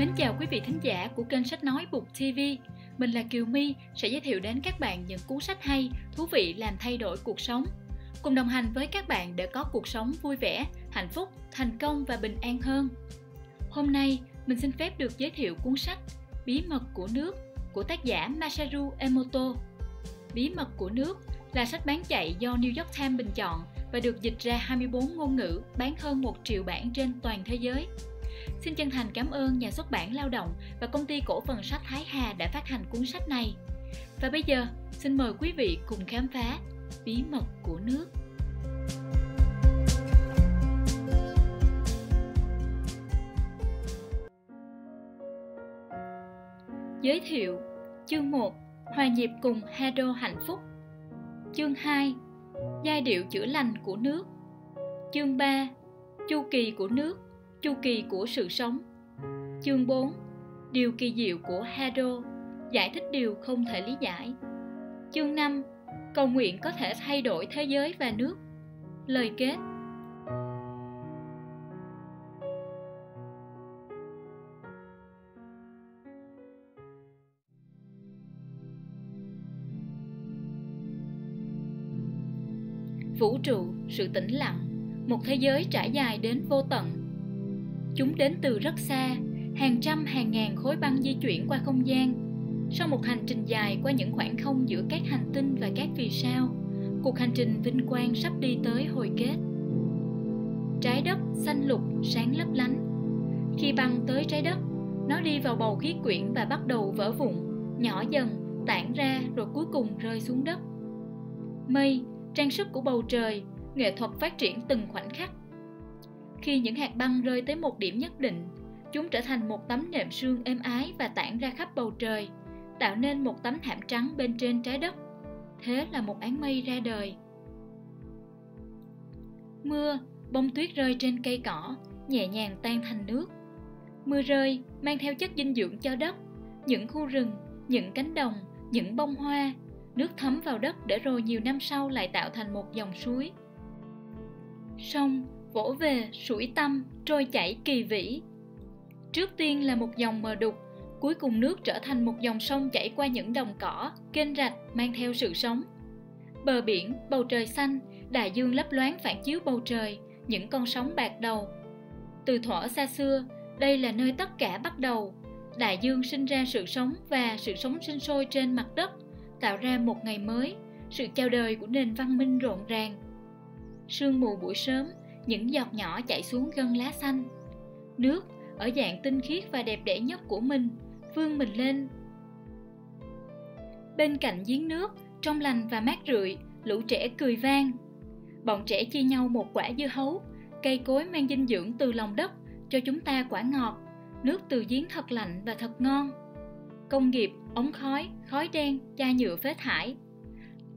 Mến chào quý vị thính giả của kênh sách nói Bục TV. Mình là Kiều My sẽ giới thiệu đến các bạn những cuốn sách hay, thú vị làm thay đổi cuộc sống. Cùng đồng hành với các bạn để có cuộc sống vui vẻ, hạnh phúc, thành công và bình an hơn. Hôm nay, mình xin phép được giới thiệu cuốn sách Bí mật của nước của tác giả Masaru Emoto. Bí mật của nước là sách bán chạy do New York Times bình chọn và được dịch ra 24 ngôn ngữ, bán hơn 1 triệu bản trên toàn thế giới. Xin chân thành cảm ơn nhà xuất bản Lao động và công ty cổ phần sách Thái Hà đã phát hành cuốn sách này. Và bây giờ, xin mời quý vị cùng khám phá bí mật của nước. Giới thiệu Chương 1 Hòa nhịp cùng Hado hạnh phúc Chương 2 Giai điệu chữa lành của nước Chương 3 Chu kỳ của nước Chu kỳ của sự sống. Chương 4 Điều kỳ diệu của Hado Giải thích điều không thể lý giải. Chương 5 Cầu nguyện có thể thay đổi thế giới và nước. Lời kết. Vũ trụ, sự tĩnh lặng, một thế giới trải dài đến vô tận chúng đến từ rất xa, hàng trăm hàng ngàn khối băng di chuyển qua không gian. Sau một hành trình dài qua những khoảng không giữa các hành tinh và các vì sao, cuộc hành trình vinh quang sắp đi tới hồi kết. Trái đất xanh lục, sáng lấp lánh. Khi băng tới trái đất, nó đi vào bầu khí quyển và bắt đầu vỡ vụn, nhỏ dần, tản ra rồi cuối cùng rơi xuống đất. Mây, trang sức của bầu trời, nghệ thuật phát triển từng khoảnh khắc khi những hạt băng rơi tới một điểm nhất định, chúng trở thành một tấm nệm sương êm ái và tản ra khắp bầu trời, tạo nên một tấm thảm trắng bên trên trái đất. Thế là một áng mây ra đời. Mưa, bông tuyết rơi trên cây cỏ, nhẹ nhàng tan thành nước. Mưa rơi mang theo chất dinh dưỡng cho đất, những khu rừng, những cánh đồng, những bông hoa. Nước thấm vào đất để rồi nhiều năm sau lại tạo thành một dòng suối. Sông vỗ về sủi tâm, trôi chảy kỳ vĩ. Trước tiên là một dòng mờ đục, cuối cùng nước trở thành một dòng sông chảy qua những đồng cỏ, kênh rạch, mang theo sự sống. Bờ biển, bầu trời xanh, đại dương lấp loáng phản chiếu bầu trời, những con sóng bạc đầu. Từ thuở xa xưa, đây là nơi tất cả bắt đầu. Đại dương sinh ra sự sống và sự sống sinh sôi trên mặt đất, tạo ra một ngày mới, sự chào đời của nền văn minh rộn ràng. Sương mù buổi sớm những giọt nhỏ chảy xuống gân lá xanh. Nước ở dạng tinh khiết và đẹp đẽ nhất của mình, vươn mình lên. Bên cạnh giếng nước, trong lành và mát rượi, lũ trẻ cười vang. Bọn trẻ chia nhau một quả dưa hấu, cây cối mang dinh dưỡng từ lòng đất cho chúng ta quả ngọt, nước từ giếng thật lạnh và thật ngon. Công nghiệp, ống khói khói đen, chai nhựa phế thải.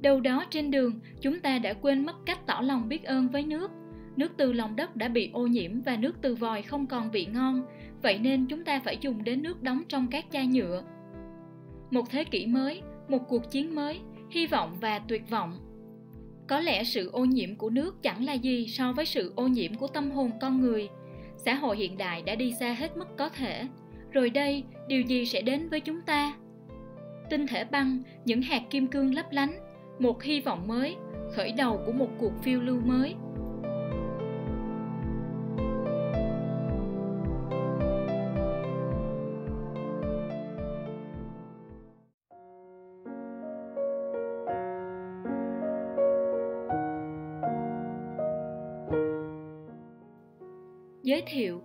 Đâu đó trên đường, chúng ta đã quên mất cách tỏ lòng biết ơn với nước nước từ lòng đất đã bị ô nhiễm và nước từ vòi không còn vị ngon, vậy nên chúng ta phải dùng đến nước đóng trong các chai nhựa. Một thế kỷ mới, một cuộc chiến mới, hy vọng và tuyệt vọng. Có lẽ sự ô nhiễm của nước chẳng là gì so với sự ô nhiễm của tâm hồn con người. Xã hội hiện đại đã đi xa hết mức có thể. Rồi đây, điều gì sẽ đến với chúng ta? Tinh thể băng, những hạt kim cương lấp lánh, một hy vọng mới, khởi đầu của một cuộc phiêu lưu mới. Thiệu.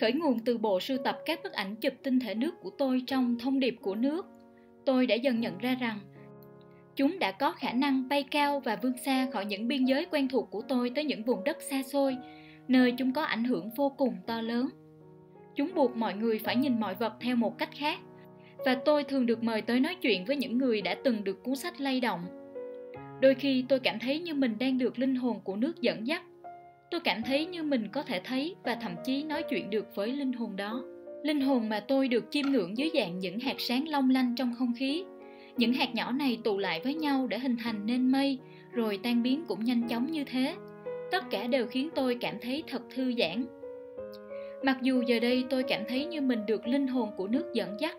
Khởi nguồn từ bộ sưu tập các bức ảnh chụp tinh thể nước của tôi trong thông điệp của nước. Tôi đã dần nhận ra rằng, chúng đã có khả năng bay cao và vươn xa khỏi những biên giới quen thuộc của tôi tới những vùng đất xa xôi, nơi chúng có ảnh hưởng vô cùng to lớn. Chúng buộc mọi người phải nhìn mọi vật theo một cách khác, và tôi thường được mời tới nói chuyện với những người đã từng được cuốn sách lay động. Đôi khi tôi cảm thấy như mình đang được linh hồn của nước dẫn dắt tôi cảm thấy như mình có thể thấy và thậm chí nói chuyện được với linh hồn đó. Linh hồn mà tôi được chiêm ngưỡng dưới dạng những hạt sáng long lanh trong không khí. Những hạt nhỏ này tụ lại với nhau để hình thành nên mây rồi tan biến cũng nhanh chóng như thế. Tất cả đều khiến tôi cảm thấy thật thư giãn. Mặc dù giờ đây tôi cảm thấy như mình được linh hồn của nước dẫn dắt,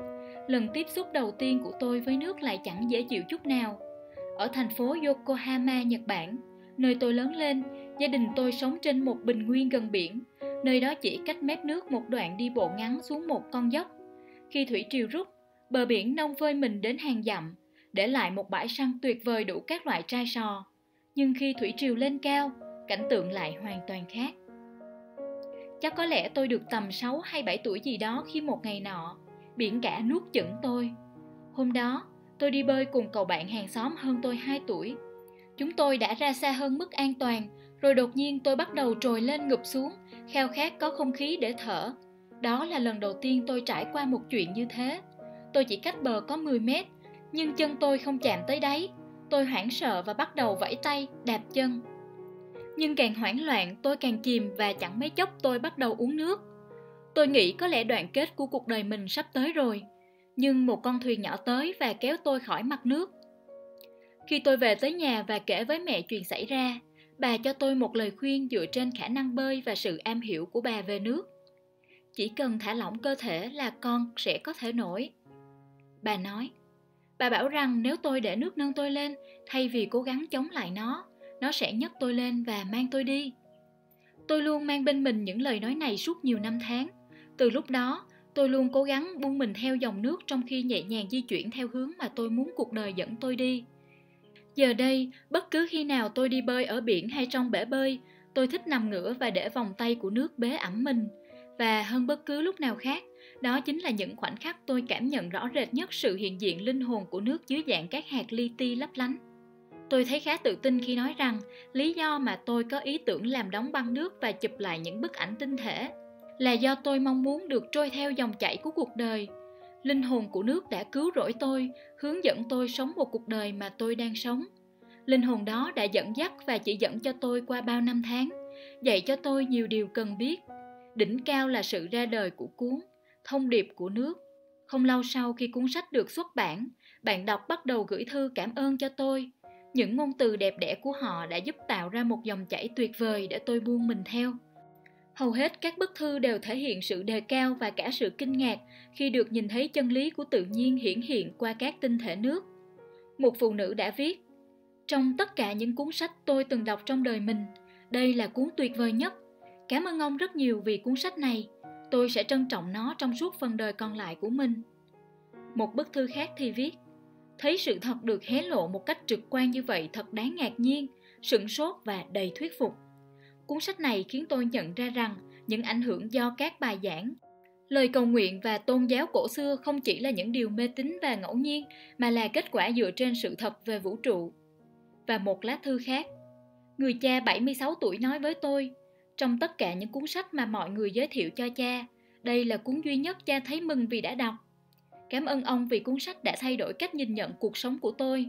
lần tiếp xúc đầu tiên của tôi với nước lại chẳng dễ chịu chút nào. Ở thành phố Yokohama, Nhật Bản, nơi tôi lớn lên, gia đình tôi sống trên một bình nguyên gần biển, nơi đó chỉ cách mép nước một đoạn đi bộ ngắn xuống một con dốc. Khi thủy triều rút, bờ biển nông phơi mình đến hàng dặm, để lại một bãi săn tuyệt vời đủ các loại trai sò. Nhưng khi thủy triều lên cao, cảnh tượng lại hoàn toàn khác. Chắc có lẽ tôi được tầm 6 hay 7 tuổi gì đó khi một ngày nọ, biển cả nuốt chửng tôi. Hôm đó, tôi đi bơi cùng cậu bạn hàng xóm hơn tôi 2 tuổi. Chúng tôi đã ra xa hơn mức an toàn, rồi đột nhiên tôi bắt đầu trồi lên ngụp xuống, khao khát có không khí để thở. Đó là lần đầu tiên tôi trải qua một chuyện như thế. Tôi chỉ cách bờ có 10 mét, nhưng chân tôi không chạm tới đáy. Tôi hoảng sợ và bắt đầu vẫy tay, đạp chân. Nhưng càng hoảng loạn, tôi càng chìm và chẳng mấy chốc tôi bắt đầu uống nước. Tôi nghĩ có lẽ đoạn kết của cuộc đời mình sắp tới rồi. Nhưng một con thuyền nhỏ tới và kéo tôi khỏi mặt nước. Khi tôi về tới nhà và kể với mẹ chuyện xảy ra, bà cho tôi một lời khuyên dựa trên khả năng bơi và sự am hiểu của bà về nước. Chỉ cần thả lỏng cơ thể là con sẽ có thể nổi. Bà nói, bà bảo rằng nếu tôi để nước nâng tôi lên thay vì cố gắng chống lại nó, nó sẽ nhấc tôi lên và mang tôi đi. Tôi luôn mang bên mình những lời nói này suốt nhiều năm tháng. Từ lúc đó, tôi luôn cố gắng buông mình theo dòng nước trong khi nhẹ nhàng di chuyển theo hướng mà tôi muốn cuộc đời dẫn tôi đi. Giờ đây, bất cứ khi nào tôi đi bơi ở biển hay trong bể bơi, tôi thích nằm ngửa và để vòng tay của nước bế ẩm mình. Và hơn bất cứ lúc nào khác, đó chính là những khoảnh khắc tôi cảm nhận rõ rệt nhất sự hiện diện linh hồn của nước dưới dạng các hạt li ti lấp lánh. Tôi thấy khá tự tin khi nói rằng lý do mà tôi có ý tưởng làm đóng băng nước và chụp lại những bức ảnh tinh thể là do tôi mong muốn được trôi theo dòng chảy của cuộc đời. Linh hồn của nước đã cứu rỗi tôi, hướng dẫn tôi sống một cuộc đời mà tôi đang sống. Linh hồn đó đã dẫn dắt và chỉ dẫn cho tôi qua bao năm tháng, dạy cho tôi nhiều điều cần biết. Đỉnh cao là sự ra đời của cuốn Thông điệp của nước. Không lâu sau khi cuốn sách được xuất bản, bạn đọc bắt đầu gửi thư cảm ơn cho tôi. Những ngôn từ đẹp đẽ của họ đã giúp tạo ra một dòng chảy tuyệt vời để tôi buông mình theo. Hầu hết các bức thư đều thể hiện sự đề cao và cả sự kinh ngạc khi được nhìn thấy chân lý của tự nhiên hiển hiện qua các tinh thể nước. Một phụ nữ đã viết, trong tất cả những cuốn sách tôi từng đọc trong đời mình, đây là cuốn tuyệt vời nhất. Cảm ơn ông rất nhiều vì cuốn sách này. Tôi sẽ trân trọng nó trong suốt phần đời còn lại của mình. Một bức thư khác thì viết, thấy sự thật được hé lộ một cách trực quan như vậy thật đáng ngạc nhiên, sửng sốt và đầy thuyết phục. Cuốn sách này khiến tôi nhận ra rằng những ảnh hưởng do các bài giảng, lời cầu nguyện và tôn giáo cổ xưa không chỉ là những điều mê tín và ngẫu nhiên mà là kết quả dựa trên sự thật về vũ trụ. Và một lá thư khác, người cha 76 tuổi nói với tôi, trong tất cả những cuốn sách mà mọi người giới thiệu cho cha, đây là cuốn duy nhất cha thấy mừng vì đã đọc. Cảm ơn ông vì cuốn sách đã thay đổi cách nhìn nhận cuộc sống của tôi.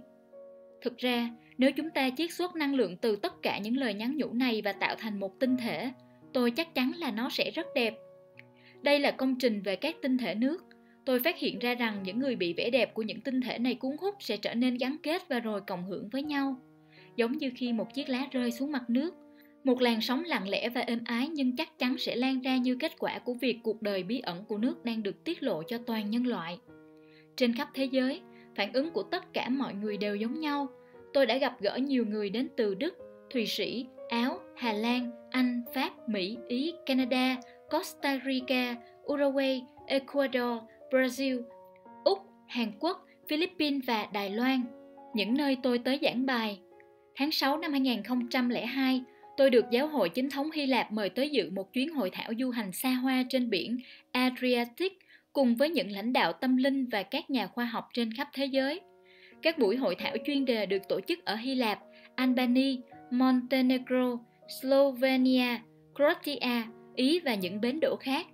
Thực ra, nếu chúng ta chiết xuất năng lượng từ tất cả những lời nhắn nhủ này và tạo thành một tinh thể, tôi chắc chắn là nó sẽ rất đẹp. Đây là công trình về các tinh thể nước. Tôi phát hiện ra rằng những người bị vẻ đẹp của những tinh thể này cuốn hút sẽ trở nên gắn kết và rồi cộng hưởng với nhau. Giống như khi một chiếc lá rơi xuống mặt nước, một làn sóng lặng lẽ và êm ái nhưng chắc chắn sẽ lan ra như kết quả của việc cuộc đời bí ẩn của nước đang được tiết lộ cho toàn nhân loại. Trên khắp thế giới, phản ứng của tất cả mọi người đều giống nhau. Tôi đã gặp gỡ nhiều người đến từ Đức, Thụy Sĩ, Áo, Hà Lan, Anh, Pháp, Mỹ, Ý, Canada, Costa Rica, Uruguay, Ecuador, Brazil, Úc, Hàn Quốc, Philippines và Đài Loan. Những nơi tôi tới giảng bài. Tháng 6 năm 2002, tôi được giáo hội chính thống Hy Lạp mời tới dự một chuyến hội thảo du hành xa hoa trên biển Adriatic cùng với những lãnh đạo tâm linh và các nhà khoa học trên khắp thế giới. Các buổi hội thảo chuyên đề được tổ chức ở Hy Lạp, Albania, Montenegro, Slovenia, Croatia, Ý và những bến đỗ khác.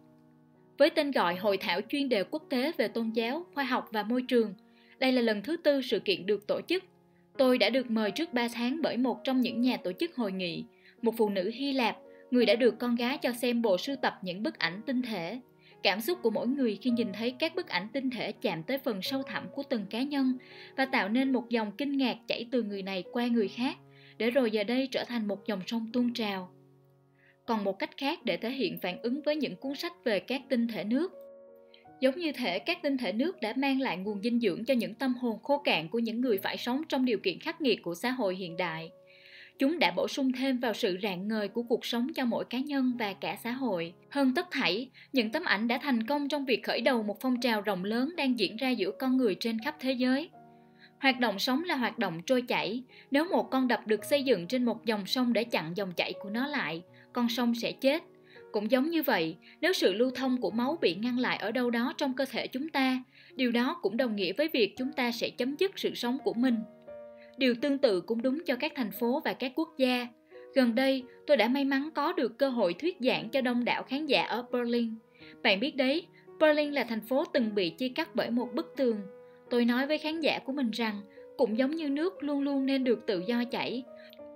Với tên gọi Hội thảo chuyên đề quốc tế về tôn giáo, khoa học và môi trường, đây là lần thứ tư sự kiện được tổ chức. Tôi đã được mời trước 3 tháng bởi một trong những nhà tổ chức hội nghị, một phụ nữ Hy Lạp, người đã được con gái cho xem bộ sưu tập những bức ảnh tinh thể Cảm xúc của mỗi người khi nhìn thấy các bức ảnh tinh thể chạm tới phần sâu thẳm của từng cá nhân và tạo nên một dòng kinh ngạc chảy từ người này qua người khác, để rồi giờ đây trở thành một dòng sông tuôn trào. còn một cách khác để thể hiện phản ứng với những cuốn sách về các tinh thể nước giống như thể các tinh thể nước đã mang lại nguồn dinh dưỡng cho những tâm hồn khô cạn của những người phải sống trong điều kiện khắc nghiệt của xã hội hiện đại chúng đã bổ sung thêm vào sự rạng ngời của cuộc sống cho mỗi cá nhân và cả xã hội. Hơn tất thảy, những tấm ảnh đã thành công trong việc khởi đầu một phong trào rộng lớn đang diễn ra giữa con người trên khắp thế giới. Hoạt động sống là hoạt động trôi chảy. Nếu một con đập được xây dựng trên một dòng sông để chặn dòng chảy của nó lại, con sông sẽ chết. Cũng giống như vậy, nếu sự lưu thông của máu bị ngăn lại ở đâu đó trong cơ thể chúng ta, điều đó cũng đồng nghĩa với việc chúng ta sẽ chấm dứt sự sống của mình điều tương tự cũng đúng cho các thành phố và các quốc gia. Gần đây tôi đã may mắn có được cơ hội thuyết giảng cho đông đảo khán giả ở berlin. Bạn biết đấy berlin là thành phố từng bị chia cắt bởi một bức tường. Tôi nói với khán giả của mình rằng cũng giống như nước luôn luôn nên được tự do chảy.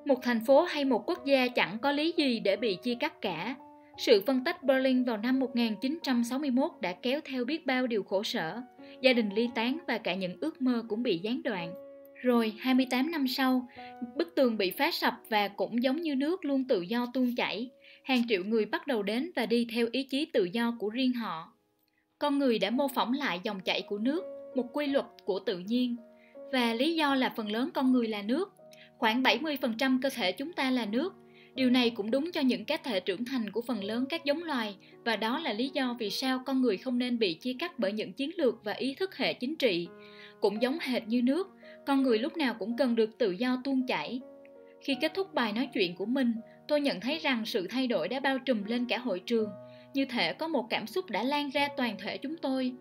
Một thành phố hay một quốc gia chẳng có lý gì để bị chia cắt cả. Sự phân tách Berlin vào năm 1961 đã kéo theo biết bao điều khổ sở, gia đình ly tán và cả những ước mơ cũng bị gián đoạn. Rồi 28 năm sau, bức tường bị phá sập và cũng giống như nước luôn tự do tuôn chảy, hàng triệu người bắt đầu đến và đi theo ý chí tự do của riêng họ. Con người đã mô phỏng lại dòng chảy của nước, một quy luật của tự nhiên, và lý do là phần lớn con người là nước. Khoảng 70% cơ thể chúng ta là nước, Điều này cũng đúng cho những cá thể trưởng thành của phần lớn các giống loài và đó là lý do vì sao con người không nên bị chia cắt bởi những chiến lược và ý thức hệ chính trị. Cũng giống hệt như nước, con người lúc nào cũng cần được tự do tuôn chảy. Khi kết thúc bài nói chuyện của mình, tôi nhận thấy rằng sự thay đổi đã bao trùm lên cả hội trường, như thể có một cảm xúc đã lan ra toàn thể chúng tôi.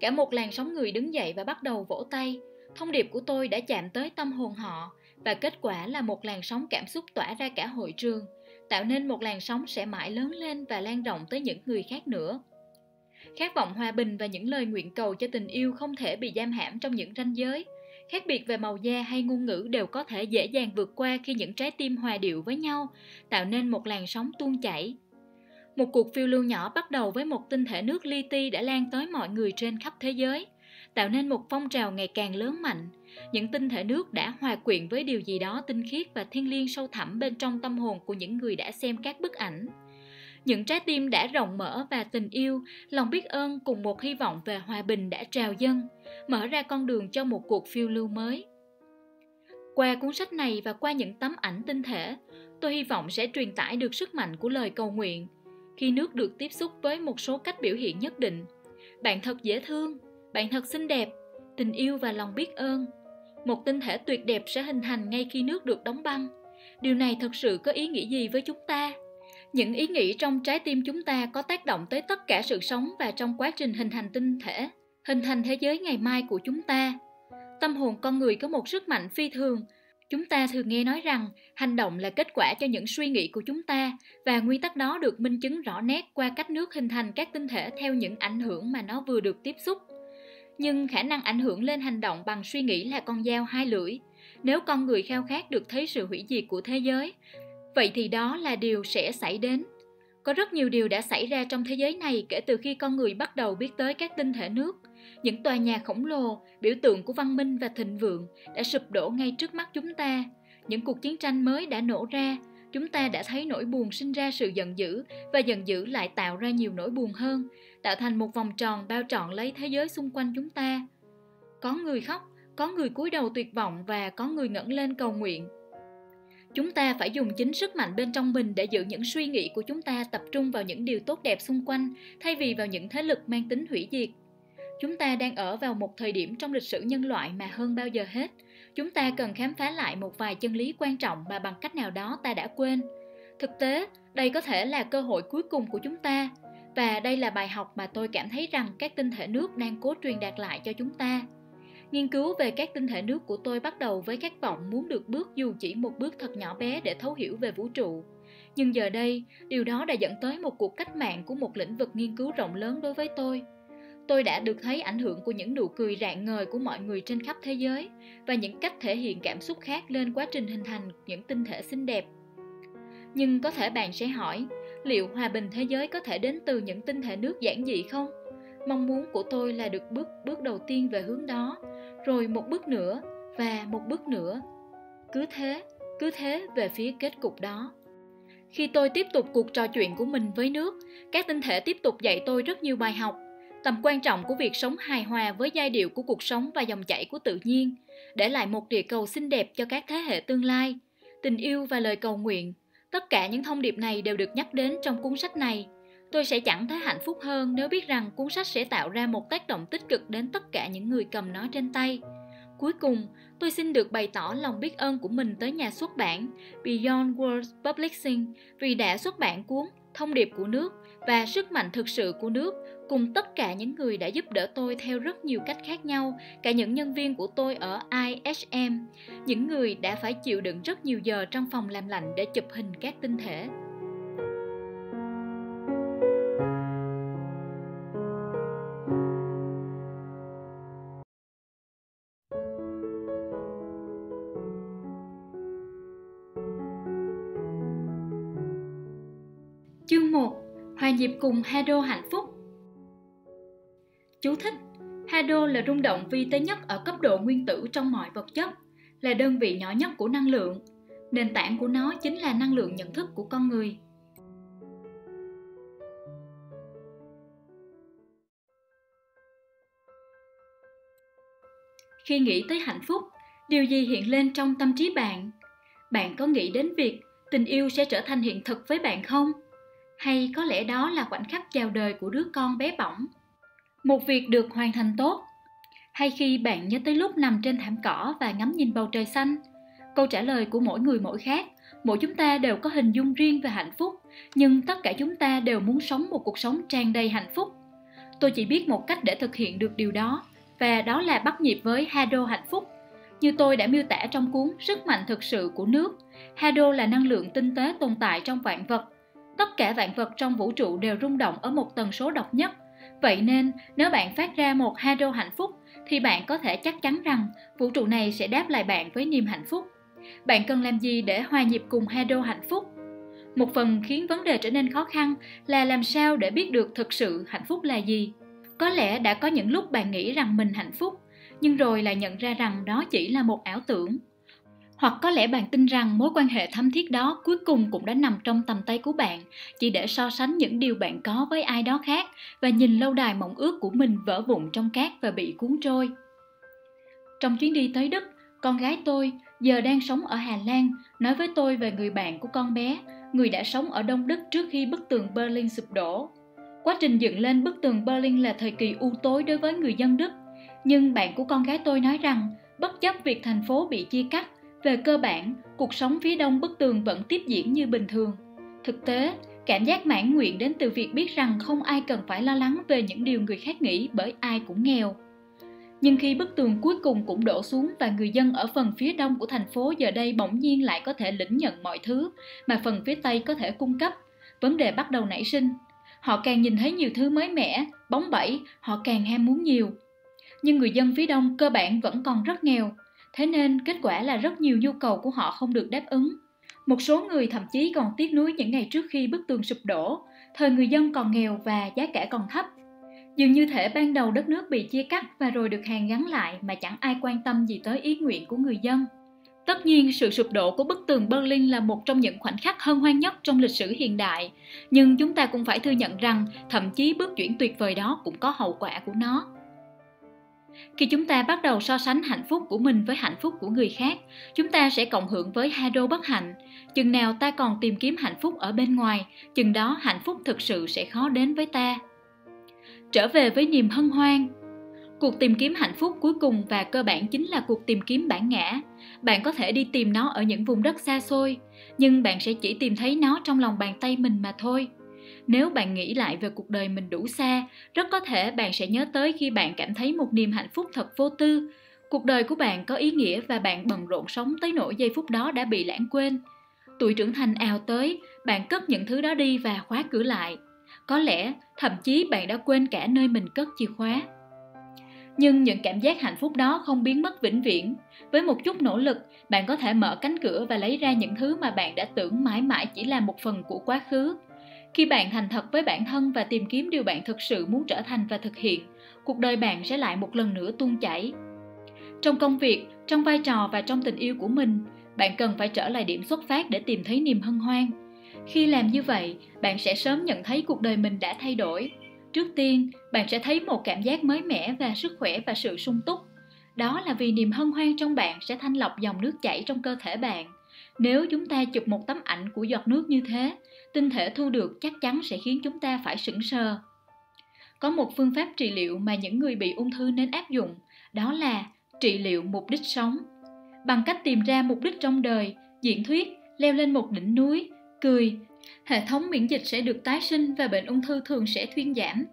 Cả một làn sóng người đứng dậy và bắt đầu vỗ tay. Thông điệp của tôi đã chạm tới tâm hồn họ và kết quả là một làn sóng cảm xúc tỏa ra cả hội trường, tạo nên một làn sóng sẽ mãi lớn lên và lan rộng tới những người khác nữa. Khát vọng hòa bình và những lời nguyện cầu cho tình yêu không thể bị giam hãm trong những ranh giới. Khác biệt về màu da hay ngôn ngữ đều có thể dễ dàng vượt qua khi những trái tim hòa điệu với nhau, tạo nên một làn sóng tuôn chảy. Một cuộc phiêu lưu nhỏ bắt đầu với một tinh thể nước li ti đã lan tới mọi người trên khắp thế giới, tạo nên một phong trào ngày càng lớn mạnh – những tinh thể nước đã hòa quyện với điều gì đó tinh khiết và thiêng liêng sâu thẳm bên trong tâm hồn của những người đã xem các bức ảnh. Những trái tim đã rộng mở và tình yêu lòng biết ơn cùng một hy vọng về hòa bình đã trào dâng mở ra con đường cho một cuộc phiêu lưu mới. Qua cuốn sách này và qua những tấm ảnh tinh thể, tôi hy vọng sẽ truyền tải được sức mạnh của lời cầu nguyện. Khi nước được tiếp xúc với một số cách biểu hiện nhất định, bạn thật dễ thương, bạn thật xinh đẹp, tình yêu và lòng biết ơn. Một tinh thể tuyệt đẹp sẽ hình thành ngay khi nước được đóng băng. Điều này thật sự có ý nghĩa gì với chúng ta? Những ý nghĩ trong trái tim chúng ta có tác động tới tất cả sự sống và trong quá trình hình thành tinh thể hình thành thế giới ngày mai của chúng ta. Tâm hồn con người có một sức mạnh phi thường. Chúng ta thường nghe nói rằng hành động là kết quả cho những suy nghĩ của chúng ta, và nguyên tắc đó được minh chứng rõ nét qua cách nước hình thành các tinh thể theo những ảnh hưởng mà nó vừa được tiếp xúc. Nhưng khả năng ảnh hưởng lên hành động bằng suy nghĩ là con dao hai lưỡi. Nếu con người khao khát được thấy sự hủy diệt của thế giới, vậy thì đó là điều sẽ xảy đến. Có rất nhiều điều đã xảy ra trong thế giới này kể từ khi con người bắt đầu biết tới các tinh thể nước những tòa nhà khổng lồ, biểu tượng của văn minh và thịnh vượng đã sụp đổ ngay trước mắt chúng ta. Những cuộc chiến tranh mới đã nổ ra. Chúng ta đã thấy nỗi buồn sinh ra sự giận dữ và giận dữ lại tạo ra nhiều nỗi buồn hơn, tạo thành một vòng tròn bao trọn lấy thế giới xung quanh chúng ta. Có người khóc, có người cúi đầu tuyệt vọng và có người ngẩng lên cầu nguyện. Chúng ta phải dùng chính sức mạnh bên trong mình để giữ những suy nghĩ của chúng ta tập trung vào những điều tốt đẹp xung quanh, thay vì vào những thế lực mang tính hủy diệt chúng ta đang ở vào một thời điểm trong lịch sử nhân loại mà hơn bao giờ hết. Chúng ta cần khám phá lại một vài chân lý quan trọng mà bằng cách nào đó ta đã quên. Thực tế, đây có thể là cơ hội cuối cùng của chúng ta. Và đây là bài học mà tôi cảm thấy rằng các tinh thể nước đang cố truyền đạt lại cho chúng ta. Nghiên cứu về các tinh thể nước của tôi bắt đầu với khát vọng muốn được bước dù chỉ một bước thật nhỏ bé để thấu hiểu về vũ trụ. Nhưng giờ đây, điều đó đã dẫn tới một cuộc cách mạng của một lĩnh vực nghiên cứu rộng lớn đối với tôi tôi đã được thấy ảnh hưởng của những nụ cười rạng ngời của mọi người trên khắp thế giới và những cách thể hiện cảm xúc khác lên quá trình hình thành những tinh thể xinh đẹp. Nhưng có thể bạn sẽ hỏi liệu hòa bình thế giới có thể đến từ những tinh thể nước giản dị không? Mong muốn của tôi là được bước bước đầu tiên về hướng đó rồi một bước nữa và một bước nữa. Cứ thế cứ thế về phía kết cục đó. Khi tôi tiếp tục cuộc trò chuyện của mình với nước, các tinh thể tiếp tục dạy tôi rất nhiều bài học. Tầm quan trọng của việc sống hài hòa với giai điệu của cuộc sống và dòng chảy của tự nhiên, để lại một địa cầu xinh đẹp cho các thế hệ tương lai. Tình yêu và lời cầu nguyện, tất cả những thông điệp này đều được nhắc đến trong cuốn sách này. Tôi sẽ chẳng thấy hạnh phúc hơn nếu biết rằng cuốn sách sẽ tạo ra một tác động tích cực đến tất cả những người cầm nó trên tay. Cuối cùng, tôi xin được bày tỏ lòng biết ơn của mình tới nhà xuất bản Beyond Words Publishing vì đã xuất bản cuốn Thông điệp của nước và sức mạnh thực sự của nước cùng tất cả những người đã giúp đỡ tôi theo rất nhiều cách khác nhau, cả những nhân viên của tôi ở ISM, những người đã phải chịu đựng rất nhiều giờ trong phòng làm lạnh để chụp hình các tinh thể. Dịp nhịp cùng Hado hạnh phúc Chú thích Hado là rung động vi tế nhất ở cấp độ nguyên tử trong mọi vật chất, là đơn vị nhỏ nhất của năng lượng. Nền tảng của nó chính là năng lượng nhận thức của con người. Khi nghĩ tới hạnh phúc, điều gì hiện lên trong tâm trí bạn? Bạn có nghĩ đến việc tình yêu sẽ trở thành hiện thực với bạn không? Hay có lẽ đó là khoảnh khắc chào đời của đứa con bé bỏng. Một việc được hoàn thành tốt. Hay khi bạn nhớ tới lúc nằm trên thảm cỏ và ngắm nhìn bầu trời xanh, câu trả lời của mỗi người mỗi khác, mỗi chúng ta đều có hình dung riêng về hạnh phúc, nhưng tất cả chúng ta đều muốn sống một cuộc sống tràn đầy hạnh phúc. Tôi chỉ biết một cách để thực hiện được điều đó, và đó là bắt nhịp với hado hạnh phúc. Như tôi đã miêu tả trong cuốn sức mạnh thực sự của nước, hado là năng lượng tinh tế tồn tại trong vạn vật tất cả vạn vật trong vũ trụ đều rung động ở một tần số độc nhất. Vậy nên, nếu bạn phát ra một hado hạnh phúc, thì bạn có thể chắc chắn rằng vũ trụ này sẽ đáp lại bạn với niềm hạnh phúc. Bạn cần làm gì để hòa nhịp cùng hado hạnh phúc? Một phần khiến vấn đề trở nên khó khăn là làm sao để biết được thực sự hạnh phúc là gì. Có lẽ đã có những lúc bạn nghĩ rằng mình hạnh phúc, nhưng rồi lại nhận ra rằng đó chỉ là một ảo tưởng hoặc có lẽ bạn tin rằng mối quan hệ thâm thiết đó cuối cùng cũng đã nằm trong tầm tay của bạn, chỉ để so sánh những điều bạn có với ai đó khác và nhìn lâu đài mộng ước của mình vỡ vụn trong cát và bị cuốn trôi. Trong chuyến đi tới đức, con gái tôi giờ đang sống ở hà lan, nói với tôi về người bạn của con bé, người đã sống ở đông đức trước khi bức tường berlin sụp đổ. Quá trình dựng lên bức tường berlin là thời kỳ u tối đối với người dân đức, nhưng bạn của con gái tôi nói rằng bất chấp việc thành phố bị chia cắt về cơ bản, cuộc sống phía đông bức tường vẫn tiếp diễn như bình thường. Thực tế, cảm giác mãn nguyện đến từ việc biết rằng không ai cần phải lo lắng về những điều người khác nghĩ bởi ai cũng nghèo. Nhưng khi bức tường cuối cùng cũng đổ xuống và người dân ở phần phía đông của thành phố giờ đây bỗng nhiên lại có thể lĩnh nhận mọi thứ mà phần phía tây có thể cung cấp, vấn đề bắt đầu nảy sinh. Họ càng nhìn thấy nhiều thứ mới mẻ, bóng bẩy, họ càng ham muốn nhiều. Nhưng người dân phía đông cơ bản vẫn còn rất nghèo thế nên kết quả là rất nhiều nhu cầu của họ không được đáp ứng. Một số người thậm chí còn tiếc nuối những ngày trước khi bức tường sụp đổ, thời người dân còn nghèo và giá cả còn thấp. Dường như thể ban đầu đất nước bị chia cắt và rồi được hàn gắn lại mà chẳng ai quan tâm gì tới ý nguyện của người dân. Tất nhiên, sự sụp đổ của bức tường Berlin là một trong những khoảnh khắc hân hoan nhất trong lịch sử hiện đại, nhưng chúng ta cũng phải thừa nhận rằng thậm chí bước chuyển tuyệt vời đó cũng có hậu quả của nó khi chúng ta bắt đầu so sánh hạnh phúc của mình với hạnh phúc của người khác, chúng ta sẽ cộng hưởng với hai đô bất hạnh. Chừng nào ta còn tìm kiếm hạnh phúc ở bên ngoài, chừng đó hạnh phúc thực sự sẽ khó đến với ta. Trở về với niềm hân hoan. Cuộc tìm kiếm hạnh phúc cuối cùng và cơ bản chính là cuộc tìm kiếm bản ngã. Bạn có thể đi tìm nó ở những vùng đất xa xôi, nhưng bạn sẽ chỉ tìm thấy nó trong lòng bàn tay mình mà thôi nếu bạn nghĩ lại về cuộc đời mình đủ xa, rất có thể bạn sẽ nhớ tới khi bạn cảm thấy một niềm hạnh phúc thật vô tư. Cuộc đời của bạn có ý nghĩa và bạn bận rộn sống tới nỗi giây phút đó đã bị lãng quên. Tuổi trưởng thành ào tới, bạn cất những thứ đó đi và khóa cửa lại. Có lẽ, thậm chí bạn đã quên cả nơi mình cất chìa khóa. Nhưng những cảm giác hạnh phúc đó không biến mất vĩnh viễn. Với một chút nỗ lực, bạn có thể mở cánh cửa và lấy ra những thứ mà bạn đã tưởng mãi mãi chỉ là một phần của quá khứ khi bạn thành thật với bản thân và tìm kiếm điều bạn thực sự muốn trở thành và thực hiện cuộc đời bạn sẽ lại một lần nữa tuôn chảy trong công việc trong vai trò và trong tình yêu của mình bạn cần phải trở lại điểm xuất phát để tìm thấy niềm hân hoan Khi làm như vậy, bạn sẽ sớm nhận thấy cuộc đời mình đã thay đổi. Trước tiên, bạn sẽ thấy một cảm giác mới mẻ và sức khỏe và sự sung túc. Đó là vì niềm hân hoan trong bạn sẽ thanh lọc dòng nước chảy trong cơ thể bạn. Nếu chúng ta chụp một tấm ảnh của giọt nước như thế, tinh thể thu được chắc chắn sẽ khiến chúng ta phải sững sờ. Có một phương pháp trị liệu mà những người bị ung thư nên áp dụng, đó là trị liệu mục đích sống. Bằng cách tìm ra mục đích trong đời, diễn thuyết, leo lên một đỉnh núi, cười, hệ thống miễn dịch sẽ được tái sinh và bệnh ung thư thường sẽ thuyên giảm.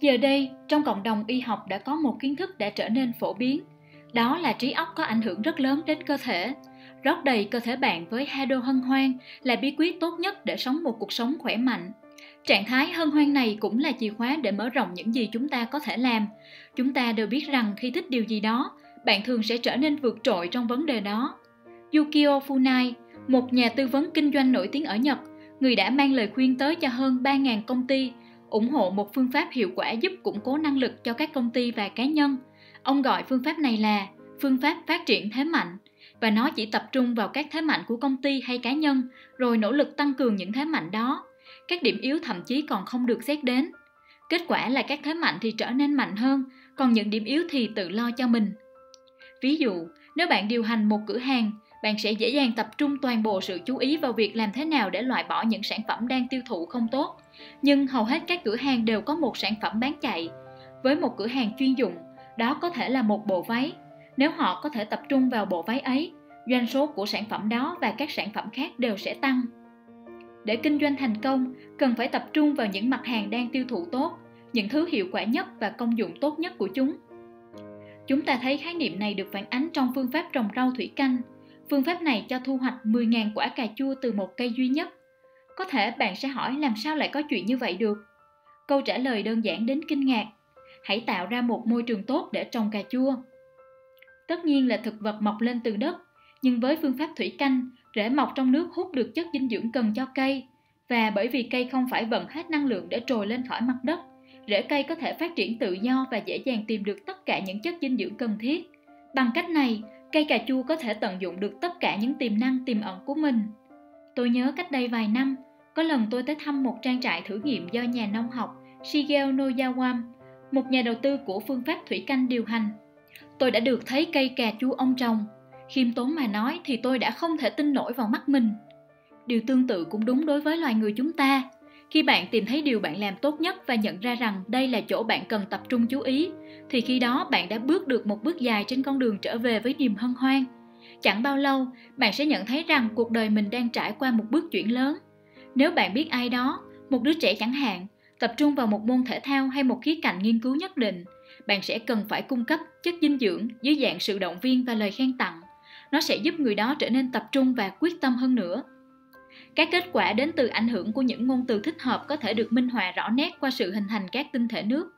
Giờ đây, trong cộng đồng y học đã có một kiến thức đã trở nên phổ biến. Đó là trí óc có ảnh hưởng rất lớn đến cơ thể. Rót đầy cơ thể bạn với hai đô hân hoan là bí quyết tốt nhất để sống một cuộc sống khỏe mạnh. Trạng thái hân hoan này cũng là chìa khóa để mở rộng những gì chúng ta có thể làm. Chúng ta đều biết rằng khi thích điều gì đó, bạn thường sẽ trở nên vượt trội trong vấn đề đó. Yukio Funai, một nhà tư vấn kinh doanh nổi tiếng ở Nhật, người đã mang lời khuyên tới cho hơn 3.000 công ty, ủng hộ một phương pháp hiệu quả giúp củng cố năng lực cho các công ty và cá nhân. Ông gọi phương pháp này là phương pháp phát triển thế mạnh và nó chỉ tập trung vào các thế mạnh của công ty hay cá nhân rồi nỗ lực tăng cường những thế mạnh đó. Các điểm yếu thậm chí còn không được xét đến. Kết quả là các thế mạnh thì trở nên mạnh hơn, còn những điểm yếu thì tự lo cho mình. Ví dụ, nếu bạn điều hành một cửa hàng, bạn sẽ dễ dàng tập trung toàn bộ sự chú ý vào việc làm thế nào để loại bỏ những sản phẩm đang tiêu thụ không tốt. Nhưng hầu hết các cửa hàng đều có một sản phẩm bán chạy. Với một cửa hàng chuyên dụng, đó có thể là một bộ váy. Nếu họ có thể tập trung vào bộ váy ấy, doanh số của sản phẩm đó và các sản phẩm khác đều sẽ tăng. Để kinh doanh thành công, cần phải tập trung vào những mặt hàng đang tiêu thụ tốt, những thứ hiệu quả nhất và công dụng tốt nhất của chúng. Chúng ta thấy khái niệm này được phản ánh trong phương pháp trồng rau thủy canh. Phương pháp này cho thu hoạch 10.000 quả cà chua từ một cây duy nhất. Có thể bạn sẽ hỏi làm sao lại có chuyện như vậy được? Câu trả lời đơn giản đến kinh ngạc. Hãy tạo ra một môi trường tốt để trồng cà chua. Tất nhiên là thực vật mọc lên từ đất, nhưng với phương pháp thủy canh, rễ mọc trong nước hút được chất dinh dưỡng cần cho cây. Và bởi vì cây không phải vận hết năng lượng để trồi lên khỏi mặt đất, rễ cây có thể phát triển tự do và dễ dàng tìm được tất cả những chất dinh dưỡng cần thiết. Bằng cách này, cây cà chua có thể tận dụng được tất cả những tiềm năng tiềm ẩn của mình. Tôi nhớ cách đây vài năm, có lần tôi tới thăm một trang trại thử nghiệm do nhà nông học Shigeo Noyawam, một nhà đầu tư của phương pháp thủy canh điều hành. Tôi đã được thấy cây cà chua ông trồng. Khiêm tốn mà nói thì tôi đã không thể tin nổi vào mắt mình. Điều tương tự cũng đúng đối với loài người chúng ta khi bạn tìm thấy điều bạn làm tốt nhất và nhận ra rằng đây là chỗ bạn cần tập trung chú ý, thì khi đó bạn đã bước được một bước dài trên con đường trở về với niềm hân hoan chẳng bao lâu, bạn sẽ nhận thấy rằng cuộc đời mình đang trải qua một bước chuyển lớn nếu bạn biết ai đó, một đứa trẻ chẳng hạn, tập trung vào một môn thể thao hay một khía cạnh nghiên cứu nhất định bạn sẽ cần phải cung cấp chất dinh dưỡng dưới dạng sự động viên và lời khen tặng nó sẽ giúp người đó trở nên tập trung và quyết tâm hơn nữa các kết quả đến từ ảnh hưởng của những ngôn từ thích hợp có thể được minh họa rõ nét qua sự hình thành các tinh thể nước.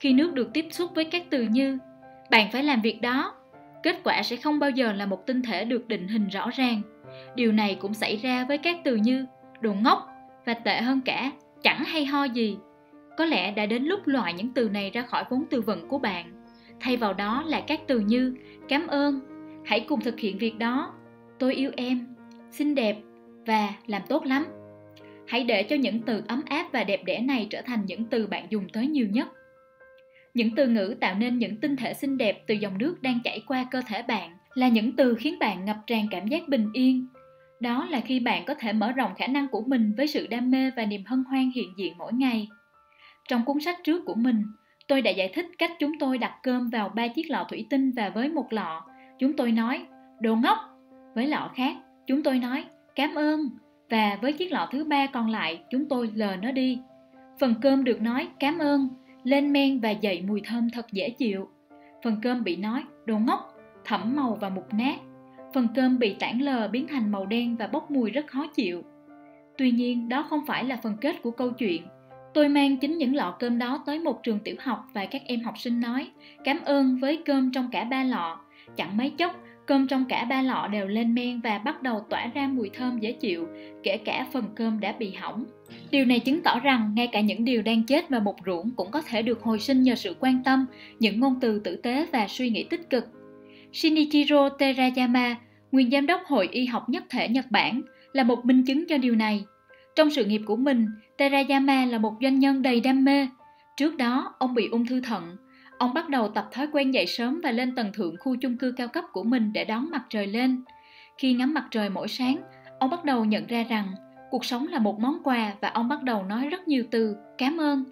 Khi nước được tiếp xúc với các từ như bạn phải làm việc đó, kết quả sẽ không bao giờ là một tinh thể được định hình rõ ràng. Điều này cũng xảy ra với các từ như đồ ngốc và tệ hơn cả chẳng hay ho gì. Có lẽ đã đến lúc loại những từ này ra khỏi vốn từ vựng của bạn. Thay vào đó là các từ như cảm ơn, hãy cùng thực hiện việc đó, tôi yêu em, xinh đẹp, và làm tốt lắm. Hãy để cho những từ ấm áp và đẹp đẽ này trở thành những từ bạn dùng tới nhiều nhất. Những từ ngữ tạo nên những tinh thể xinh đẹp từ dòng nước đang chảy qua cơ thể bạn là những từ khiến bạn ngập tràn cảm giác bình yên. Đó là khi bạn có thể mở rộng khả năng của mình với sự đam mê và niềm hân hoan hiện diện mỗi ngày. Trong cuốn sách trước của mình, tôi đã giải thích cách chúng tôi đặt cơm vào ba chiếc lọ thủy tinh và với một lọ, chúng tôi nói đồ ngốc. Với lọ khác, chúng tôi nói Cảm ơn. Và với chiếc lọ thứ ba còn lại, chúng tôi lờ nó đi. Phần cơm được nói cảm ơn, lên men và dậy mùi thơm thật dễ chịu. Phần cơm bị nói đồ ngốc, thẩm màu và mục nát. Phần cơm bị tản lờ biến thành màu đen và bốc mùi rất khó chịu. Tuy nhiên, đó không phải là phần kết của câu chuyện. Tôi mang chính những lọ cơm đó tới một trường tiểu học và các em học sinh nói cảm ơn với cơm trong cả ba lọ. Chẳng mấy chốc, Cơm trong cả ba lọ đều lên men và bắt đầu tỏa ra mùi thơm dễ chịu, kể cả phần cơm đã bị hỏng. Điều này chứng tỏ rằng ngay cả những điều đang chết và mục ruỗng cũng có thể được hồi sinh nhờ sự quan tâm, những ngôn từ tử tế và suy nghĩ tích cực. Shinichiro Terayama, nguyên giám đốc Hội Y học Nhất thể Nhật Bản, là một minh chứng cho điều này. Trong sự nghiệp của mình, Terayama là một doanh nhân đầy đam mê. Trước đó, ông bị ung thư thận. Ông bắt đầu tập thói quen dậy sớm và lên tầng thượng khu chung cư cao cấp của mình để đón mặt trời lên. Khi ngắm mặt trời mỗi sáng, ông bắt đầu nhận ra rằng cuộc sống là một món quà và ông bắt đầu nói rất nhiều từ cảm ơn.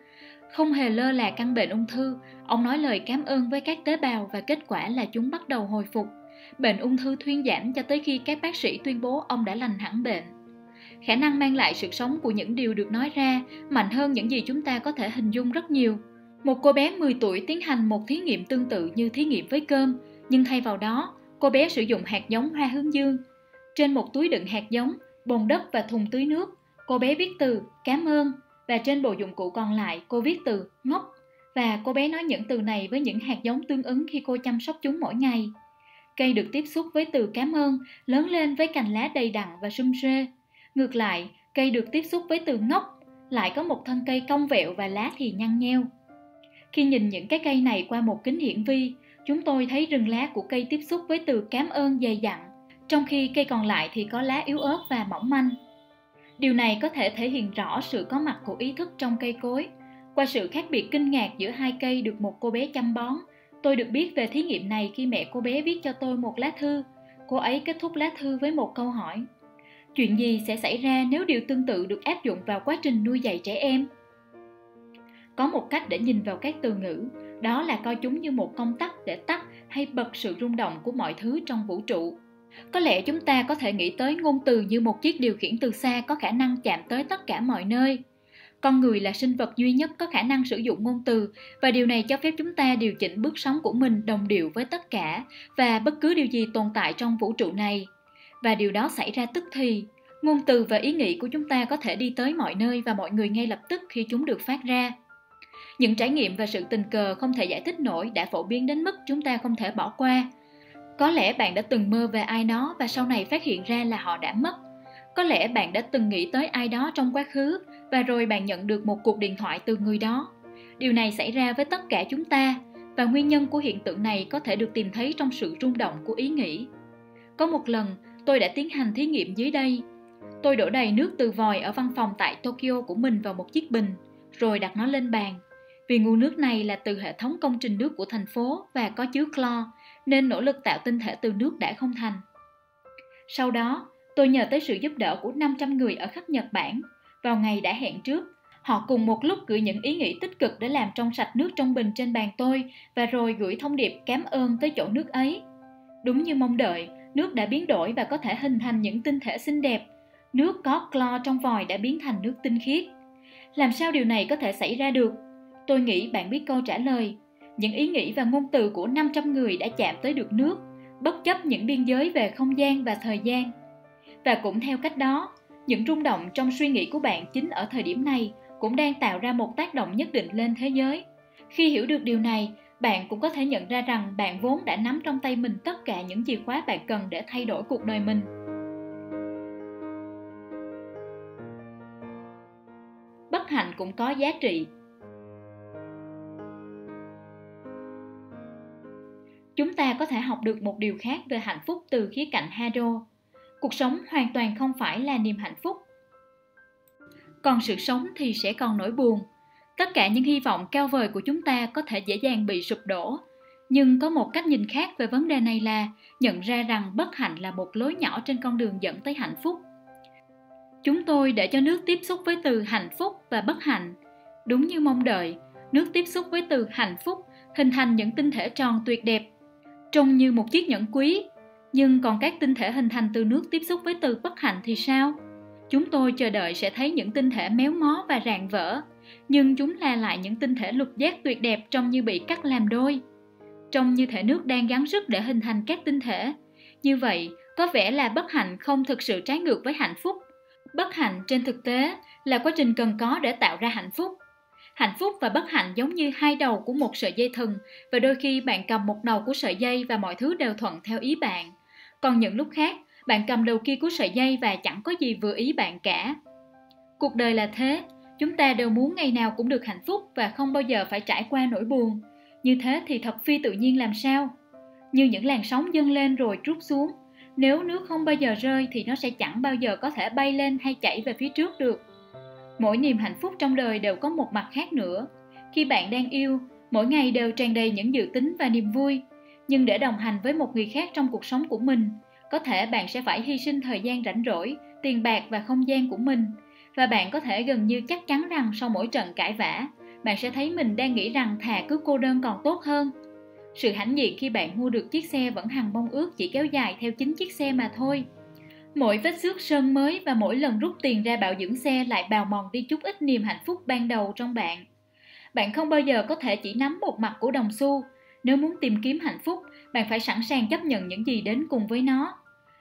Không hề lơ là căn bệnh ung thư, ông nói lời cảm ơn với các tế bào và kết quả là chúng bắt đầu hồi phục. Bệnh ung thư thuyên giảm cho tới khi các bác sĩ tuyên bố ông đã lành hẳn bệnh khả năng mang lại sự sống của những điều được nói ra mạnh hơn những gì chúng ta có thể hình dung rất nhiều. Một cô bé 10 tuổi tiến hành một thí nghiệm tương tự như thí nghiệm với cơm, nhưng thay vào đó, cô bé sử dụng hạt giống hoa hướng dương. Trên một túi đựng hạt giống, bồn đất và thùng tưới nước, cô bé viết từ cảm ơn và trên bộ dụng cụ còn lại cô viết từ ngốc và cô bé nói những từ này với những hạt giống tương ứng khi cô chăm sóc chúng mỗi ngày. Cây được tiếp xúc với từ cảm ơn lớn lên với cành lá đầy đặn và sum rê Ngược lại, cây được tiếp xúc với từ ngốc lại có một thân cây cong vẹo và lá thì nhăn nheo. Khi nhìn những cái cây này qua một kính hiển vi, chúng tôi thấy rừng lá của cây tiếp xúc với từ cảm ơn dày dặn, trong khi cây còn lại thì có lá yếu ớt và mỏng manh. Điều này có thể thể hiện rõ sự có mặt của ý thức trong cây cối. Qua sự khác biệt kinh ngạc giữa hai cây được một cô bé chăm bón, tôi được biết về thí nghiệm này khi mẹ cô bé viết cho tôi một lá thư. Cô ấy kết thúc lá thư với một câu hỏi chuyện gì sẽ xảy ra nếu điều tương tự được áp dụng vào quá trình nuôi dạy trẻ em? Có một cách để nhìn vào các từ ngữ, đó là coi chúng như một công tắc để tắt hay bật sự rung động của mọi thứ trong vũ trụ. Có lẽ chúng ta có thể nghĩ tới ngôn từ như một chiếc điều khiển từ xa có khả năng chạm tới tất cả mọi nơi. Con người là sinh vật duy nhất có khả năng sử dụng ngôn từ, và điều này cho phép chúng ta điều chỉnh bước sống của mình đồng điệu với tất cả và bất cứ điều gì tồn tại trong vũ trụ này và điều đó xảy ra tức thì. Ngôn từ và ý nghĩ của chúng ta có thể đi tới mọi nơi và mọi người ngay lập tức khi chúng được phát ra. Những trải nghiệm và sự tình cờ không thể giải thích nổi đã phổ biến đến mức chúng ta không thể bỏ qua. Có lẽ bạn đã từng mơ về ai đó và sau này phát hiện ra là họ đã mất. Có lẽ bạn đã từng nghĩ tới ai đó trong quá khứ và rồi bạn nhận được một cuộc điện thoại từ người đó. Điều này xảy ra với tất cả chúng ta và nguyên nhân của hiện tượng này có thể được tìm thấy trong sự rung động của ý nghĩ. Có một lần tôi đã tiến hành thí nghiệm dưới đây. Tôi đổ đầy nước từ vòi ở văn phòng tại tokyo của mình vào một chiếc bình rồi đặt nó lên bàn. Vì nguồn nước này là từ hệ thống công trình nước của thành phố và có chứa clo nên nỗ lực tạo tinh thể từ nước đã không thành. Sau đó tôi nhờ tới sự giúp đỡ của 500 người ở khắp Nhật Bản. Vào ngày đã hẹn trước Họ cùng một lúc gửi những ý nghĩ tích cực để làm trong sạch nước trong bình trên bàn tôi và rồi gửi thông điệp cảm ơn tới chỗ nước ấy. Đúng như mong đợi, nước đã biến đổi và có thể hình thành những tinh thể xinh đẹp. Nước có clo trong vòi đã biến thành nước tinh khiết. Làm sao điều này có thể xảy ra được? Tôi nghĩ bạn biết câu trả lời. Những ý nghĩ và ngôn từ của 500 người đã chạm tới được nước, bất chấp những biên giới về không gian và thời gian. Và cũng theo cách đó, những rung động trong suy nghĩ của bạn chính ở thời điểm này cũng đang tạo ra một tác động nhất định lên thế giới. Khi hiểu được điều này, bạn cũng có thể nhận ra rằng bạn vốn đã nắm trong tay mình tất cả những chìa khóa bạn cần để thay đổi cuộc đời mình. Bất hạnh cũng có giá trị. Chúng ta có thể học được một điều khác về hạnh phúc từ khía cạnh hado. Cuộc sống hoàn toàn không phải là niềm hạnh phúc. Còn sự sống thì sẽ còn nỗi buồn tất cả những hy vọng cao vời của chúng ta có thể dễ dàng bị sụp đổ. Nhưng có một cách nhìn khác về vấn đề này là nhận ra rằng bất hạnh là một lối nhỏ trên con đường dẫn tới hạnh phúc. Chúng tôi để cho nước tiếp xúc với từ hạnh phúc và bất hạnh. Đúng như mong đợi, nước tiếp xúc với từ hạnh phúc hình thành những tinh thể tròn tuyệt đẹp, trông như một chiếc nhẫn quý. Nhưng còn các tinh thể hình thành từ nước tiếp xúc với từ bất hạnh thì sao? Chúng tôi chờ đợi sẽ thấy những tinh thể méo mó và rạn vỡ nhưng chúng là lại những tinh thể lục giác tuyệt đẹp trông như bị cắt làm đôi. Trông như thể nước đang gắng sức để hình thành các tinh thể. Như vậy, có vẻ là bất hạnh không thực sự trái ngược với hạnh phúc. Bất hạnh trên thực tế là quá trình cần có để tạo ra hạnh phúc. Hạnh phúc và bất hạnh giống như hai đầu của một sợi dây thừng và đôi khi bạn cầm một đầu của sợi dây và mọi thứ đều thuận theo ý bạn. Còn những lúc khác, bạn cầm đầu kia của sợi dây và chẳng có gì vừa ý bạn cả. Cuộc đời là thế chúng ta đều muốn ngày nào cũng được hạnh phúc và không bao giờ phải trải qua nỗi buồn. Như thế thì thật phi tự nhiên làm sao? Như những làn sóng dâng lên rồi trút xuống, nếu nước không bao giờ rơi thì nó sẽ chẳng bao giờ có thể bay lên hay chảy về phía trước được. Mỗi niềm hạnh phúc trong đời đều có một mặt khác nữa. Khi bạn đang yêu, mỗi ngày đều tràn đầy những dự tính và niềm vui. Nhưng để đồng hành với một người khác trong cuộc sống của mình, có thể bạn sẽ phải hy sinh thời gian rảnh rỗi, tiền bạc và không gian của mình và bạn có thể gần như chắc chắn rằng sau mỗi trận cãi vã, bạn sẽ thấy mình đang nghĩ rằng thà cứ cô đơn còn tốt hơn. Sự hãnh diện khi bạn mua được chiếc xe vẫn hằng mong ước chỉ kéo dài theo chính chiếc xe mà thôi. Mỗi vết xước sơn mới và mỗi lần rút tiền ra bảo dưỡng xe lại bào mòn đi chút ít niềm hạnh phúc ban đầu trong bạn. Bạn không bao giờ có thể chỉ nắm một mặt của đồng xu. Nếu muốn tìm kiếm hạnh phúc, bạn phải sẵn sàng chấp nhận những gì đến cùng với nó.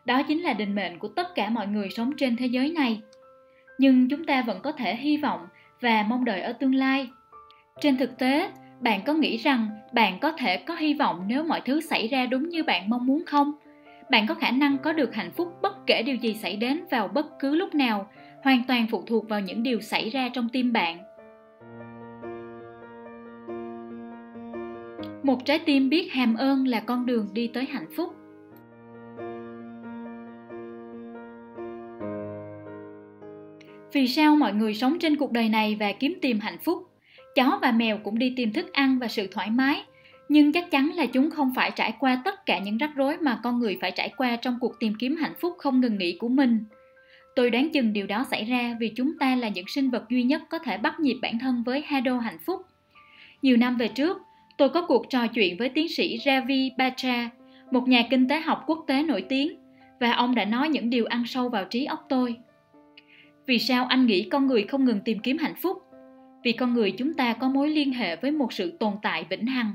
Đó chính là định mệnh của tất cả mọi người sống trên thế giới này nhưng chúng ta vẫn có thể hy vọng và mong đợi ở tương lai. Trên thực tế, bạn có nghĩ rằng bạn có thể có hy vọng nếu mọi thứ xảy ra đúng như bạn mong muốn không? Bạn có khả năng có được hạnh phúc bất kể điều gì xảy đến vào bất cứ lúc nào, hoàn toàn phụ thuộc vào những điều xảy ra trong tim bạn. Một trái tim biết hàm ơn là con đường đi tới hạnh phúc. Vì sao mọi người sống trên cuộc đời này và kiếm tìm hạnh phúc? Chó và mèo cũng đi tìm thức ăn và sự thoải mái. Nhưng chắc chắn là chúng không phải trải qua tất cả những rắc rối mà con người phải trải qua trong cuộc tìm kiếm hạnh phúc không ngừng nghỉ của mình. Tôi đoán chừng điều đó xảy ra vì chúng ta là những sinh vật duy nhất có thể bắt nhịp bản thân với hado hạnh phúc. Nhiều năm về trước, tôi có cuộc trò chuyện với tiến sĩ ravi batra, một nhà kinh tế học quốc tế nổi tiếng, và ông đã nói những điều ăn sâu vào trí óc tôi vì sao anh nghĩ con người không ngừng tìm kiếm hạnh phúc? Vì con người chúng ta có mối liên hệ với một sự tồn tại vĩnh hằng.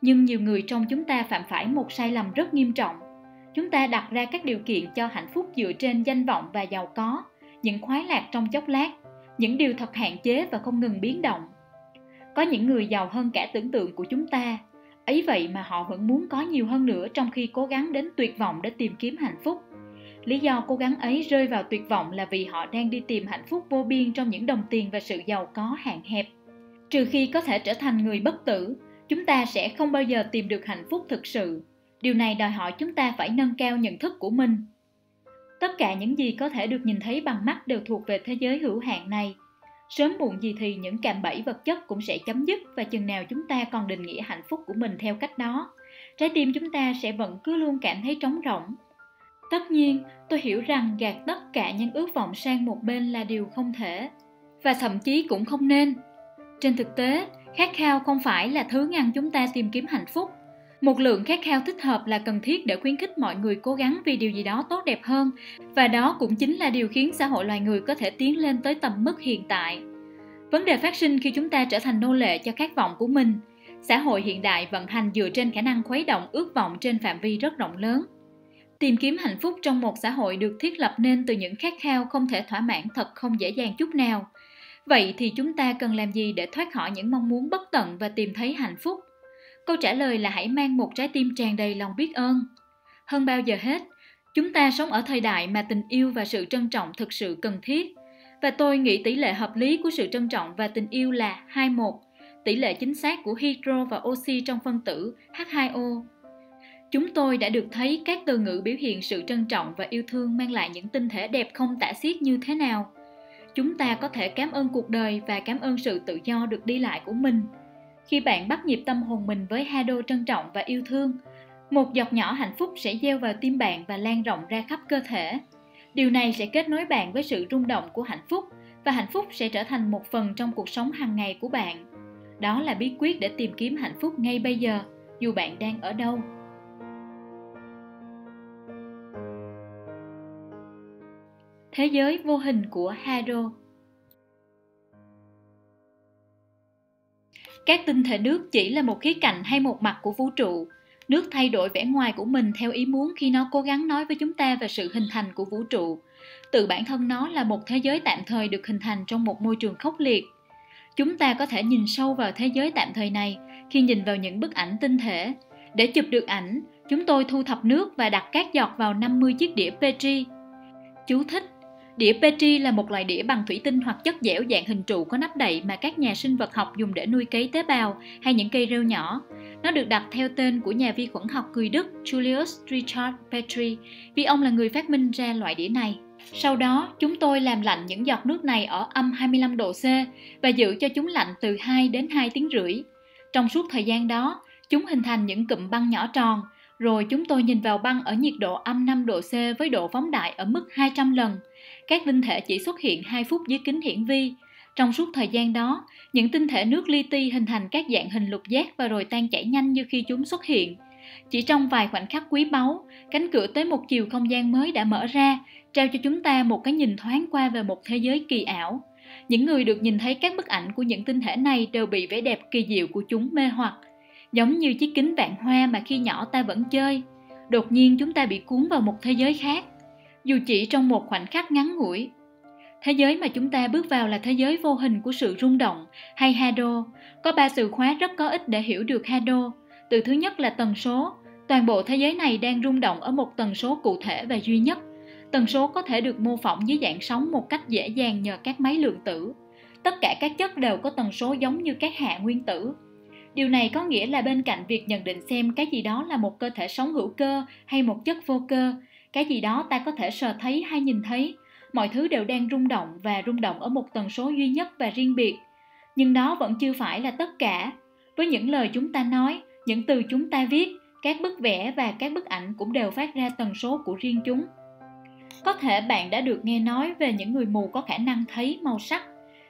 Nhưng nhiều người trong chúng ta phạm phải một sai lầm rất nghiêm trọng. Chúng ta đặt ra các điều kiện cho hạnh phúc dựa trên danh vọng và giàu có, những khoái lạc trong chốc lát, những điều thật hạn chế và không ngừng biến động. Có những người giàu hơn cả tưởng tượng của chúng ta. Ấy vậy mà họ vẫn muốn có nhiều hơn nữa trong khi cố gắng đến tuyệt vọng để tìm kiếm hạnh phúc lý do cố gắng ấy rơi vào tuyệt vọng là vì họ đang đi tìm hạnh phúc vô biên trong những đồng tiền và sự giàu có hạn hẹp. Trừ khi có thể trở thành người bất tử, chúng ta sẽ không bao giờ tìm được hạnh phúc thực sự. Điều này đòi hỏi chúng ta phải nâng cao nhận thức của mình. Tất cả những gì có thể được nhìn thấy bằng mắt đều thuộc về thế giới hữu hạn này. Sớm muộn gì thì những cạm bẫy vật chất cũng sẽ chấm dứt và chừng nào chúng ta còn định nghĩa hạnh phúc của mình theo cách đó. Trái tim chúng ta sẽ vẫn cứ luôn cảm thấy trống rỗng tất nhiên, tôi hiểu rằng gạt tất cả những ước vọng sang một bên là điều không thể, và thậm chí cũng không nên. Trên thực tế, khát khao không phải là thứ ngăn chúng ta tìm kiếm hạnh phúc. Một lượng khát khao thích hợp là cần thiết để khuyến khích mọi người cố gắng vì điều gì đó tốt đẹp hơn, và đó cũng chính là điều khiến xã hội loài người có thể tiến lên tới tầm mức hiện tại. Vấn đề phát sinh khi chúng ta trở thành nô lệ cho khát vọng của mình. Xã hội hiện đại vận hành dựa trên khả năng khuấy động ước vọng trên phạm vi rất rộng lớn tìm kiếm hạnh phúc trong một xã hội được thiết lập nên từ những khát khao không thể thỏa mãn thật không dễ dàng chút nào. Vậy thì chúng ta cần làm gì để thoát khỏi những mong muốn bất tận và tìm thấy hạnh phúc? Câu trả lời là hãy mang một trái tim tràn đầy lòng biết ơn. Hơn bao giờ hết chúng ta sống ở thời đại mà tình yêu và sự trân trọng thực sự cần thiết. Và tôi nghĩ tỷ lệ hợp lý của sự trân trọng và tình yêu là 21, tỷ lệ chính xác của hydro và oxy trong phân tử H2O. Chúng tôi đã được thấy các từ ngữ biểu hiện sự trân trọng và yêu thương mang lại những tinh thể đẹp không tả xiết như thế nào. Chúng ta có thể cảm ơn cuộc đời và cảm ơn sự tự do được đi lại của mình – khi bạn bắt nhịp tâm hồn mình với hai đô trân trọng và yêu thương, một giọt nhỏ hạnh phúc sẽ gieo vào tim bạn và lan rộng ra khắp cơ thể. Điều này sẽ kết nối bạn với sự rung động của hạnh phúc và hạnh phúc sẽ trở thành một phần trong cuộc sống hàng ngày của bạn. Đó là bí quyết để tìm kiếm hạnh phúc ngay bây giờ, dù bạn đang ở đâu. Thế giới vô hình của Hado các tinh thể nước chỉ là một khía cạnh hay một mặt của vũ trụ. Nước thay đổi vẻ ngoài của mình theo ý muốn khi nó cố gắng nói với chúng ta về sự hình thành của vũ trụ. Từ bản thân nó là một thế giới tạm thời được hình thành trong một môi trường khốc liệt. Chúng ta có thể nhìn sâu vào thế giới tạm thời này khi nhìn vào những bức ảnh tinh thể. Để chụp được ảnh, chúng tôi thu thập nước và đặt các giọt vào 50 chiếc đĩa Petri. Chú thích Đĩa Petri là một loại đĩa bằng thủy tinh hoặc chất dẻo dạng hình trụ có nắp đậy mà các nhà sinh vật học dùng để nuôi cấy tế bào hay những cây rêu nhỏ. Nó được đặt theo tên của nhà vi khuẩn học người Đức Julius Richard Petri vì ông là người phát minh ra loại đĩa này. Sau đó, chúng tôi làm lạnh những giọt nước này ở âm 25 độ C và giữ cho chúng lạnh từ 2 đến 2 tiếng rưỡi. Trong suốt thời gian đó, chúng hình thành những cụm băng nhỏ tròn, rồi chúng tôi nhìn vào băng ở nhiệt độ âm 5 độ C với độ phóng đại ở mức 200 lần. Các tinh thể chỉ xuất hiện 2 phút dưới kính hiển vi. Trong suốt thời gian đó, những tinh thể nước li ti hình thành các dạng hình lục giác và rồi tan chảy nhanh như khi chúng xuất hiện. Chỉ trong vài khoảnh khắc quý báu, cánh cửa tới một chiều không gian mới đã mở ra, trao cho chúng ta một cái nhìn thoáng qua về một thế giới kỳ ảo. Những người được nhìn thấy các bức ảnh của những tinh thể này đều bị vẻ đẹp kỳ diệu của chúng mê hoặc, giống như chiếc kính vạn hoa mà khi nhỏ ta vẫn chơi. Đột nhiên chúng ta bị cuốn vào một thế giới khác, dù chỉ trong một khoảnh khắc ngắn ngủi. Thế giới mà chúng ta bước vào là thế giới vô hình của sự rung động hay Hado. Có ba từ khóa rất có ích để hiểu được Hado. Từ thứ nhất là tần số. Toàn bộ thế giới này đang rung động ở một tần số cụ thể và duy nhất. Tần số có thể được mô phỏng dưới dạng sóng một cách dễ dàng nhờ các máy lượng tử. Tất cả các chất đều có tần số giống như các hạ nguyên tử. Điều này có nghĩa là bên cạnh việc nhận định xem cái gì đó là một cơ thể sống hữu cơ hay một chất vô cơ, cái gì đó ta có thể sờ thấy hay nhìn thấy, mọi thứ đều đang rung động và rung động ở một tần số duy nhất và riêng biệt. Nhưng đó vẫn chưa phải là tất cả. Với những lời chúng ta nói, những từ chúng ta viết, các bức vẽ và các bức ảnh cũng đều phát ra tần số của riêng chúng. Có thể bạn đã được nghe nói về những người mù có khả năng thấy màu sắc.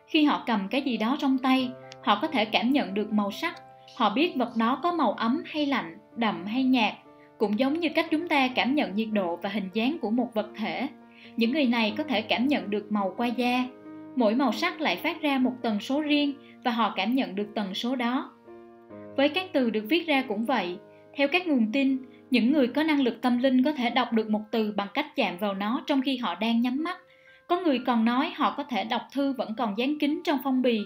Khi họ cầm cái gì đó trong tay, họ có thể cảm nhận được màu sắc. Họ biết vật đó có màu ấm hay lạnh, đậm hay nhạt, cũng giống như cách chúng ta cảm nhận nhiệt độ và hình dáng của một vật thể. Những người này có thể cảm nhận được màu qua da. Mỗi màu sắc lại phát ra một tần số riêng và họ cảm nhận được tần số đó. Với các từ được viết ra cũng vậy. Theo các nguồn tin, những người có năng lực tâm linh có thể đọc được một từ bằng cách chạm vào nó trong khi họ đang nhắm mắt. Có người còn nói họ có thể đọc thư vẫn còn dán kín trong phong bì.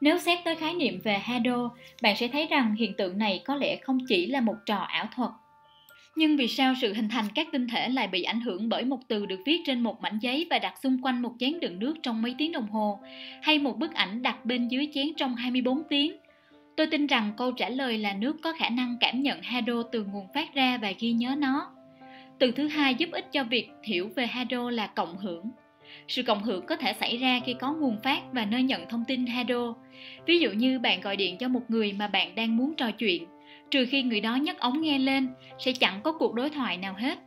Nếu xét tới khái niệm về Hado, bạn sẽ thấy rằng hiện tượng này có lẽ không chỉ là một trò ảo thuật. Nhưng vì sao sự hình thành các tinh thể lại bị ảnh hưởng bởi một từ được viết trên một mảnh giấy và đặt xung quanh một chén đựng nước trong mấy tiếng đồng hồ, hay một bức ảnh đặt bên dưới chén trong 24 tiếng? Tôi tin rằng câu trả lời là nước có khả năng cảm nhận hado từ nguồn phát ra và ghi nhớ nó. Từ thứ hai giúp ích cho việc hiểu về hado là cộng hưởng. Sự cộng hưởng có thể xảy ra khi có nguồn phát và nơi nhận thông tin hado. Ví dụ như bạn gọi điện cho một người mà bạn đang muốn trò chuyện, trừ khi người đó nhấc ống nghe lên, sẽ chẳng có cuộc đối thoại nào hết.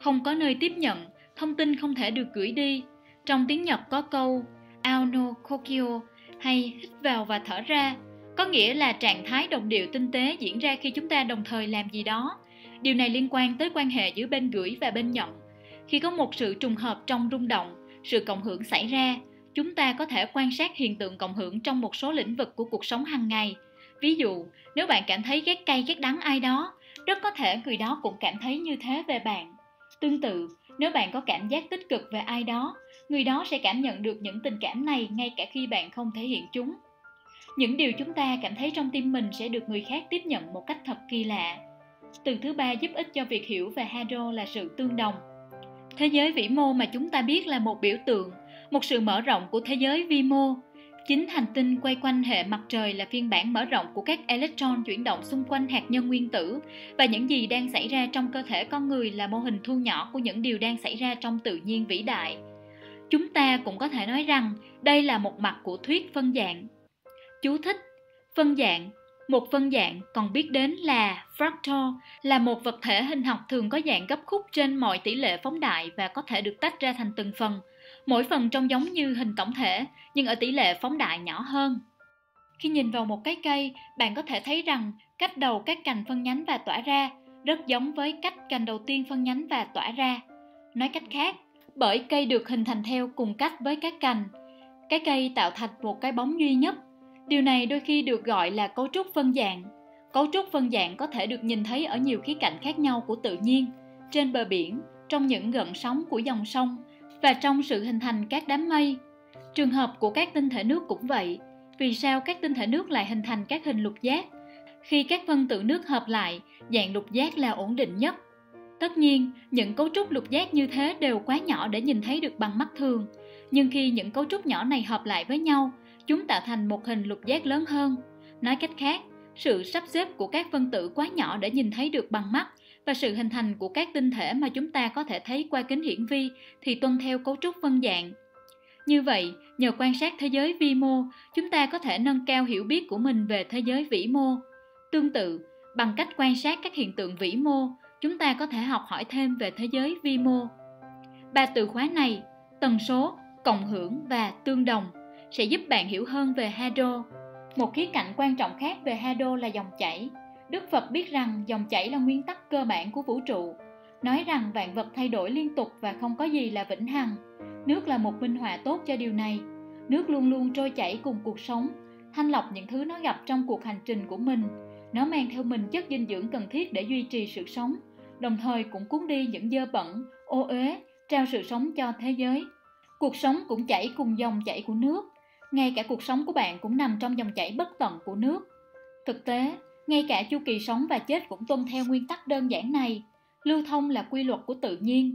Không có nơi tiếp nhận, thông tin không thể được gửi đi. Trong tiếng Nhật có câu ao kokyo hay hít vào và thở ra có nghĩa là trạng thái đồng điệu tinh tế diễn ra khi chúng ta đồng thời làm gì đó điều này liên quan tới quan hệ giữa bên gửi và bên nhận khi có một sự trùng hợp trong rung động sự cộng hưởng xảy ra chúng ta có thể quan sát hiện tượng cộng hưởng trong một số lĩnh vực của cuộc sống hàng ngày ví dụ, nếu bạn cảm thấy ghét cay, ghét đắng ai đó, rất có thể người đó cũng cảm thấy như thế về bạn. Tương tự, nếu bạn có cảm giác tích cực về ai đó, người đó sẽ cảm nhận được những tình cảm này ngay cả khi bạn không thể hiện chúng. Những điều chúng ta cảm thấy trong tim mình sẽ được người khác tiếp nhận một cách thật kỳ lạ. Từ thứ ba giúp ích cho việc hiểu về hado là sự tương đồng. Thế giới vĩ mô mà chúng ta biết là một biểu tượng, một sự mở rộng của thế giới vi mô chính hành tinh quay quanh hệ mặt trời là phiên bản mở rộng của các electron chuyển động xung quanh hạt nhân nguyên tử. Và những gì đang xảy ra trong cơ thể con người là mô hình thu nhỏ của những điều đang xảy ra trong tự nhiên vĩ đại. Chúng ta cũng có thể nói rằng đây là một mặt của thuyết phân dạng. Chú thích, Phân dạng. Một phân dạng còn biết đến là fractal, là một vật thể hình học thường có dạng gấp khúc trên mọi tỷ lệ phóng đại và có thể được tách ra thành từng phần. Mỗi phần trông giống như hình tổng thể nhưng ở tỷ lệ phóng đại nhỏ hơn. Khi nhìn vào một cái cây, bạn có thể thấy rằng cách đầu các cành phân nhánh và tỏa ra rất giống với cách cành đầu tiên phân nhánh và tỏa ra. Nói cách khác, bởi cây được hình thành theo cùng cách với các cành, cái cây tạo thành một cái bóng duy nhất Điều này đôi khi được gọi là cấu trúc phân dạng. Cấu trúc phân dạng có thể được nhìn thấy ở nhiều khía cạnh khác nhau của tự nhiên, trên bờ biển, trong những gợn sóng của dòng sông và trong sự hình thành các đám mây. Trường hợp của các tinh thể nước cũng vậy. Vì sao các tinh thể nước lại hình thành các hình lục giác? Khi các phân tử nước hợp lại, dạng lục giác là ổn định nhất. Tất nhiên, những cấu trúc lục giác như thế đều quá nhỏ để nhìn thấy được bằng mắt thường. Nhưng khi những cấu trúc nhỏ này hợp lại với nhau, chúng tạo thành một hình lục giác lớn hơn. Nói cách khác, sự sắp xếp của các phân tử quá nhỏ để nhìn thấy được bằng mắt và sự hình thành của các tinh thể mà chúng ta có thể thấy qua kính hiển vi thì tuân theo cấu trúc phân dạng. Như vậy, nhờ quan sát thế giới vi mô, chúng ta có thể nâng cao hiểu biết của mình về thế giới vĩ mô. Tương tự, bằng cách quan sát các hiện tượng vĩ mô, chúng ta có thể học hỏi thêm về thế giới vi mô. Ba từ khóa này, tần số, cộng hưởng và tương đồng sẽ giúp bạn hiểu hơn về Hado. Một khía cạnh quan trọng khác về Hado là dòng chảy. Đức Phật biết rằng dòng chảy là nguyên tắc cơ bản của vũ trụ, nói rằng vạn vật thay đổi liên tục và không có gì là vĩnh hằng. Nước là một minh họa tốt cho điều này. Nước luôn luôn trôi chảy cùng cuộc sống, thanh lọc những thứ nó gặp trong cuộc hành trình của mình. Nó mang theo mình chất dinh dưỡng cần thiết để duy trì sự sống, đồng thời cũng cuốn đi những dơ bẩn, ô uế, trao sự sống cho thế giới. Cuộc sống cũng chảy cùng dòng chảy của nước. Ngay cả cuộc sống của bạn cũng nằm trong dòng chảy bất tận của nước. Thực tế, ngay cả chu kỳ sống và chết cũng tuân theo nguyên tắc đơn giản này. Lưu thông là quy luật của tự nhiên.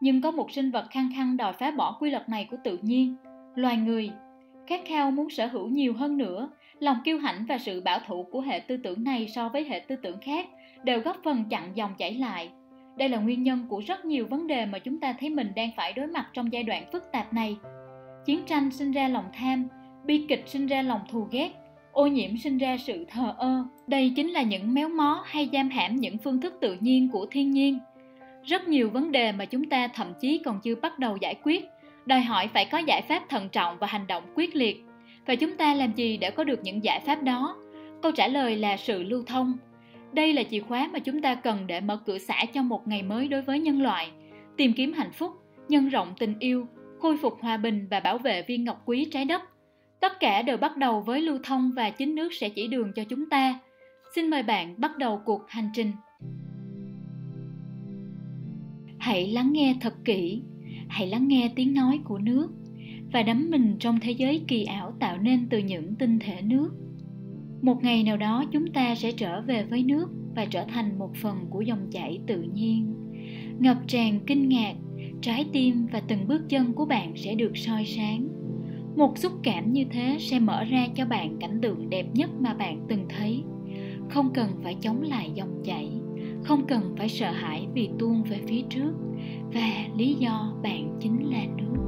Nhưng có một sinh vật khăng khăng đòi phá bỏ quy luật này của tự nhiên, loài người. Khát khao muốn sở hữu nhiều hơn nữa, lòng kiêu hãnh và sự bảo thủ của hệ tư tưởng này so với hệ tư tưởng khác đều góp phần chặn dòng chảy lại. Đây là nguyên nhân của rất nhiều vấn đề mà chúng ta thấy mình đang phải đối mặt trong giai đoạn phức tạp này. Chiến tranh sinh ra lòng tham, bi kịch sinh ra lòng thù ghét, ô nhiễm sinh ra sự thờ ơ. Đây chính là những méo mó hay giam hãm những phương thức tự nhiên của thiên nhiên. Rất nhiều vấn đề mà chúng ta thậm chí còn chưa bắt đầu giải quyết, đòi hỏi phải có giải pháp thận trọng và hành động quyết liệt. Và chúng ta làm gì để có được những giải pháp đó? Câu trả lời là sự lưu thông. Đây là chìa khóa mà chúng ta cần để mở cửa xả cho một ngày mới đối với nhân loại, tìm kiếm hạnh phúc, nhân rộng tình yêu, khôi phục hòa bình và bảo vệ viên ngọc quý trái đất Tất cả đều bắt đầu với lưu thông và chính nước sẽ chỉ đường cho chúng ta. Xin mời bạn bắt đầu cuộc hành trình. Hãy lắng nghe thật kỹ, hãy lắng nghe tiếng nói của nước và đắm mình trong thế giới kỳ ảo tạo nên từ những tinh thể nước. Một ngày nào đó chúng ta sẽ trở về với nước và trở thành một phần của dòng chảy tự nhiên. Ngập tràn kinh ngạc, trái tim và từng bước chân của bạn sẽ được soi sáng một xúc cảm như thế sẽ mở ra cho bạn cảnh tượng đẹp nhất mà bạn từng thấy. Không cần phải chống lại dòng chảy, không cần phải sợ hãi vì tuôn về phía trước. Và lý do bạn chính là nước.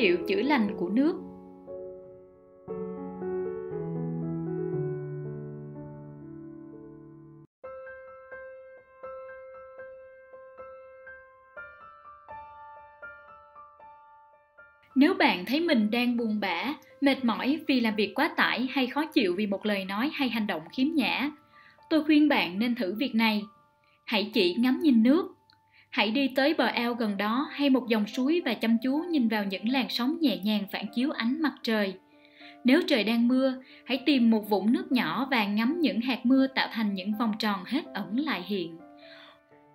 Giai chữa lành của nước Nếu bạn thấy mình đang buồn bã, mệt mỏi vì làm việc quá tải hay khó chịu vì một lời nói hay hành động khiếm nhã, tôi khuyên bạn nên thử việc này. Hãy chỉ ngắm nhìn nước Hãy đi tới bờ ao gần đó hay một dòng suối và chăm chú nhìn vào những làn sóng nhẹ nhàng phản chiếu ánh mặt trời. Nếu trời đang mưa, hãy tìm một vũng nước nhỏ và ngắm những hạt mưa tạo thành những vòng tròn hết ẩn lại hiện.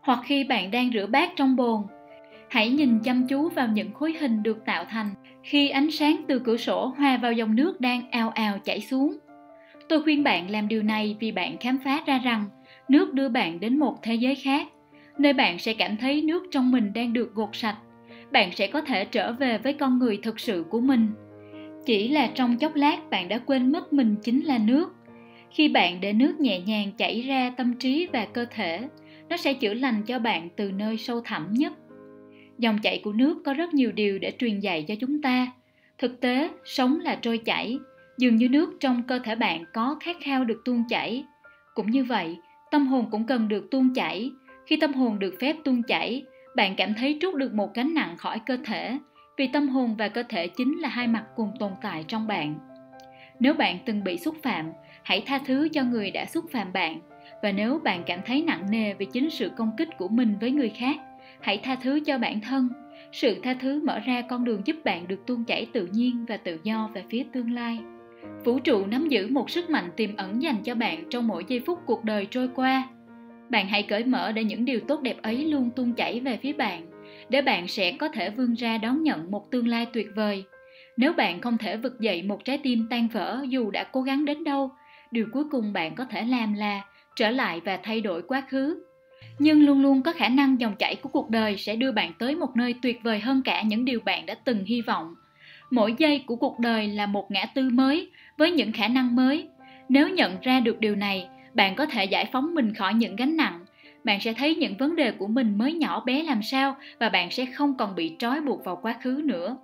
Hoặc khi bạn đang rửa bát trong bồn, hãy nhìn chăm chú vào những khối hình được tạo thành khi ánh sáng từ cửa sổ hòa vào dòng nước đang ào ào chảy xuống. Tôi khuyên bạn làm điều này vì bạn khám phá ra rằng nước đưa bạn đến một thế giới khác nơi bạn sẽ cảm thấy nước trong mình đang được gột sạch. Bạn sẽ có thể trở về với con người thực sự của mình. Chỉ là trong chốc lát bạn đã quên mất mình chính là nước. Khi bạn để nước nhẹ nhàng chảy ra tâm trí và cơ thể, nó sẽ chữa lành cho bạn từ nơi sâu thẳm nhất. Dòng chảy của nước có rất nhiều điều để truyền dạy cho chúng ta. Thực tế, sống là trôi chảy, dường như nước trong cơ thể bạn có khát khao được tuôn chảy. Cũng như vậy, tâm hồn cũng cần được tuôn chảy khi tâm hồn được phép tuôn chảy, bạn cảm thấy trút được một gánh nặng khỏi cơ thể, vì tâm hồn và cơ thể chính là hai mặt cùng tồn tại trong bạn. Nếu bạn từng bị xúc phạm, hãy tha thứ cho người đã xúc phạm bạn. Và nếu bạn cảm thấy nặng nề vì chính sự công kích của mình với người khác, hãy tha thứ cho bản thân. Sự tha thứ mở ra con đường giúp bạn được tuôn chảy tự nhiên và tự do về phía tương lai. Vũ trụ nắm giữ một sức mạnh tiềm ẩn dành cho bạn trong mỗi giây phút cuộc đời trôi qua bạn hãy cởi mở để những điều tốt đẹp ấy luôn tuôn chảy về phía bạn, để bạn sẽ có thể vươn ra đón nhận một tương lai tuyệt vời. Nếu bạn không thể vực dậy một trái tim tan vỡ dù đã cố gắng đến đâu, điều cuối cùng bạn có thể làm là trở lại và thay đổi quá khứ. Nhưng luôn luôn có khả năng dòng chảy của cuộc đời sẽ đưa bạn tới một nơi tuyệt vời hơn cả những điều bạn đã từng hy vọng. Mỗi giây của cuộc đời là một ngã tư mới với những khả năng mới. Nếu nhận ra được điều này bạn có thể giải phóng mình khỏi những gánh nặng. Bạn sẽ thấy những vấn đề của mình mới nhỏ bé làm sao và bạn sẽ không còn bị trói buộc vào quá khứ nữa.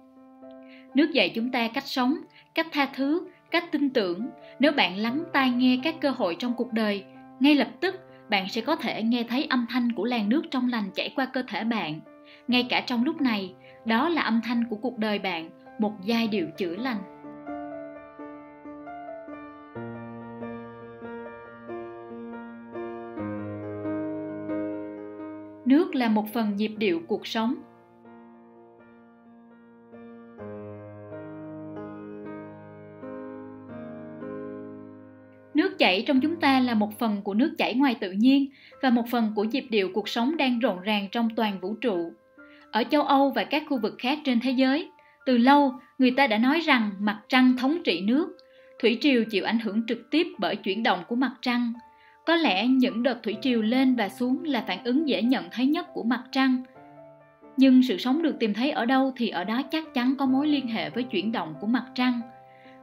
Nước dạy chúng ta cách sống, cách tha thứ, cách tin tưởng. Nếu bạn lắng tai nghe các cơ hội trong cuộc đời, ngay lập tức bạn sẽ có thể nghe thấy âm thanh của làn nước trong lành chảy qua cơ thể bạn. Ngay cả trong lúc này, đó là âm thanh của cuộc đời bạn, một giai điệu chữa lành. Là một phần nhịp điệu cuộc sống. Nước chảy trong chúng ta là một phần của nước chảy ngoài tự nhiên và một phần của nhịp điệu cuộc sống đang rộn ràng trong toàn vũ trụ. Ở châu âu và các khu vực khác trên thế giới, từ lâu người ta đã nói rằng mặt trăng thống trị nước, thủy triều chịu ảnh hưởng trực tiếp bởi chuyển động của mặt trăng có lẽ những đợt thủy triều lên và xuống là phản ứng dễ nhận thấy nhất của mặt trăng. Nhưng sự sống được tìm thấy ở đâu thì ở đó chắc chắn có mối liên hệ với chuyển động của mặt trăng.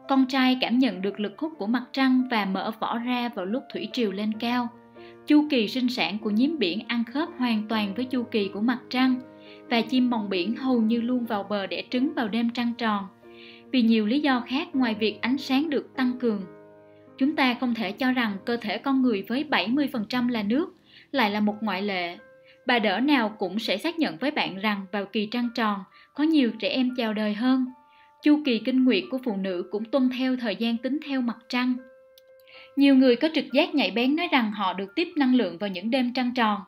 Con trai cảm nhận được lực hút của mặt trăng và mở vỏ ra vào lúc thủy triều lên cao. Chu kỳ sinh sản của nhím biển ăn khớp hoàn toàn với chu kỳ của mặt trăng, và chim mòng biển hầu như luôn vào bờ đẻ trứng vào đêm trăng tròn. Vì nhiều lý do khác, ngoài việc ánh sáng được tăng cường Chúng ta không thể cho rằng cơ thể con người với 70% là nước lại là một ngoại lệ. Bà đỡ nào cũng sẽ xác nhận với bạn rằng vào kỳ trăng tròn có nhiều trẻ em chào đời hơn. Chu kỳ kinh nguyệt của phụ nữ cũng tuân theo thời gian tính theo mặt trăng. Nhiều người có trực giác nhạy bén nói rằng họ được tiếp năng lượng vào những đêm trăng tròn.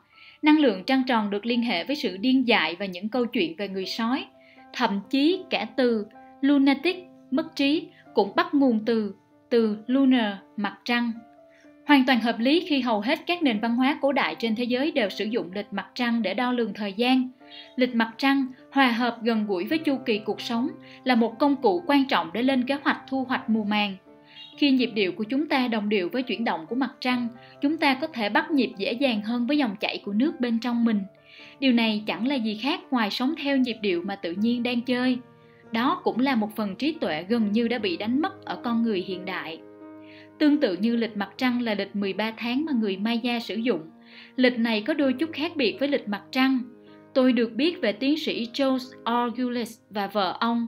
Năng lượng trăng tròn được liên hệ với sự điên dại và những câu chuyện về người sói. Thậm chí cả từ lunatic, mất trí cũng bắt nguồn từ từ lunar, mặt trăng. Hoàn toàn hợp lý khi hầu hết các nền văn hóa cổ đại trên thế giới đều sử dụng lịch mặt trăng để đo lường thời gian. Lịch mặt trăng hòa hợp gần gũi với chu kỳ cuộc sống là một công cụ quan trọng để lên kế hoạch thu hoạch mùa màng. Khi nhịp điệu của chúng ta đồng điệu với chuyển động của mặt trăng, chúng ta có thể bắt nhịp dễ dàng hơn với dòng chảy của nước bên trong mình. Điều này chẳng là gì khác ngoài sống theo nhịp điệu mà tự nhiên đang chơi – đó cũng là một phần trí tuệ gần như đã bị đánh mất ở con người hiện đại. Tương tự như lịch mặt trăng là lịch 13 tháng mà người Maya sử dụng. Lịch này có đôi chút khác biệt với lịch mặt trăng. Tôi được biết về tiến sĩ George Orgulis và vợ ông,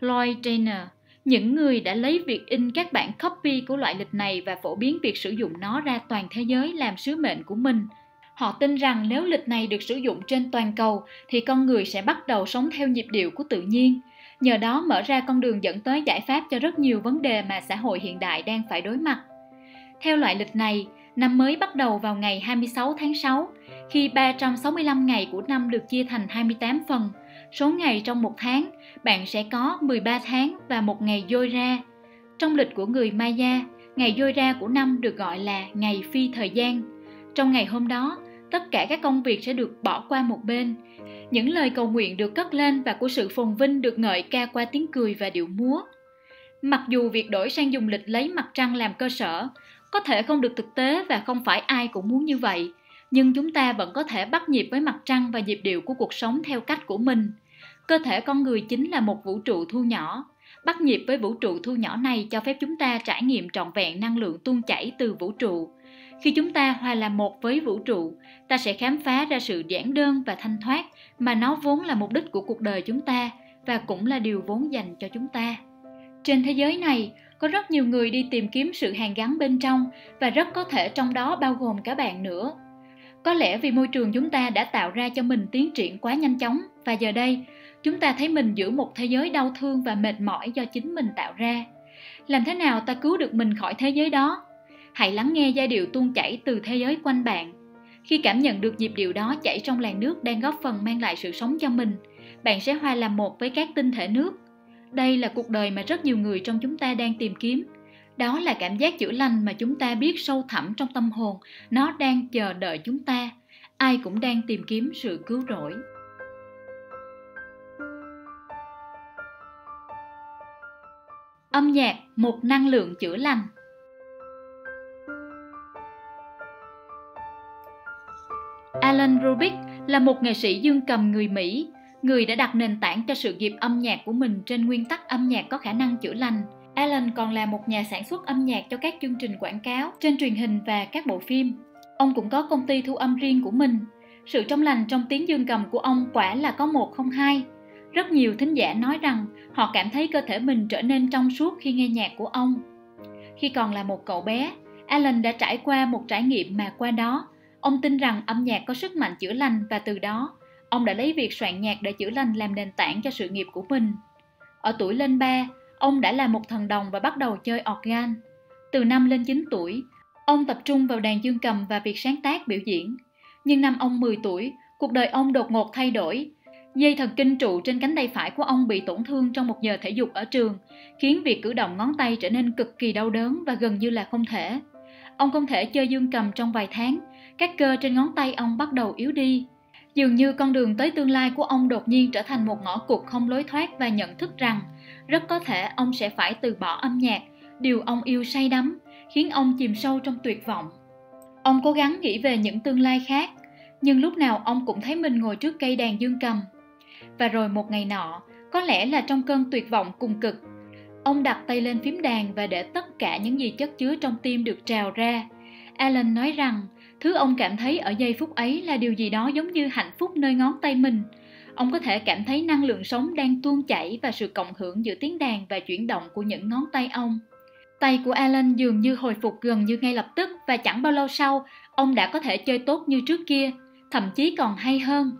Lloyd Jenner, những người đã lấy việc in các bản copy của loại lịch này và phổ biến việc sử dụng nó ra toàn thế giới làm sứ mệnh của mình. Họ tin rằng nếu lịch này được sử dụng trên toàn cầu thì con người sẽ bắt đầu sống theo nhịp điệu của tự nhiên nhờ đó mở ra con đường dẫn tới giải pháp cho rất nhiều vấn đề mà xã hội hiện đại đang phải đối mặt. Theo loại lịch này, năm mới bắt đầu vào ngày 26 tháng 6, khi 365 ngày của năm được chia thành 28 phần. Số ngày trong một tháng, bạn sẽ có 13 tháng và một ngày dôi ra. Trong lịch của người Maya, ngày dôi ra của năm được gọi là ngày phi thời gian. Trong ngày hôm đó, tất cả các công việc sẽ được bỏ qua một bên những lời cầu nguyện được cất lên và của sự phồn vinh được ngợi ca qua tiếng cười và điệu múa. Mặc dù việc đổi sang dùng lịch lấy mặt trăng làm cơ sở, có thể không được thực tế và không phải ai cũng muốn như vậy. Nhưng chúng ta vẫn có thể bắt nhịp với mặt trăng và nhịp điệu của cuộc sống theo cách của mình. Cơ thể con người chính là một vũ trụ thu nhỏ. Bắt nhịp với vũ trụ thu nhỏ này cho phép chúng ta trải nghiệm trọn vẹn năng lượng tuôn chảy từ vũ trụ khi chúng ta hòa làm một với vũ trụ, ta sẽ khám phá ra sự giản đơn và thanh thoát mà nó vốn là mục đích của cuộc đời chúng ta và cũng là điều vốn dành cho chúng ta. Trên thế giới này, có rất nhiều người đi tìm kiếm sự hàn gắn bên trong và rất có thể trong đó bao gồm cả bạn nữa. Có lẽ vì môi trường chúng ta đã tạo ra cho mình tiến triển quá nhanh chóng và giờ đây, chúng ta thấy mình giữa một thế giới đau thương và mệt mỏi do chính mình tạo ra. Làm thế nào ta cứu được mình khỏi thế giới đó? Hãy lắng nghe giai điệu tuôn chảy từ thế giới quanh bạn. Khi cảm nhận được nhịp điệu đó chảy trong làn nước đang góp phần mang lại sự sống cho mình, bạn sẽ hòa làm một với các tinh thể nước. Đây là cuộc đời mà rất nhiều người trong chúng ta đang tìm kiếm. Đó là cảm giác chữa lành mà chúng ta biết sâu thẳm trong tâm hồn. Nó đang chờ đợi chúng ta. Ai cũng đang tìm kiếm sự cứu rỗi. Âm nhạc, một năng lượng chữa lành. Alan Rubik là một nghệ sĩ dương cầm người Mỹ, người đã đặt nền tảng cho sự nghiệp âm nhạc của mình trên nguyên tắc âm nhạc có khả năng chữa lành. Alan còn là một nhà sản xuất âm nhạc cho các chương trình quảng cáo trên truyền hình và các bộ phim. Ông cũng có công ty thu âm riêng của mình. Sự trong lành trong tiếng dương cầm của ông quả là có một không hai. Rất nhiều thính giả nói rằng họ cảm thấy cơ thể mình trở nên trong suốt khi nghe nhạc của ông. Khi còn là một cậu bé, Alan đã trải qua một trải nghiệm mà qua đó, ông tin rằng âm nhạc có sức mạnh chữa lành và từ đó, ông đã lấy việc soạn nhạc để chữa lành làm nền tảng cho sự nghiệp của mình. Ở tuổi lên ba, ông đã là một thần đồng và bắt đầu chơi organ. Từ năm lên 9 tuổi, ông tập trung vào đàn dương cầm và việc sáng tác biểu diễn. Nhưng năm ông 10 tuổi, cuộc đời ông đột ngột thay đổi. Dây thần kinh trụ trên cánh tay phải của ông bị tổn thương trong một giờ thể dục ở trường, khiến việc cử động ngón tay trở nên cực kỳ đau đớn và gần như là không thể. Ông không thể chơi dương cầm trong vài tháng, các cơ trên ngón tay ông bắt đầu yếu đi. Dường như con đường tới tương lai của ông đột nhiên trở thành một ngõ cụt không lối thoát và nhận thức rằng rất có thể ông sẽ phải từ bỏ âm nhạc, điều ông yêu say đắm, khiến ông chìm sâu trong tuyệt vọng. Ông cố gắng nghĩ về những tương lai khác, nhưng lúc nào ông cũng thấy mình ngồi trước cây đàn dương cầm. Và rồi một ngày nọ, có lẽ là trong cơn tuyệt vọng cùng cực, ông đặt tay lên phím đàn và để tất cả những gì chất chứa trong tim được trào ra. Alan nói rằng, thứ ông cảm thấy ở giây phút ấy là điều gì đó giống như hạnh phúc nơi ngón tay mình – ông có thể cảm thấy năng lượng sống đang tuôn chảy và sự cộng hưởng giữa tiếng đàn và chuyển động của những ngón tay ông. Tay của Alan dường như hồi phục gần như ngay lập tức và chẳng bao lâu sau, ông đã có thể chơi tốt như trước kia, thậm chí còn hay hơn.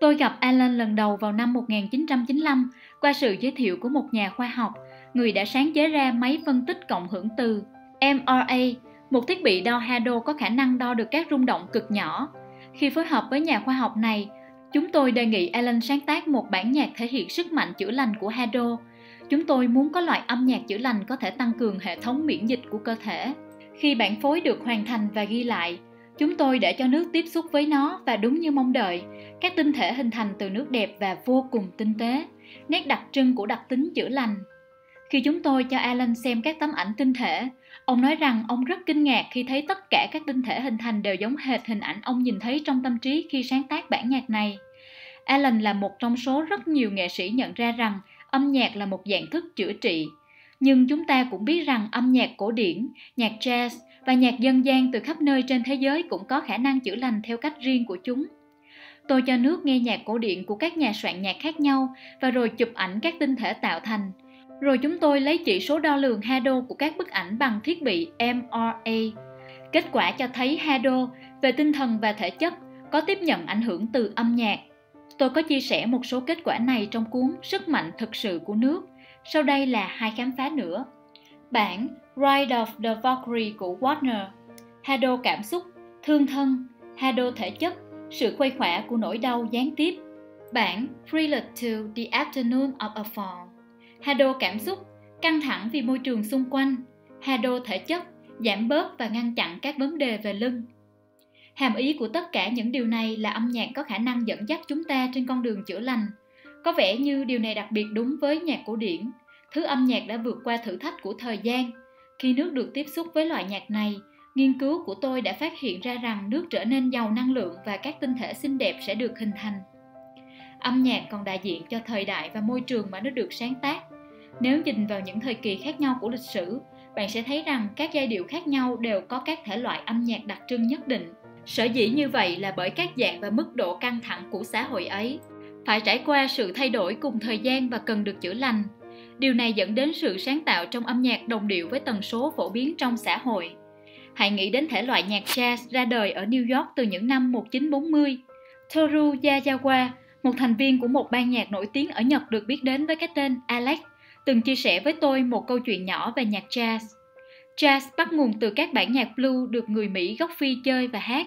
Tôi gặp Alan lần đầu vào năm 1995 qua sự giới thiệu của một nhà khoa học, người đã sáng chế ra máy phân tích cộng hưởng từ MRA, một thiết bị đo Hado có khả năng đo được các rung động cực nhỏ. Khi phối hợp với nhà khoa học này, Chúng tôi đề nghị Alan sáng tác một bản nhạc thể hiện sức mạnh chữa lành của Hado. Chúng tôi muốn có loại âm nhạc chữa lành có thể tăng cường hệ thống miễn dịch của cơ thể. Khi bản phối được hoàn thành và ghi lại, chúng tôi để cho nước tiếp xúc với nó và đúng như mong đợi, các tinh thể hình thành từ nước đẹp và vô cùng tinh tế, nét đặc trưng của đặc tính chữa lành. Khi chúng tôi cho Alan xem các tấm ảnh tinh thể, Ông nói rằng ông rất kinh ngạc khi thấy tất cả các tinh thể hình thành đều giống hệt hình ảnh ông nhìn thấy trong tâm trí khi sáng tác bản nhạc này. Alan là một trong số rất nhiều nghệ sĩ nhận ra rằng âm nhạc là một dạng thức chữa trị. Nhưng chúng ta cũng biết rằng âm nhạc cổ điển, nhạc jazz và nhạc dân gian từ khắp nơi trên thế giới cũng có khả năng chữa lành theo cách riêng của chúng. Tôi cho nước nghe nhạc cổ điển của các nhà soạn nhạc khác nhau và rồi chụp ảnh các tinh thể tạo thành – rồi chúng tôi lấy chỉ số đo lường Hado của các bức ảnh bằng thiết bị MRA. Kết quả cho thấy Hado về tinh thần và thể chất có tiếp nhận ảnh hưởng từ âm nhạc. Tôi có chia sẻ một số kết quả này trong cuốn Sức mạnh thực sự của nước. Sau đây là hai khám phá nữa. Bản Ride of the Valkyrie của Wagner Hado cảm xúc, thương thân, Hado thể chất, sự khuây khỏa của nỗi đau gián tiếp. Bản Prelude to the Afternoon of a Fall Hado cảm xúc, căng thẳng vì môi trường xung quanh, Hado thể chất, giảm bớt và ngăn chặn các vấn đề về lưng. Hàm ý của tất cả những điều này là âm nhạc có khả năng dẫn dắt chúng ta trên con đường chữa lành. Có vẻ như điều này đặc biệt đúng với nhạc cổ điển, thứ âm nhạc đã vượt qua thử thách của thời gian. Khi nước được tiếp xúc với loại nhạc này, nghiên cứu của tôi đã phát hiện ra rằng nước trở nên giàu năng lượng và các tinh thể xinh đẹp sẽ được hình thành. Âm nhạc còn đại diện cho thời đại và môi trường mà nó được sáng tác. Nếu nhìn vào những thời kỳ khác nhau của lịch sử, bạn sẽ thấy rằng các giai điệu khác nhau đều có các thể loại âm nhạc đặc trưng nhất định. Sở dĩ như vậy là bởi các dạng và mức độ căng thẳng của xã hội ấy phải trải qua sự thay đổi cùng thời gian và cần được chữa lành. Điều này dẫn đến sự sáng tạo trong âm nhạc đồng điệu với tần số phổ biến trong xã hội. Hãy nghĩ đến thể loại nhạc jazz ra đời ở New York từ những năm 1940. Toru Yazawa một thành viên của một ban nhạc nổi tiếng ở Nhật được biết đến với cái tên Alex, từng chia sẻ với tôi một câu chuyện nhỏ về nhạc jazz. Jazz bắt nguồn từ các bản nhạc blue được người Mỹ gốc Phi chơi và hát.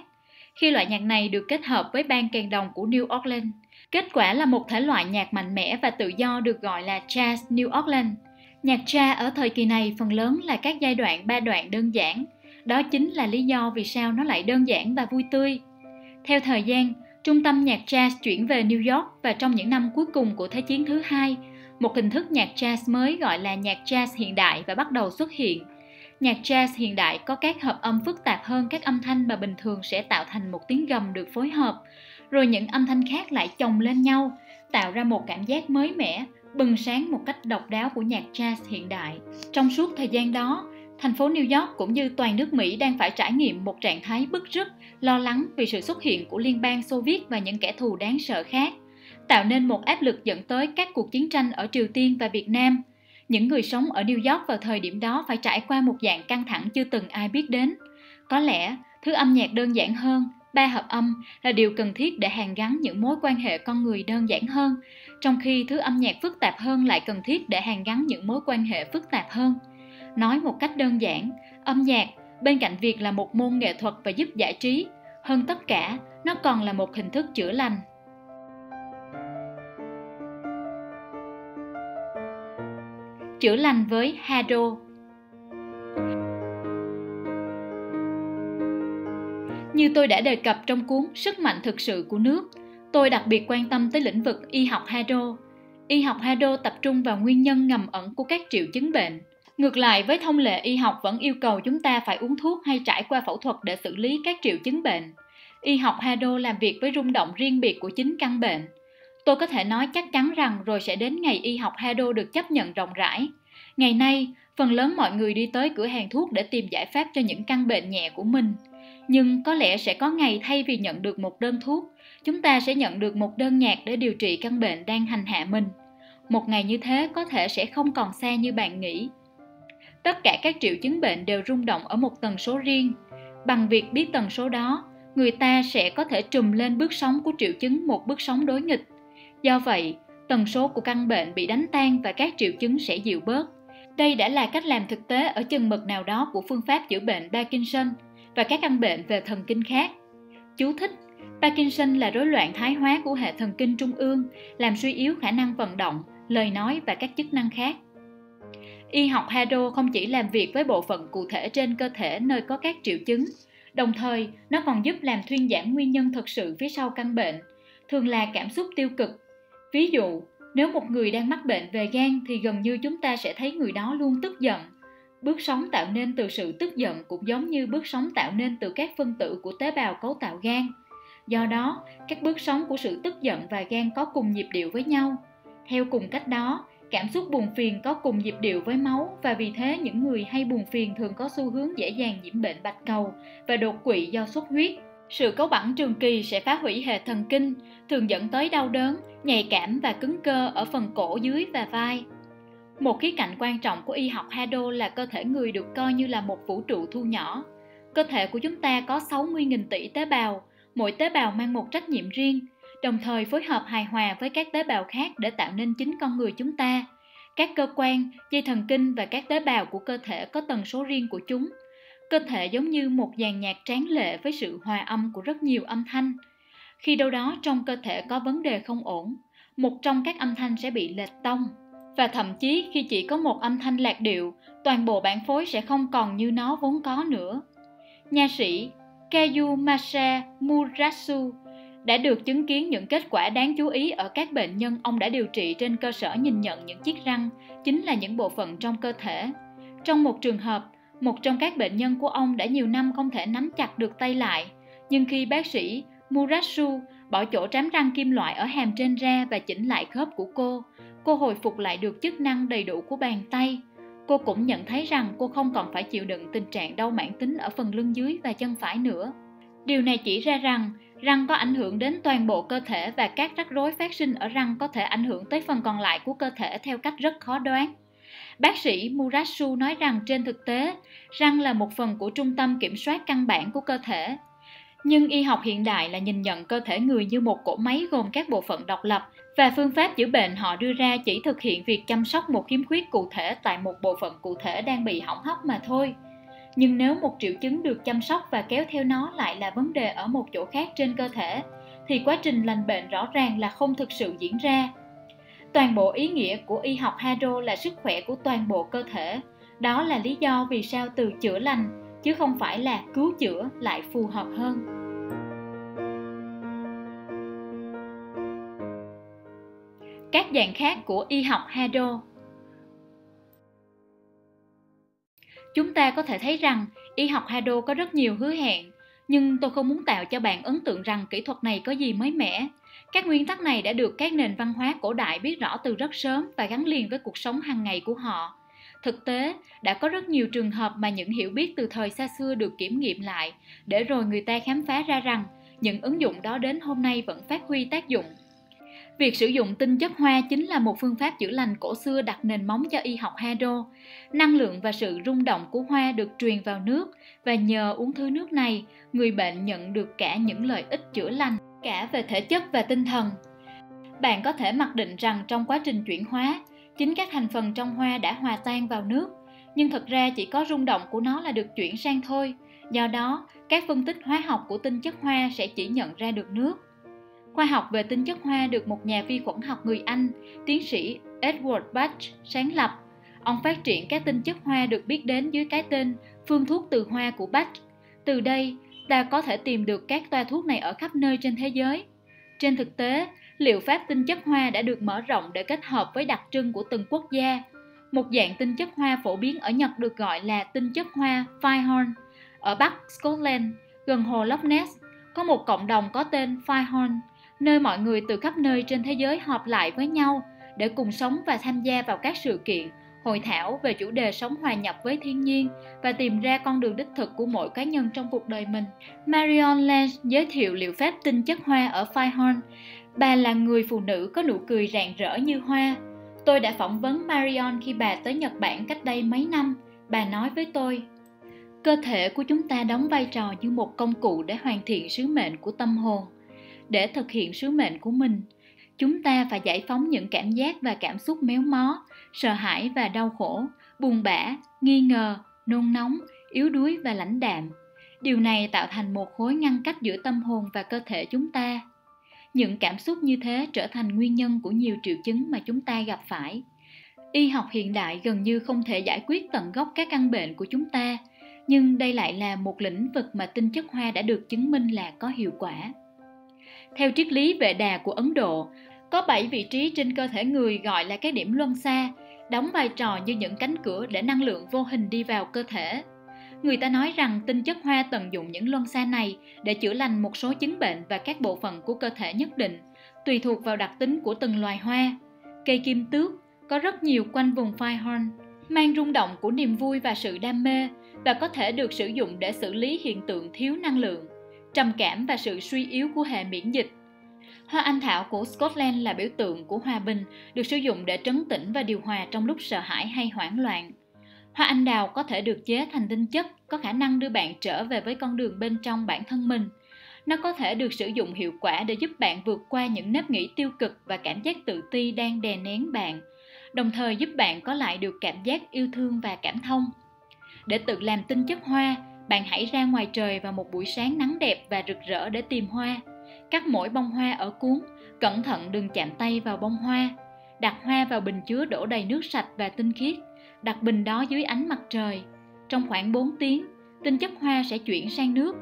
Khi loại nhạc này được kết hợp với ban kèn đồng của New Orleans, kết quả là một thể loại nhạc mạnh mẽ và tự do được gọi là jazz New Orleans. Nhạc jazz ở thời kỳ này phần lớn là các giai đoạn ba đoạn đơn giản. Đó chính là lý do vì sao nó lại đơn giản và vui tươi. Theo thời gian, Trung tâm nhạc jazz chuyển về New York và trong những năm cuối cùng của Thế chiến thứ hai, một hình thức nhạc jazz mới gọi là nhạc jazz hiện đại và bắt đầu xuất hiện. Nhạc jazz hiện đại có các hợp âm phức tạp hơn các âm thanh mà bình thường sẽ tạo thành một tiếng gầm được phối hợp, rồi những âm thanh khác lại chồng lên nhau, tạo ra một cảm giác mới mẻ, bừng sáng một cách độc đáo của nhạc jazz hiện đại. Trong suốt thời gian đó, thành phố New York cũng như toàn nước Mỹ đang phải trải nghiệm một trạng thái bức rứt, lo lắng vì sự xuất hiện của Liên bang Xô Viết và những kẻ thù đáng sợ khác, tạo nên một áp lực dẫn tới các cuộc chiến tranh ở Triều Tiên và Việt Nam. Những người sống ở New York vào thời điểm đó phải trải qua một dạng căng thẳng chưa từng ai biết đến. Có lẽ, thứ âm nhạc đơn giản hơn, ba hợp âm là điều cần thiết để hàn gắn những mối quan hệ con người đơn giản hơn, trong khi thứ âm nhạc phức tạp hơn lại cần thiết để hàn gắn những mối quan hệ phức tạp hơn. Nói một cách đơn giản, âm nhạc bên cạnh việc là một môn nghệ thuật và giúp giải trí, hơn tất cả, nó còn là một hình thức chữa lành. Chữa lành với Hado Như tôi đã đề cập trong cuốn Sức mạnh thực sự của nước, tôi đặc biệt quan tâm tới lĩnh vực y học Hado. Y học Hado tập trung vào nguyên nhân ngầm ẩn của các triệu chứng bệnh. Ngược lại với thông lệ y học vẫn yêu cầu chúng ta phải uống thuốc hay trải qua phẫu thuật để xử lý các triệu chứng bệnh. Y học Hado làm việc với rung động riêng biệt của chính căn bệnh. Tôi có thể nói chắc chắn rằng rồi sẽ đến ngày y học Hado được chấp nhận rộng rãi. Ngày nay, phần lớn mọi người đi tới cửa hàng thuốc để tìm giải pháp cho những căn bệnh nhẹ của mình – nhưng có lẽ sẽ có ngày thay vì nhận được một đơn thuốc chúng ta sẽ nhận được một đơn nhạc để điều trị căn bệnh đang hành hạ mình. Một ngày như thế có thể sẽ không còn xa như bạn nghĩ. Tất cả các triệu chứng bệnh đều rung động ở một tần số riêng. Bằng việc biết tần số đó người ta sẽ có thể trùm lên bước sóng của triệu chứng một bước sóng đối nghịch do vậy tần số của căn bệnh bị đánh tan và các triệu chứng sẽ dịu bớt đây đã là cách làm thực tế ở chừng mực nào đó của phương pháp chữa bệnh Parkinson và các căn bệnh về thần kinh khác. Chú thích Parkinson là rối loạn thái hóa của hệ thần kinh trung ương, làm suy yếu khả năng vận động, lời nói và các chức năng khác. Y học Hado không chỉ làm việc với bộ phận cụ thể trên cơ thể nơi có các triệu chứng, đồng thời nó còn giúp làm thuyên giảm nguyên nhân thực sự phía sau căn bệnh, thường là cảm xúc tiêu cực. Ví dụ, nếu một người đang mắc bệnh về gan thì gần như chúng ta sẽ thấy người đó luôn tức giận, Bước sóng tạo nên từ sự tức giận cũng giống như bước sóng tạo nên từ các phân tử của tế bào cấu tạo gan. Do đó, các bước sóng của sự tức giận và gan có cùng nhịp điệu với nhau. Theo cùng cách đó, cảm xúc buồn phiền có cùng nhịp điệu với máu và vì thế những người hay buồn phiền thường có xu hướng dễ dàng nhiễm bệnh bạch cầu và đột quỵ do xuất huyết. Sự cấu bẩn trường kỳ sẽ phá hủy hệ thần kinh, thường dẫn tới đau đớn, nhạy cảm và cứng cơ ở phần cổ dưới và vai. Một khía cạnh quan trọng của y học Hado là cơ thể người được coi như là một vũ trụ thu nhỏ. Cơ thể của chúng ta có 60.000 tỷ tế bào, mỗi tế bào mang một trách nhiệm riêng, đồng thời phối hợp hài hòa với các tế bào khác để tạo nên chính con người chúng ta. Các cơ quan, dây thần kinh và các tế bào của cơ thể có tần số riêng của chúng. Cơ thể giống như một dàn nhạc tráng lệ với sự hòa âm của rất nhiều âm thanh. Khi đâu đó trong cơ thể có vấn đề không ổn, một trong các âm thanh sẽ bị lệch tông và thậm chí khi chỉ có một âm thanh lạc điệu, toàn bộ bản phối sẽ không còn như nó vốn có nữa. Nha sĩ Kayumasa Murasu đã được chứng kiến những kết quả đáng chú ý ở các bệnh nhân ông đã điều trị trên cơ sở nhìn nhận những chiếc răng chính là những bộ phận trong cơ thể. Trong một trường hợp, một trong các bệnh nhân của ông đã nhiều năm không thể nắm chặt được tay lại, nhưng khi bác sĩ Murasu bỏ chỗ trám răng kim loại ở hàm trên ra và chỉnh lại khớp của cô, cô hồi phục lại được chức năng đầy đủ của bàn tay. Cô cũng nhận thấy rằng cô không còn phải chịu đựng tình trạng đau mãn tính ở phần lưng dưới và chân phải nữa. Điều này chỉ ra rằng răng có ảnh hưởng đến toàn bộ cơ thể và các rắc rối phát sinh ở răng có thể ảnh hưởng tới phần còn lại của cơ thể theo cách rất khó đoán. Bác sĩ Murasu nói rằng trên thực tế, răng là một phần của trung tâm kiểm soát căn bản của cơ thể. Nhưng y học hiện đại là nhìn nhận cơ thể người như một cỗ máy gồm các bộ phận độc lập và phương pháp chữa bệnh họ đưa ra chỉ thực hiện việc chăm sóc một khiếm khuyết cụ thể tại một bộ phận cụ thể đang bị hỏng hóc mà thôi nhưng nếu một triệu chứng được chăm sóc và kéo theo nó lại là vấn đề ở một chỗ khác trên cơ thể thì quá trình lành bệnh rõ ràng là không thực sự diễn ra toàn bộ ý nghĩa của y học hydro là sức khỏe của toàn bộ cơ thể đó là lý do vì sao từ chữa lành chứ không phải là cứu chữa lại phù hợp hơn các dạng khác của y học Hado. Chúng ta có thể thấy rằng y học Hado có rất nhiều hứa hẹn, nhưng tôi không muốn tạo cho bạn ấn tượng rằng kỹ thuật này có gì mới mẻ. Các nguyên tắc này đã được các nền văn hóa cổ đại biết rõ từ rất sớm và gắn liền với cuộc sống hàng ngày của họ. Thực tế, đã có rất nhiều trường hợp mà những hiểu biết từ thời xa xưa được kiểm nghiệm lại, để rồi người ta khám phá ra rằng những ứng dụng đó đến hôm nay vẫn phát huy tác dụng. Việc sử dụng tinh chất hoa chính là một phương pháp chữa lành cổ xưa đặt nền móng cho y học Hado. Năng lượng và sự rung động của hoa được truyền vào nước và nhờ uống thứ nước này, người bệnh nhận được cả những lợi ích chữa lành, cả về thể chất và tinh thần. Bạn có thể mặc định rằng trong quá trình chuyển hóa, chính các thành phần trong hoa đã hòa tan vào nước, nhưng thực ra chỉ có rung động của nó là được chuyển sang thôi. Do đó, các phân tích hóa học của tinh chất hoa sẽ chỉ nhận ra được nước. Khoa học về tinh chất hoa được một nhà vi khuẩn học người Anh, tiến sĩ Edward Bach sáng lập. Ông phát triển các tinh chất hoa được biết đến dưới cái tên phương thuốc từ hoa của Bach. Từ đây, ta có thể tìm được các toa thuốc này ở khắp nơi trên thế giới. Trên thực tế, liệu pháp tinh chất hoa đã được mở rộng để kết hợp với đặc trưng của từng quốc gia. Một dạng tinh chất hoa phổ biến ở Nhật được gọi là tinh chất hoa Firehorn. Ở Bắc Scotland, gần hồ Loch Ness, có một cộng đồng có tên Firehorn nơi mọi người từ khắp nơi trên thế giới họp lại với nhau để cùng sống và tham gia vào các sự kiện, hội thảo về chủ đề sống hòa nhập với thiên nhiên và tìm ra con đường đích thực của mỗi cá nhân trong cuộc đời mình. Marion Lange giới thiệu liệu pháp tinh chất hoa ở Firehorn. Bà là người phụ nữ có nụ cười rạng rỡ như hoa. Tôi đã phỏng vấn Marion khi bà tới Nhật Bản cách đây mấy năm. Bà nói với tôi, cơ thể của chúng ta đóng vai trò như một công cụ để hoàn thiện sứ mệnh của tâm hồn để thực hiện sứ mệnh của mình chúng ta phải giải phóng những cảm giác và cảm xúc méo mó sợ hãi và đau khổ buồn bã nghi ngờ nôn nóng yếu đuối và lãnh đạm. Điều này tạo thành một khối ngăn cách giữa tâm hồn và cơ thể chúng ta. Những cảm xúc như thế trở thành nguyên nhân của nhiều triệu chứng mà chúng ta gặp phải. Y học hiện đại gần như không thể giải quyết tận gốc các căn bệnh của chúng ta nhưng đây lại là một lĩnh vực mà tinh chất hoa đã được chứng minh là có hiệu quả. Theo triết lý vệ đà của Ấn Độ, có 7 vị trí trên cơ thể người gọi là các điểm luân xa, đóng vai trò như những cánh cửa để năng lượng vô hình đi vào cơ thể. Người ta nói rằng tinh chất hoa tận dụng những luân xa này để chữa lành một số chứng bệnh và các bộ phận của cơ thể nhất định, tùy thuộc vào đặc tính của từng loài hoa. Cây kim tước có rất nhiều quanh vùng Firehorn, mang rung động của niềm vui và sự đam mê và có thể được sử dụng để xử lý hiện tượng thiếu năng lượng trầm cảm và sự suy yếu của hệ miễn dịch. Hoa anh thảo của Scotland là biểu tượng của hòa bình, được sử dụng để trấn tĩnh và điều hòa trong lúc sợ hãi hay hoảng loạn. Hoa anh đào có thể được chế thành tinh chất, có khả năng đưa bạn trở về với con đường bên trong bản thân mình. Nó có thể được sử dụng hiệu quả để giúp bạn vượt qua những nếp nghĩ tiêu cực và cảm giác tự ti đang đè nén bạn, đồng thời giúp bạn có lại được cảm giác yêu thương và cảm thông. Để tự làm tinh chất hoa, bạn hãy ra ngoài trời vào một buổi sáng nắng đẹp và rực rỡ để tìm hoa. Cắt mỗi bông hoa ở cuốn, cẩn thận đừng chạm tay vào bông hoa. Đặt hoa vào bình chứa đổ đầy nước sạch và tinh khiết. Đặt bình đó dưới ánh mặt trời. Trong khoảng 4 tiếng, tinh chất hoa sẽ chuyển sang nước.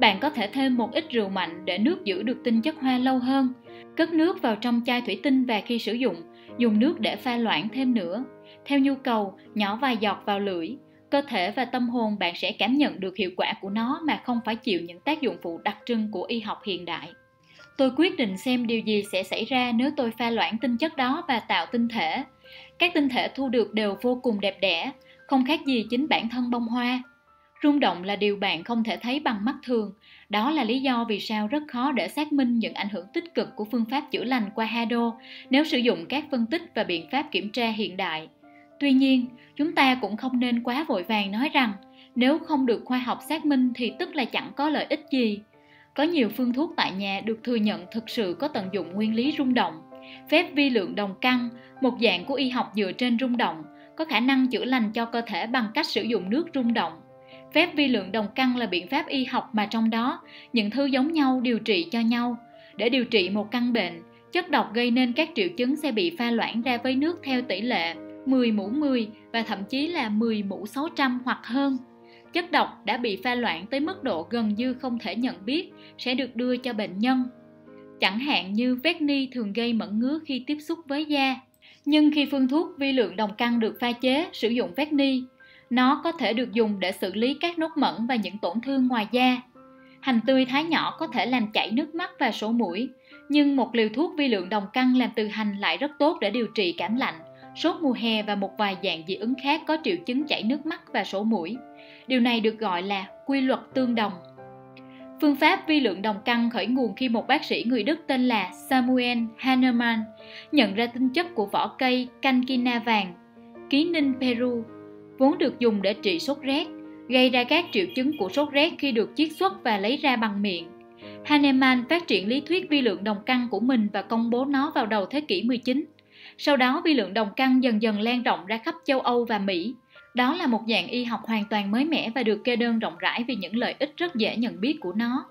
Bạn có thể thêm một ít rượu mạnh để nước giữ được tinh chất hoa lâu hơn. Cất nước vào trong chai thủy tinh và khi sử dụng, dùng nước để pha loãng thêm nữa. Theo nhu cầu, nhỏ vài giọt vào lưỡi, cơ thể và tâm hồn bạn sẽ cảm nhận được hiệu quả của nó mà không phải chịu những tác dụng phụ đặc trưng của y học hiện đại tôi quyết định xem điều gì sẽ xảy ra nếu tôi pha loãng tinh chất đó và tạo tinh thể. Các tinh thể thu được đều vô cùng đẹp đẽ không khác gì chính bản thân bông hoa. Rung động là điều bạn không thể thấy bằng mắt thường. Đó là lý do vì sao rất khó để xác minh những ảnh hưởng tích cực của phương pháp chữa lành qua hado nếu sử dụng các phân tích và biện pháp kiểm tra hiện đại. Tuy nhiên, chúng ta cũng không nên quá vội vàng nói rằng nếu không được khoa học xác minh thì tức là chẳng có lợi ích gì. Có nhiều phương thuốc tại nhà được thừa nhận thực sự có tận dụng nguyên lý rung động. Phép vi lượng đồng căn, một dạng của y học dựa trên rung động, có khả năng chữa lành cho cơ thể bằng cách sử dụng nước rung động. Phép vi lượng đồng căn là biện pháp y học mà trong đó những thứ giống nhau điều trị cho nhau. Để điều trị một căn bệnh, chất độc gây nên các triệu chứng sẽ bị pha loãng ra với nước theo tỷ lệ 10 mũ 10 và thậm chí là 10 mũ 600 hoặc hơn. Chất độc đã bị pha loãng tới mức độ gần như không thể nhận biết sẽ được đưa cho bệnh nhân. Chẳng hạn như vết ni thường gây mẩn ngứa khi tiếp xúc với da. Nhưng khi phương thuốc vi lượng đồng căn được pha chế sử dụng vết ni, Nó có thể được dùng để xử lý các nốt mẩn và những tổn thương ngoài da. Hành tươi thái nhỏ có thể làm chảy nước mắt và sổ mũi, nhưng một liều thuốc vi lượng đồng căng làm từ hành lại rất tốt để điều trị cảm lạnh, sốt mùa hè và một vài dạng dị ứng khác có triệu chứng chảy nước mắt và sổ mũi. Điều này được gọi là quy luật tương đồng. Phương pháp vi lượng đồng căn khởi nguồn khi một bác sĩ người Đức tên là Samuel Hahnemann nhận ra tinh chất của vỏ cây cankina vàng, ký ninh Peru, vốn được dùng để trị sốt rét, gây ra các triệu chứng của sốt rét khi được chiết xuất và lấy ra bằng miệng. Hahnemann phát triển lý thuyết vi lượng đồng căn của mình và công bố nó vào đầu thế kỷ 19. Sau đó vi lượng đồng căn dần dần lan rộng ra khắp châu Âu và Mỹ. Đó là một dạng y học hoàn toàn mới mẻ và được kê đơn rộng rãi vì những lợi ích rất dễ nhận biết của nó.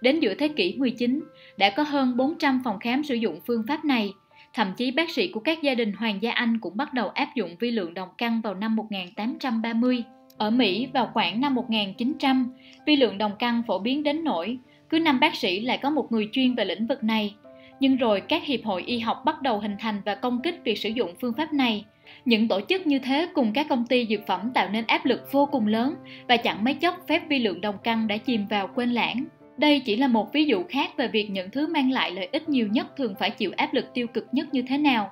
Đến giữa thế kỷ 19, đã có hơn 400 phòng khám sử dụng phương pháp này. Thậm chí bác sĩ của các gia đình Hoàng gia Anh cũng bắt đầu áp dụng vi lượng đồng căng vào năm 1830. Ở Mỹ vào khoảng năm 1900, vi lượng đồng căng phổ biến đến nỗi cứ năm bác sĩ lại có một người chuyên về lĩnh vực này. Nhưng rồi các hiệp hội y học bắt đầu hình thành và công kích việc sử dụng phương pháp này. Những tổ chức như thế cùng các công ty dược phẩm tạo nên áp lực vô cùng lớn và chẳng mấy chốc phép vi lượng đồng căng đã chìm vào quên lãng. Đây chỉ là một ví dụ khác về việc những thứ mang lại lợi ích nhiều nhất thường phải chịu áp lực tiêu cực nhất như thế nào.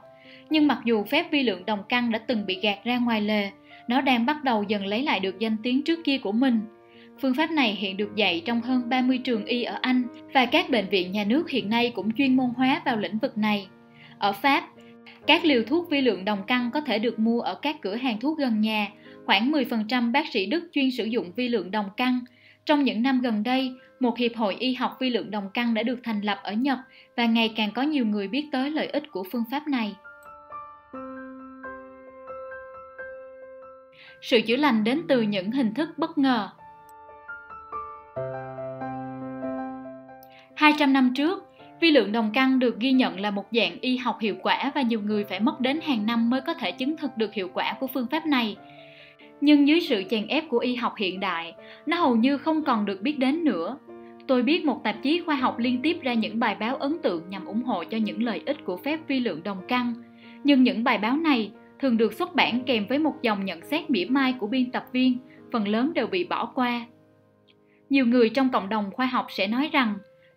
Nhưng mặc dù phép vi lượng đồng căng đã từng bị gạt ra ngoài lề, nó đang bắt đầu dần lấy lại được danh tiếng trước kia của mình. Phương pháp này hiện được dạy trong hơn 30 trường y ở Anh và các bệnh viện nhà nước hiện nay cũng chuyên môn hóa vào lĩnh vực này. Ở Pháp, các liều thuốc vi lượng đồng căng có thể được mua ở các cửa hàng thuốc gần nhà. Khoảng 10% bác sĩ Đức chuyên sử dụng vi lượng đồng căng. Trong những năm gần đây, một hiệp hội y học vi lượng đồng căng đã được thành lập ở Nhật và ngày càng có nhiều người biết tới lợi ích của phương pháp này. Sự chữa lành đến từ những hình thức bất ngờ. 200 năm trước, vi lượng đồng căng được ghi nhận là một dạng y học hiệu quả và nhiều người phải mất đến hàng năm mới có thể chứng thực được hiệu quả của phương pháp này. Nhưng dưới sự chèn ép của y học hiện đại, nó hầu như không còn được biết đến nữa. Tôi biết một tạp chí khoa học liên tiếp ra những bài báo ấn tượng nhằm ủng hộ cho những lợi ích của phép vi lượng đồng căng. Nhưng những bài báo này thường được xuất bản kèm với một dòng nhận xét mỉa mai của biên tập viên, phần lớn đều bị bỏ qua. Nhiều người trong cộng đồng khoa học sẽ nói rằng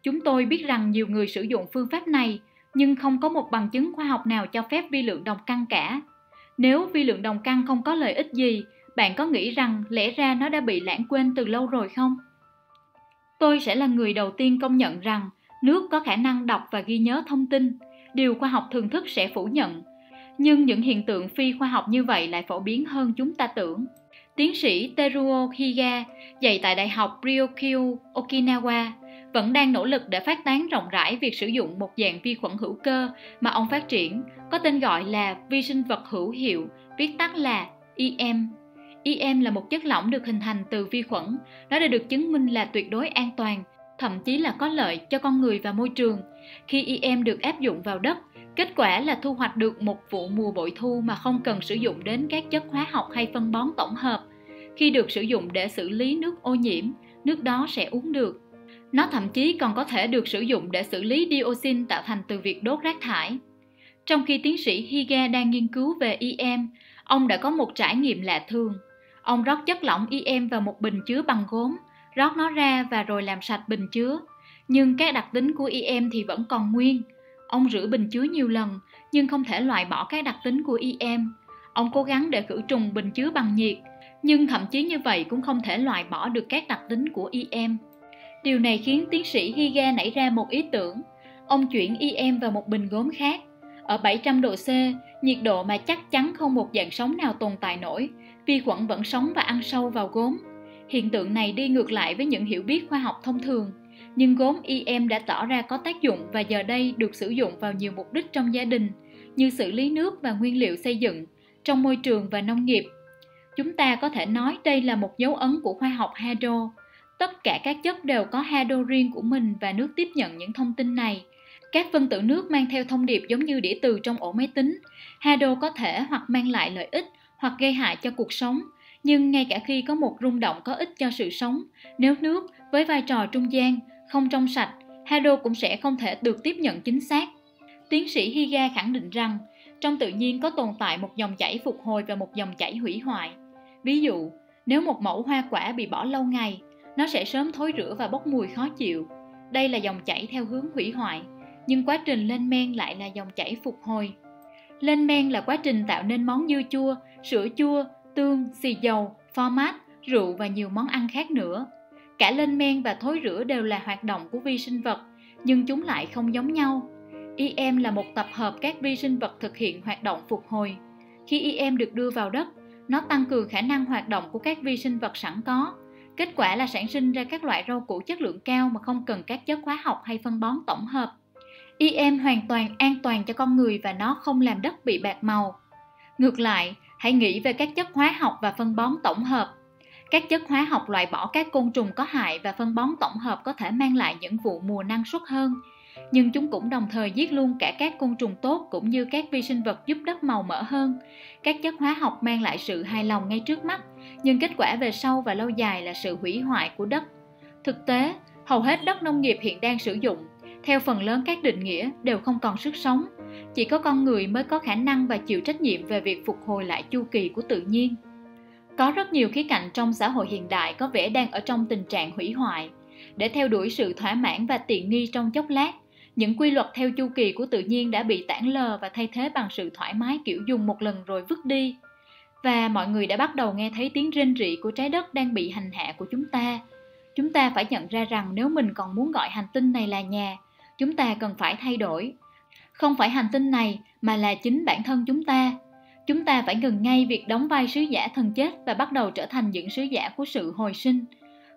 Chúng tôi biết rằng nhiều người sử dụng phương pháp này, nhưng không có một bằng chứng khoa học nào cho phép vi lượng đồng căng cả. Nếu vi lượng đồng căng không có lợi ích gì, bạn có nghĩ rằng lẽ ra nó đã bị lãng quên từ lâu rồi không? Tôi sẽ là người đầu tiên công nhận rằng nước có khả năng đọc và ghi nhớ thông tin, điều khoa học thường thức sẽ phủ nhận. Nhưng những hiện tượng phi khoa học như vậy lại phổ biến hơn chúng ta tưởng. Tiến sĩ Teruo Higa dạy tại Đại học Ryukyu, Okinawa vẫn đang nỗ lực để phát tán rộng rãi việc sử dụng một dạng vi khuẩn hữu cơ mà ông phát triển, có tên gọi là vi sinh vật hữu hiệu, viết tắt là EM. EM là một chất lỏng được hình thành từ vi khuẩn. Nó đã được chứng minh là tuyệt đối an toàn, thậm chí là có lợi cho con người và môi trường. Khi EM được áp dụng vào đất, kết quả là thu hoạch được một vụ mùa bội thu mà không cần sử dụng đến các chất hóa học hay phân bón tổng hợp. Khi được sử dụng để xử lý nước ô nhiễm, nước đó sẽ uống được. Nó thậm chí còn có thể được sử dụng để xử lý dioxin tạo thành từ việc đốt rác thải. Trong khi tiến sĩ Higa đang nghiên cứu về EM, ông đã có một trải nghiệm lạ thường. Ông rót chất lỏng EM vào một bình chứa bằng gốm, rót nó ra và rồi làm sạch bình chứa. Nhưng các đặc tính của EM thì vẫn còn nguyên. Ông rửa bình chứa nhiều lần, nhưng không thể loại bỏ các đặc tính của EM. Ông cố gắng để khử trùng bình chứa bằng nhiệt, nhưng thậm chí như vậy cũng không thể loại bỏ được các đặc tính của EM. Điều này khiến tiến sĩ Higa nảy ra một ý tưởng. Ông chuyển IM vào một bình gốm khác. Ở 700 độ C, nhiệt độ mà chắc chắn không một dạng sống nào tồn tại nổi, vi khuẩn vẫn sống và ăn sâu vào gốm. Hiện tượng này đi ngược lại với những hiểu biết khoa học thông thường, nhưng gốm IM đã tỏ ra có tác dụng và giờ đây được sử dụng vào nhiều mục đích trong gia đình, như xử lý nước và nguyên liệu xây dựng, trong môi trường và nông nghiệp. Chúng ta có thể nói đây là một dấu ấn của khoa học Hydro, Tất cả các chất đều có hado riêng của mình và nước tiếp nhận những thông tin này. Các phân tử nước mang theo thông điệp giống như đĩa từ trong ổ máy tính. Hado có thể hoặc mang lại lợi ích hoặc gây hại cho cuộc sống. Nhưng ngay cả khi có một rung động có ích cho sự sống, nếu nước với vai trò trung gian không trong sạch, hado cũng sẽ không thể được tiếp nhận chính xác. Tiến sĩ Higa khẳng định rằng, trong tự nhiên có tồn tại một dòng chảy phục hồi và một dòng chảy hủy hoại. Ví dụ, nếu một mẫu hoa quả bị bỏ lâu ngày, nó sẽ sớm thối rữa và bốc mùi khó chịu. Đây là dòng chảy theo hướng hủy hoại, nhưng quá trình lên men lại là dòng chảy phục hồi. Lên men là quá trình tạo nên món dưa chua, sữa chua, tương, xì dầu, format, rượu và nhiều món ăn khác nữa. Cả lên men và thối rữa đều là hoạt động của vi sinh vật, nhưng chúng lại không giống nhau. IM là một tập hợp các vi sinh vật thực hiện hoạt động phục hồi. Khi IM được đưa vào đất, nó tăng cường khả năng hoạt động của các vi sinh vật sẵn có. Kết quả là sản sinh ra các loại rau củ chất lượng cao mà không cần các chất hóa học hay phân bón tổng hợp. IM hoàn toàn an toàn cho con người và nó không làm đất bị bạc màu. Ngược lại, hãy nghĩ về các chất hóa học và phân bón tổng hợp. Các chất hóa học loại bỏ các côn trùng có hại và phân bón tổng hợp có thể mang lại những vụ mùa năng suất hơn, nhưng chúng cũng đồng thời giết luôn cả các côn trùng tốt cũng như các vi sinh vật giúp đất màu mỡ hơn. Các chất hóa học mang lại sự hài lòng ngay trước mắt, nhưng kết quả về sau và lâu dài là sự hủy hoại của đất. Thực tế, hầu hết đất nông nghiệp hiện đang sử dụng, theo phần lớn các định nghĩa đều không còn sức sống. Chỉ có con người mới có khả năng và chịu trách nhiệm về việc phục hồi lại chu kỳ của tự nhiên. Có rất nhiều khía cạnh trong xã hội hiện đại có vẻ đang ở trong tình trạng hủy hoại. Để theo đuổi sự thỏa mãn và tiện nghi trong chốc lát, những quy luật theo chu kỳ của tự nhiên đã bị tản lờ và thay thế bằng sự thoải mái kiểu dùng một lần rồi vứt đi. Và mọi người đã bắt đầu nghe thấy tiếng rên rỉ của trái đất đang bị hành hạ của chúng ta. Chúng ta phải nhận ra rằng nếu mình còn muốn gọi hành tinh này là nhà, chúng ta cần phải thay đổi. Không phải hành tinh này mà là chính bản thân chúng ta. Chúng ta phải ngừng ngay việc đóng vai sứ giả thần chết và bắt đầu trở thành những sứ giả của sự hồi sinh.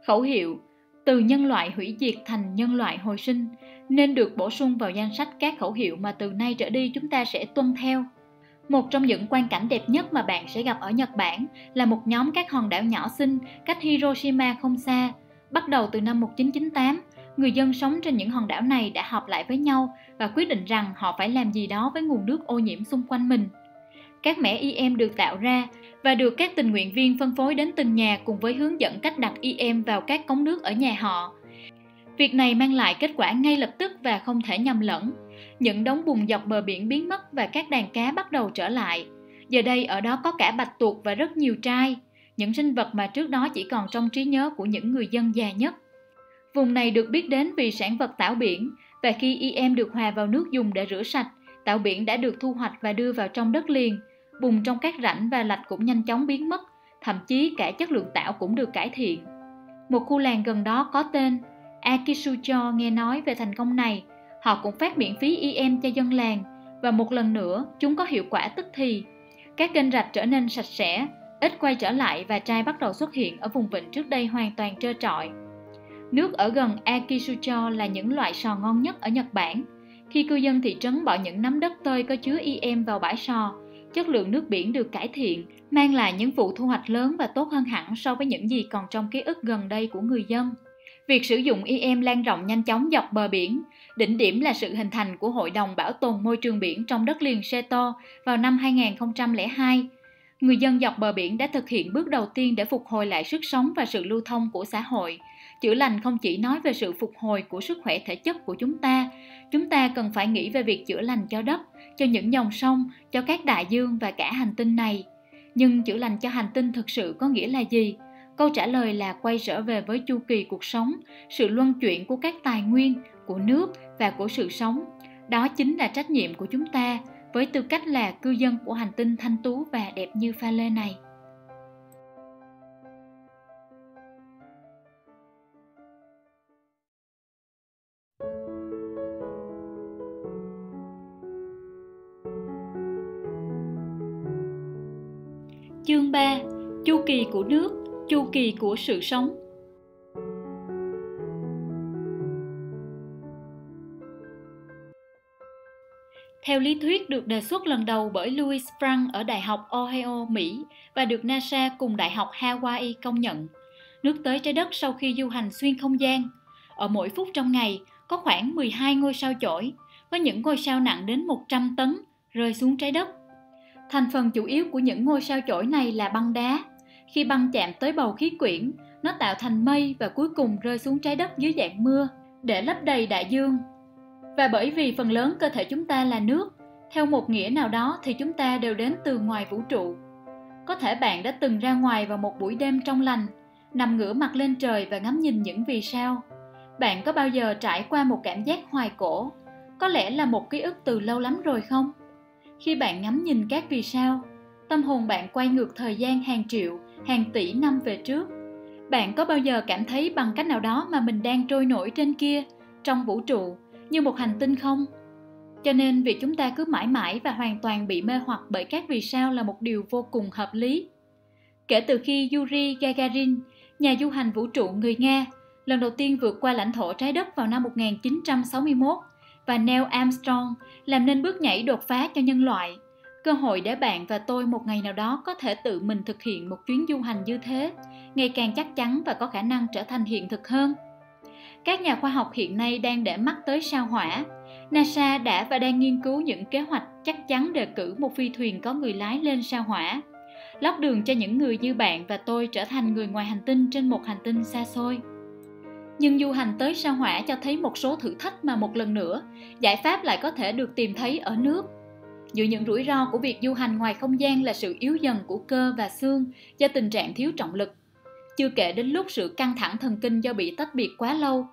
Khẩu hiệu từ nhân loại hủy diệt thành nhân loại hồi sinh nên được bổ sung vào danh sách các khẩu hiệu mà từ nay trở đi chúng ta sẽ tuân theo. Một trong những quan cảnh đẹp nhất mà bạn sẽ gặp ở Nhật Bản là một nhóm các hòn đảo nhỏ xinh cách Hiroshima không xa. Bắt đầu từ năm 1998, người dân sống trên những hòn đảo này đã họp lại với nhau và quyết định rằng họ phải làm gì đó với nguồn nước ô nhiễm xung quanh mình. Các mẻ IM được tạo ra và được các tình nguyện viên phân phối đến từng nhà cùng với hướng dẫn cách đặt IM vào các cống nước ở nhà họ. Việc này mang lại kết quả ngay lập tức và không thể nhầm lẫn. Những đống bùn dọc bờ biển biến mất và các đàn cá bắt đầu trở lại. Giờ đây ở đó có cả bạch tuộc và rất nhiều trai, những sinh vật mà trước đó chỉ còn trong trí nhớ của những người dân già nhất. Vùng này được biết đến vì sản vật tảo biển và khi IM được hòa vào nước dùng để rửa sạch, tảo biển đã được thu hoạch và đưa vào trong đất liền. Bùn trong các rãnh và lạch cũng nhanh chóng biến mất, thậm chí cả chất lượng tảo cũng được cải thiện. Một khu làng gần đó có tên Akisucho nghe nói về thành công này, họ cũng phát miễn phí IM cho dân làng và một lần nữa chúng có hiệu quả tức thì. Các kênh rạch trở nên sạch sẽ, ít quay trở lại và trai bắt đầu xuất hiện ở vùng vịnh trước đây hoàn toàn trơ trọi. Nước ở gần Akisucho là những loại sò ngon nhất ở Nhật Bản. Khi cư dân thị trấn bỏ những nắm đất tơi có chứa IM vào bãi sò, chất lượng nước biển được cải thiện, mang lại những vụ thu hoạch lớn và tốt hơn hẳn so với những gì còn trong ký ức gần đây của người dân. Việc sử dụng IM lan rộng nhanh chóng dọc bờ biển, đỉnh điểm là sự hình thành của Hội đồng Bảo tồn Môi trường biển trong đất liền Seto vào năm 2002. Người dân dọc bờ biển đã thực hiện bước đầu tiên để phục hồi lại sức sống và sự lưu thông của xã hội. Chữa lành không chỉ nói về sự phục hồi của sức khỏe thể chất của chúng ta, chúng ta cần phải nghĩ về việc chữa lành cho đất, cho những dòng sông, cho các đại dương và cả hành tinh này. Nhưng chữa lành cho hành tinh thực sự có nghĩa là gì? Câu trả lời là quay trở về với chu kỳ cuộc sống, sự luân chuyển của các tài nguyên, của nước và của sự sống. Đó chính là trách nhiệm của chúng ta với tư cách là cư dân của hành tinh thanh tú và đẹp như pha lê này. Chương 3 Chu kỳ của nước chu kỳ của sự sống Theo lý thuyết được đề xuất lần đầu bởi Louis Frank ở Đại học Ohio, Mỹ và được NASA cùng Đại học Hawaii công nhận, nước tới trái đất sau khi du hành xuyên không gian. Ở mỗi phút trong ngày có khoảng 12 ngôi sao chổi, có những ngôi sao nặng đến 100 tấn rơi xuống trái đất. Thành phần chủ yếu của những ngôi sao chổi này là băng đá, khi băng chạm tới bầu khí quyển, nó tạo thành mây và cuối cùng rơi xuống trái đất dưới dạng mưa để lấp đầy đại dương. Và bởi vì phần lớn cơ thể chúng ta là nước, theo một nghĩa nào đó thì chúng ta đều đến từ ngoài vũ trụ. có thể bạn đã từng ra ngoài vào một buổi đêm trong lành nằm ngửa mặt lên trời và ngắm nhìn những vì sao bạn có bao giờ trải qua một cảm giác hoài cổ có lẽ là một ký ức từ lâu lắm rồi không khi bạn ngắm nhìn các vì sao tâm hồn bạn quay ngược thời gian hàng triệu hàng tỷ năm về trước. Bạn có bao giờ cảm thấy bằng cách nào đó mà mình đang trôi nổi trên kia, trong vũ trụ, như một hành tinh không? Cho nên việc chúng ta cứ mãi mãi và hoàn toàn bị mê hoặc bởi các vì sao là một điều vô cùng hợp lý. Kể từ khi yuri gagarin, nhà du hành vũ trụ người nga, lần đầu tiên vượt qua lãnh thổ trái đất vào năm 1961 và Neil Armstrong làm nên bước nhảy đột phá cho nhân loại cơ hội để bạn và tôi một ngày nào đó có thể tự mình thực hiện một chuyến du hành như thế, ngày càng chắc chắn và có khả năng trở thành hiện thực hơn. Các nhà khoa học hiện nay đang để mắt tới sao hỏa. Nasa đã và đang nghiên cứu những kế hoạch chắc chắn đề cử một phi thuyền có người lái lên sao hỏa, lót đường cho những người như bạn và tôi trở thành người ngoài hành tinh trên một hành tinh xa xôi. Nhưng du hành tới sao hỏa cho thấy một số thử thách mà một lần nữa, giải pháp lại có thể được tìm thấy ở nước giữa những rủi ro của việc du hành ngoài không gian là sự yếu dần của cơ và xương do tình trạng thiếu trọng lực. Chưa kể đến lúc sự căng thẳng thần kinh do bị tách biệt quá lâu,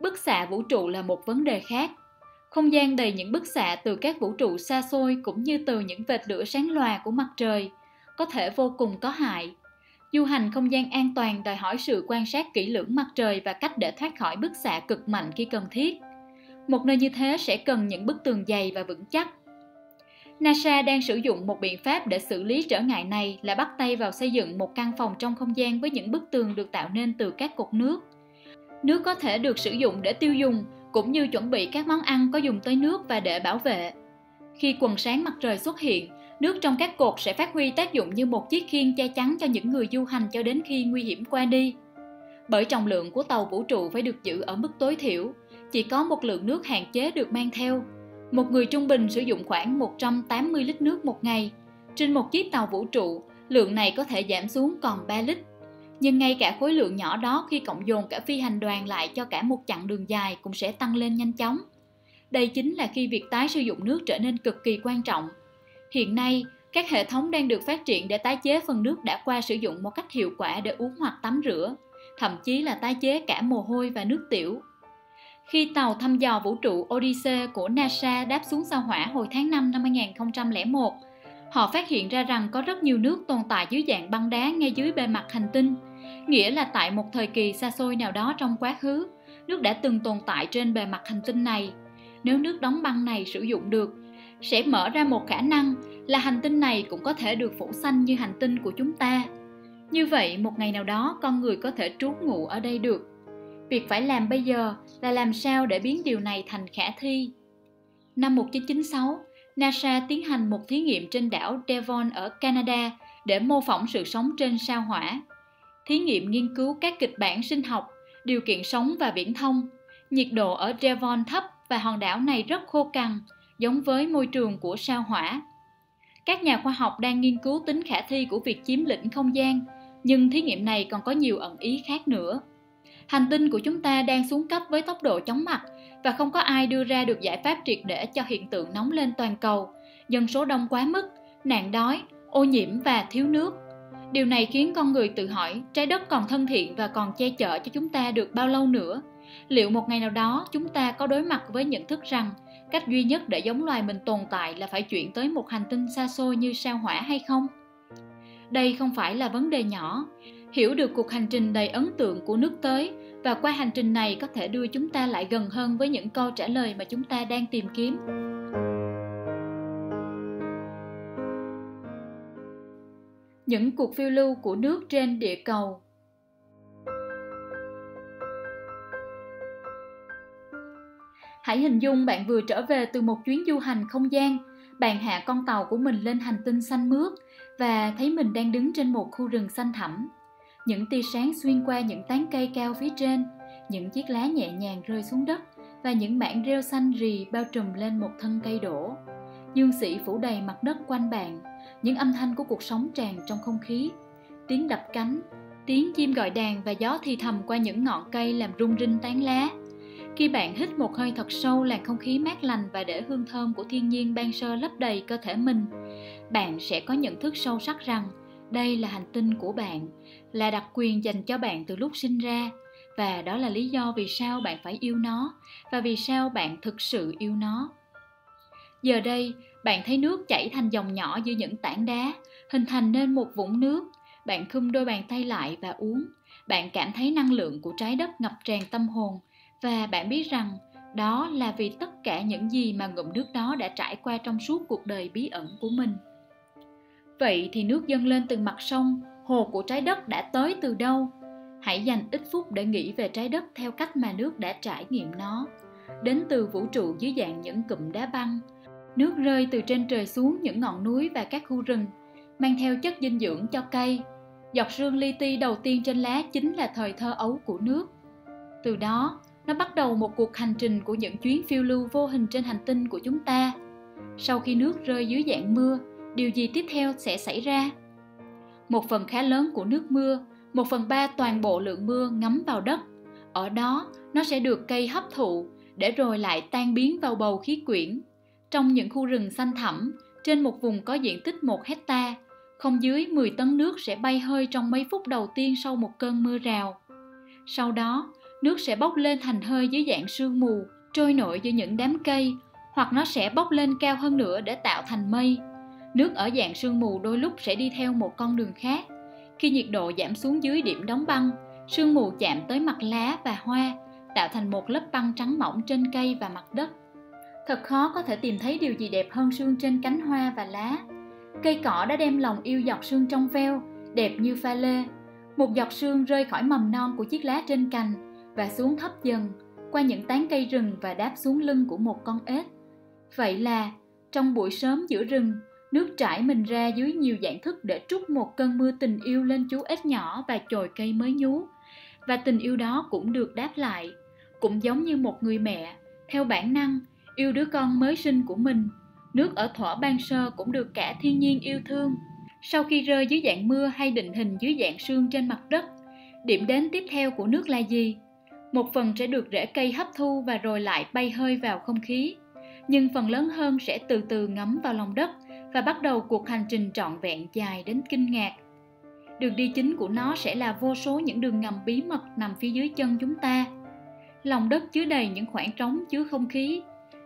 bức xạ vũ trụ là một vấn đề khác. Không gian đầy những bức xạ từ các vũ trụ xa xôi cũng như từ những vệt lửa sáng loà của mặt trời có thể vô cùng có hại. Du hành không gian an toàn đòi hỏi sự quan sát kỹ lưỡng mặt trời và cách để thoát khỏi bức xạ cực mạnh khi cần thiết. Một nơi như thế sẽ cần những bức tường dày và vững chắc. NASA đang sử dụng một biện pháp để xử lý trở ngại này là bắt tay vào xây dựng một căn phòng trong không gian với những bức tường được tạo nên từ các cột nước. Nước có thể được sử dụng để tiêu dùng cũng như chuẩn bị các món ăn có dùng tới nước và để bảo vệ. Khi quần sáng mặt trời xuất hiện, nước trong các cột sẽ phát huy tác dụng như một chiếc khiên che chắn cho những người du hành cho đến khi nguy hiểm qua đi. Bởi trọng lượng của tàu vũ trụ phải được giữ ở mức tối thiểu, chỉ có một lượng nước hạn chế được mang theo một người trung bình sử dụng khoảng 180 lít nước một ngày. Trên một chiếc tàu vũ trụ, lượng này có thể giảm xuống còn 3 lít. Nhưng ngay cả khối lượng nhỏ đó khi cộng dồn cả phi hành đoàn lại cho cả một chặng đường dài cũng sẽ tăng lên nhanh chóng. Đây chính là khi việc tái sử dụng nước trở nên cực kỳ quan trọng. Hiện nay, các hệ thống đang được phát triển để tái chế phần nước đã qua sử dụng một cách hiệu quả để uống hoặc tắm rửa, thậm chí là tái chế cả mồ hôi và nước tiểu khi tàu thăm dò vũ trụ Odyssey của NASA đáp xuống sao hỏa hồi tháng 5 năm 2001, họ phát hiện ra rằng có rất nhiều nước tồn tại dưới dạng băng đá ngay dưới bề mặt hành tinh, nghĩa là tại một thời kỳ xa xôi nào đó trong quá khứ, nước đã từng tồn tại trên bề mặt hành tinh này. Nếu nước đóng băng này sử dụng được, sẽ mở ra một khả năng là hành tinh này cũng có thể được phủ xanh như hành tinh của chúng ta. Như vậy, một ngày nào đó con người có thể trú ngụ ở đây được. Việc phải làm bây giờ là làm sao để biến điều này thành khả thi. Năm 1996, NASA tiến hành một thí nghiệm trên đảo Devon ở Canada để mô phỏng sự sống trên sao hỏa. Thí nghiệm nghiên cứu các kịch bản sinh học, điều kiện sống và viễn thông. Nhiệt độ ở Devon thấp và hòn đảo này rất khô cằn, giống với môi trường của sao hỏa. Các nhà khoa học đang nghiên cứu tính khả thi của việc chiếm lĩnh không gian, nhưng thí nghiệm này còn có nhiều ẩn ý khác nữa hành tinh của chúng ta đang xuống cấp với tốc độ chóng mặt và không có ai đưa ra được giải pháp triệt để cho hiện tượng nóng lên toàn cầu, dân số đông quá mức, nạn đói, ô nhiễm và thiếu nước. Điều này khiến con người tự hỏi trái đất còn thân thiện và còn che chở cho chúng ta được bao lâu nữa? Liệu một ngày nào đó chúng ta có đối mặt với nhận thức rằng cách duy nhất để giống loài mình tồn tại là phải chuyển tới một hành tinh xa xôi như sao hỏa hay không? Đây không phải là vấn đề nhỏ, hiểu được cuộc hành trình đầy ấn tượng của nước tới và qua hành trình này có thể đưa chúng ta lại gần hơn với những câu trả lời mà chúng ta đang tìm kiếm. Những cuộc phiêu lưu của nước trên địa cầu. Hãy hình dung bạn vừa trở về từ một chuyến du hành không gian. Bạn hạ con tàu của mình lên hành tinh xanh mướt và thấy mình đang đứng trên một khu rừng xanh thẳm những tia sáng xuyên qua những tán cây cao phía trên, những chiếc lá nhẹ nhàng rơi xuống đất và những mảng rêu xanh rì bao trùm lên một thân cây đổ. Dương sĩ phủ đầy mặt đất quanh bạn, những âm thanh của cuộc sống tràn trong không khí. Tiếng đập cánh, tiếng chim gọi đàn và gió thì thầm qua những ngọn cây làm rung rinh tán lá. Khi bạn hít một hơi thật sâu, làn không khí mát lành và để hương thơm của thiên nhiên ban sơ lấp đầy cơ thể mình, bạn sẽ có nhận thức sâu sắc rằng đây là hành tinh của bạn là đặc quyền dành cho bạn từ lúc sinh ra. Và đó là lý do vì sao bạn phải yêu nó và vì sao bạn thực sự yêu nó. Giờ đây, bạn thấy nước chảy thành dòng nhỏ giữa những tảng đá, hình thành nên một vũng nước. Bạn khum đôi bàn tay lại và uống. Bạn cảm thấy năng lượng của trái đất ngập tràn tâm hồn. Và bạn biết rằng, đó là vì tất cả những gì mà ngụm nước đó đã trải qua trong suốt cuộc đời bí ẩn của mình. Vậy thì nước dâng lên từ mặt sông hồ của trái đất đã tới từ đâu? Hãy dành ít phút để nghĩ về trái đất theo cách mà nước đã trải nghiệm nó. Đến từ vũ trụ dưới dạng những cụm đá băng. Nước rơi từ trên trời xuống những ngọn núi và các khu rừng, mang theo chất dinh dưỡng cho cây. Giọt sương li ti đầu tiên trên lá chính là thời thơ ấu của nước. Từ đó, nó bắt đầu một cuộc hành trình của những chuyến phiêu lưu vô hình trên hành tinh của chúng ta. Sau khi nước rơi dưới dạng mưa, điều gì tiếp theo sẽ xảy ra? Một phần khá lớn của nước mưa một phần ba toàn bộ lượng mưa ngấm vào đất ở đó nó sẽ được cây hấp thụ để rồi lại tan biến vào bầu khí quyển trong những khu rừng xanh thẳm trên một vùng có diện tích một hecta không dưới 10 tấn nước sẽ bay hơi trong mấy phút đầu tiên sau một cơn mưa rào. Sau đó, nước sẽ bốc lên thành hơi dưới dạng sương mù, trôi nổi giữa những đám cây, hoặc nó sẽ bốc lên cao hơn nữa để tạo thành mây. Nước ở dạng sương mù đôi lúc sẽ đi theo một con đường khác. Khi nhiệt độ giảm xuống dưới điểm đóng băng, sương mù chạm tới mặt lá và hoa, tạo thành một lớp băng trắng mỏng trên cây và mặt đất. Thật khó có thể tìm thấy điều gì đẹp hơn sương trên cánh hoa và lá. Cây cỏ đã đem lòng yêu giọt sương trong veo, đẹp như pha lê. Một giọt sương rơi khỏi mầm non của chiếc lá trên cành và xuống thấp dần qua những tán cây rừng và đáp xuống lưng của một con ếch. Vậy là, trong buổi sớm giữa rừng, nước trải mình ra dưới nhiều dạng thức để trút một cơn mưa tình yêu lên chú ếch nhỏ và chồi cây mới nhú. Và tình yêu đó cũng được đáp lại, cũng giống như một người mẹ, theo bản năng, yêu đứa con mới sinh của mình nước ở thỏa ban sơ cũng được cả thiên nhiên yêu thương. Sau khi rơi dưới dạng mưa hay định hình dưới dạng sương trên mặt đất, điểm đến tiếp theo của nước là gì? Một phần sẽ được rễ cây hấp thu và rồi lại bay hơi vào không khí, nhưng phần lớn hơn sẽ từ từ ngấm vào lòng đất và bắt đầu cuộc hành trình trọn vẹn dài đến kinh ngạc. Đường đi chính của nó sẽ là vô số những đường ngầm bí mật nằm phía dưới chân chúng ta. Lòng đất chứa đầy những khoảng trống chứa không khí,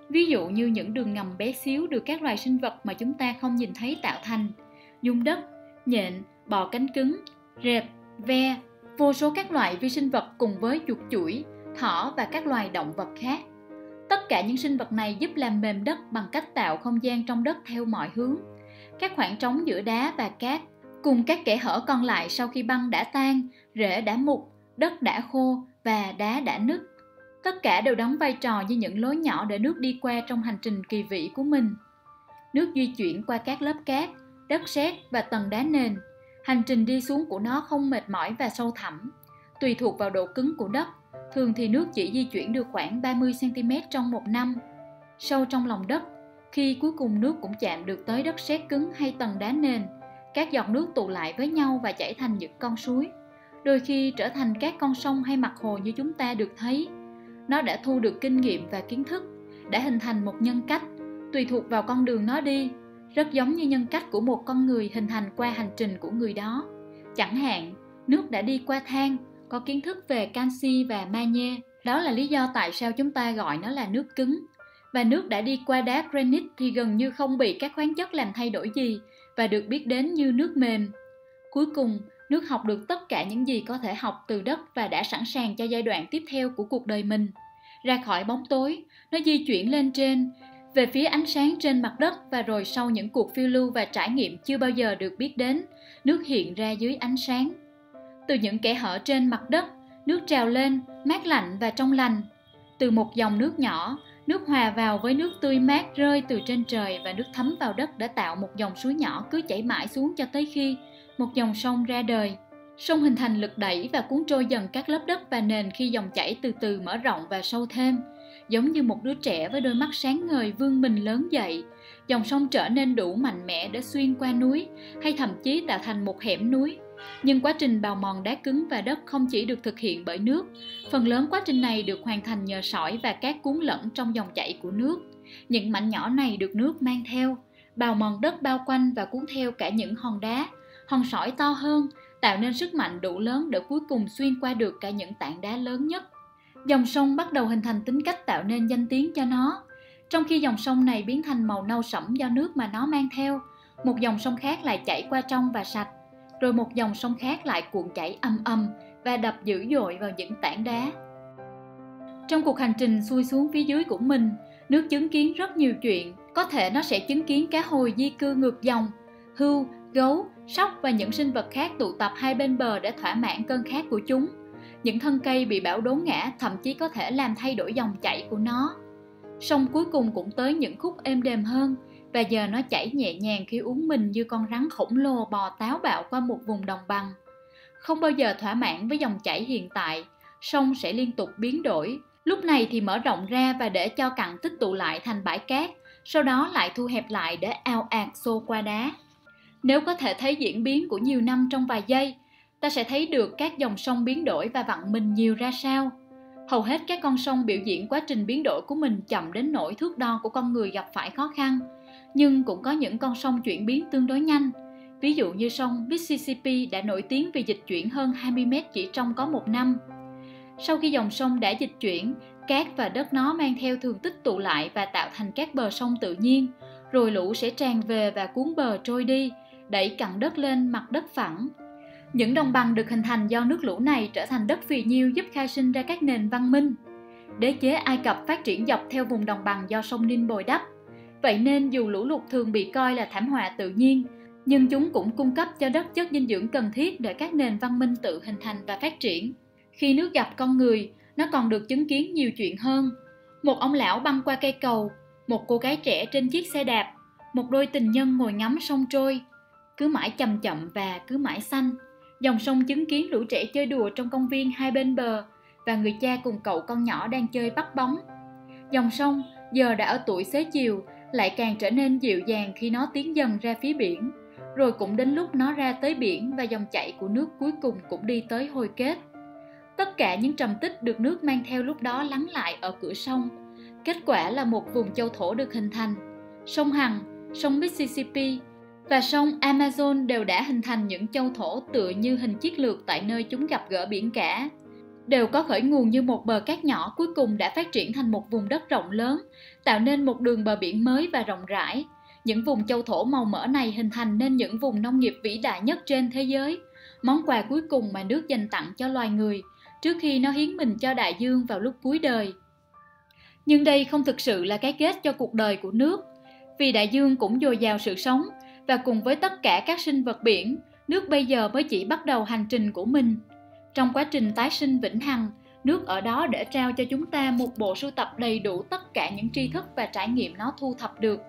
ví dụ như những đường ngầm bé xíu được các loài sinh vật mà chúng ta không nhìn thấy tạo thành dung đất nhện bò cánh cứng rệp ve vô số các loại vi sinh vật cùng với chuột chuỗi thỏ và các loài động vật khác tất cả những sinh vật này giúp làm mềm đất bằng cách tạo không gian trong đất theo mọi hướng. Các khoảng trống giữa đá và cát cùng các kẽ hở còn lại sau khi băng đã tan, rễ đã mục, đất đã khô và đá đã nứt. Tất cả đều đóng vai trò như những lối nhỏ để nước đi qua trong hành trình kỳ vĩ của mình. Nước di chuyển qua các lớp cát, đất sét và tầng đá nền. Hành trình đi xuống của nó không mệt mỏi và sâu thẳm, tùy thuộc vào độ cứng của đất thường thì nước chỉ di chuyển được khoảng 30 cm trong một năm. Sâu trong lòng đất, khi cuối cùng nước cũng chạm được tới đất sét cứng hay tầng đá nền, các giọt nước tụ lại với nhau và chảy thành những con suối. Đôi khi trở thành các con sông hay mặt hồ như chúng ta được thấy. Nó đã thu được kinh nghiệm và kiến thức, đã hình thành một nhân cách, tùy thuộc vào con đường nó đi, rất giống như nhân cách của một con người hình thành qua hành trình của người đó. Chẳng hạn, nước đã đi qua than có kiến thức về canxi và magie. Đó là lý do tại sao chúng ta gọi nó là nước cứng. Và nước đã đi qua đá granite thì gần như không bị các khoáng chất làm thay đổi gì và được biết đến như nước mềm. Cuối cùng, nước học được tất cả những gì có thể học từ đất và đã sẵn sàng cho giai đoạn tiếp theo của cuộc đời mình. Ra khỏi bóng tối, nó di chuyển lên trên, về phía ánh sáng trên mặt đất và rồi sau những cuộc phiêu lưu và trải nghiệm chưa bao giờ được biết đến, nước hiện ra dưới ánh sáng từ những kẽ hở trên mặt đất nước trào lên mát lạnh và trong lành từ một dòng nước nhỏ nước hòa vào với nước tươi mát rơi từ trên trời và nước thấm vào đất đã tạo một dòng suối nhỏ cứ chảy mãi xuống cho tới khi một dòng sông ra đời. Sông hình thành lực đẩy và cuốn trôi dần các lớp đất và nền khi dòng chảy từ từ mở rộng và sâu thêm. Giống như một đứa trẻ với đôi mắt sáng ngời vươn mình lớn dậy, dòng sông trở nên đủ mạnh mẽ để xuyên qua núi hay thậm chí tạo thành một hẻm núi. Nhưng quá trình bào mòn đá cứng và đất không chỉ được thực hiện bởi nước, phần lớn quá trình này được hoàn thành nhờ sỏi và cát cuốn lẫn trong dòng chảy của nước. Những mảnh nhỏ này được nước mang theo, bào mòn đất bao quanh và cuốn theo cả những hòn đá, hòn sỏi to hơn, tạo nên sức mạnh đủ lớn để cuối cùng xuyên qua được cả những tảng đá lớn nhất. Dòng sông bắt đầu hình thành tính cách tạo nên danh tiếng cho nó. Trong khi dòng sông này biến thành màu nâu sẫm do nước mà nó mang theo, một dòng sông khác lại chảy qua trong và sạch, rồi một dòng sông khác lại cuộn chảy âm âm và đập dữ dội vào những tảng đá. Trong cuộc hành trình xuôi xuống phía dưới của mình, nước chứng kiến rất nhiều chuyện, có thể nó sẽ chứng kiến cá hồi di cư ngược dòng, hưu, gấu, sóc và những sinh vật khác tụ tập hai bên bờ để thỏa mãn cơn khát của chúng. Những thân cây bị bão đốn ngã thậm chí có thể làm thay đổi dòng chảy của nó. Sông cuối cùng cũng tới những khúc êm đềm hơn, và giờ nó chảy nhẹ nhàng khi uống mình như con rắn khổng lồ bò táo bạo qua một vùng đồng bằng. Không bao giờ thỏa mãn với dòng chảy hiện tại, sông sẽ liên tục biến đổi, lúc này thì mở rộng ra và để cho cặn tích tụ lại thành bãi cát, sau đó lại thu hẹp lại để ao ạt xô qua đá. Nếu có thể thấy diễn biến của nhiều năm trong vài giây, ta sẽ thấy được các dòng sông biến đổi và vặn mình nhiều ra sao. Hầu hết các con sông biểu diễn quá trình biến đổi của mình chậm đến nỗi thước đo của con người gặp phải khó khăn, nhưng cũng có những con sông chuyển biến tương đối nhanh. Ví dụ như sông Mississippi đã nổi tiếng vì dịch chuyển hơn 20 mét chỉ trong có một năm. Sau khi dòng sông đã dịch chuyển, cát và đất nó mang theo thường tích tụ lại và tạo thành các bờ sông tự nhiên, rồi lũ sẽ tràn về và cuốn bờ trôi đi, đẩy cặn đất lên mặt đất phẳng. Những đồng bằng được hình thành do nước lũ này trở thành đất phì nhiêu giúp khai sinh ra các nền văn minh. Đế chế Ai Cập phát triển dọc theo vùng đồng bằng do sông Ninh bồi đắp. Vậy nên dù lũ lụt thường bị coi là thảm họa tự nhiên, nhưng chúng cũng cung cấp cho đất chất dinh dưỡng cần thiết để các nền văn minh tự hình thành và phát triển. Khi nước gặp con người, nó còn được chứng kiến nhiều chuyện hơn. Một ông lão băng qua cây cầu, một cô gái trẻ trên chiếc xe đạp, một đôi tình nhân ngồi ngắm sông trôi, cứ mãi chậm chậm và cứ mãi xanh. Dòng sông chứng kiến lũ trẻ chơi đùa trong công viên hai bên bờ và người cha cùng cậu con nhỏ đang chơi bắt bóng. Dòng sông giờ đã ở tuổi xế chiều lại càng trở nên dịu dàng khi nó tiến dần ra phía biển. Rồi cũng đến lúc nó ra tới biển và dòng chảy của nước cuối cùng cũng đi tới hồi kết. Tất cả những trầm tích được nước mang theo lúc đó lắng lại ở cửa sông. Kết quả là một vùng châu thổ được hình thành. Sông Hằng, sông Mississippi và sông Amazon đều đã hình thành những châu thổ tựa như hình chiếc lược tại nơi chúng gặp gỡ biển cả. Đều có khởi nguồn như một bờ cát nhỏ cuối cùng đã phát triển thành một vùng đất rộng lớn, tạo nên một đường bờ biển mới và rộng rãi. Những vùng châu thổ màu mỡ này hình thành nên những vùng nông nghiệp vĩ đại nhất trên thế giới, món quà cuối cùng mà nước dành tặng cho loài người, trước khi nó hiến mình cho đại dương vào lúc cuối đời. Nhưng đây không thực sự là cái kết cho cuộc đời của nước, vì đại dương cũng dồi dào sự sống, và cùng với tất cả các sinh vật biển, nước bây giờ mới chỉ bắt đầu hành trình của mình. Trong quá trình tái sinh vĩnh hằng, nước ở đó để trao cho chúng ta một bộ sưu tập đầy đủ tất cả những tri thức và trải nghiệm nó thu thập được.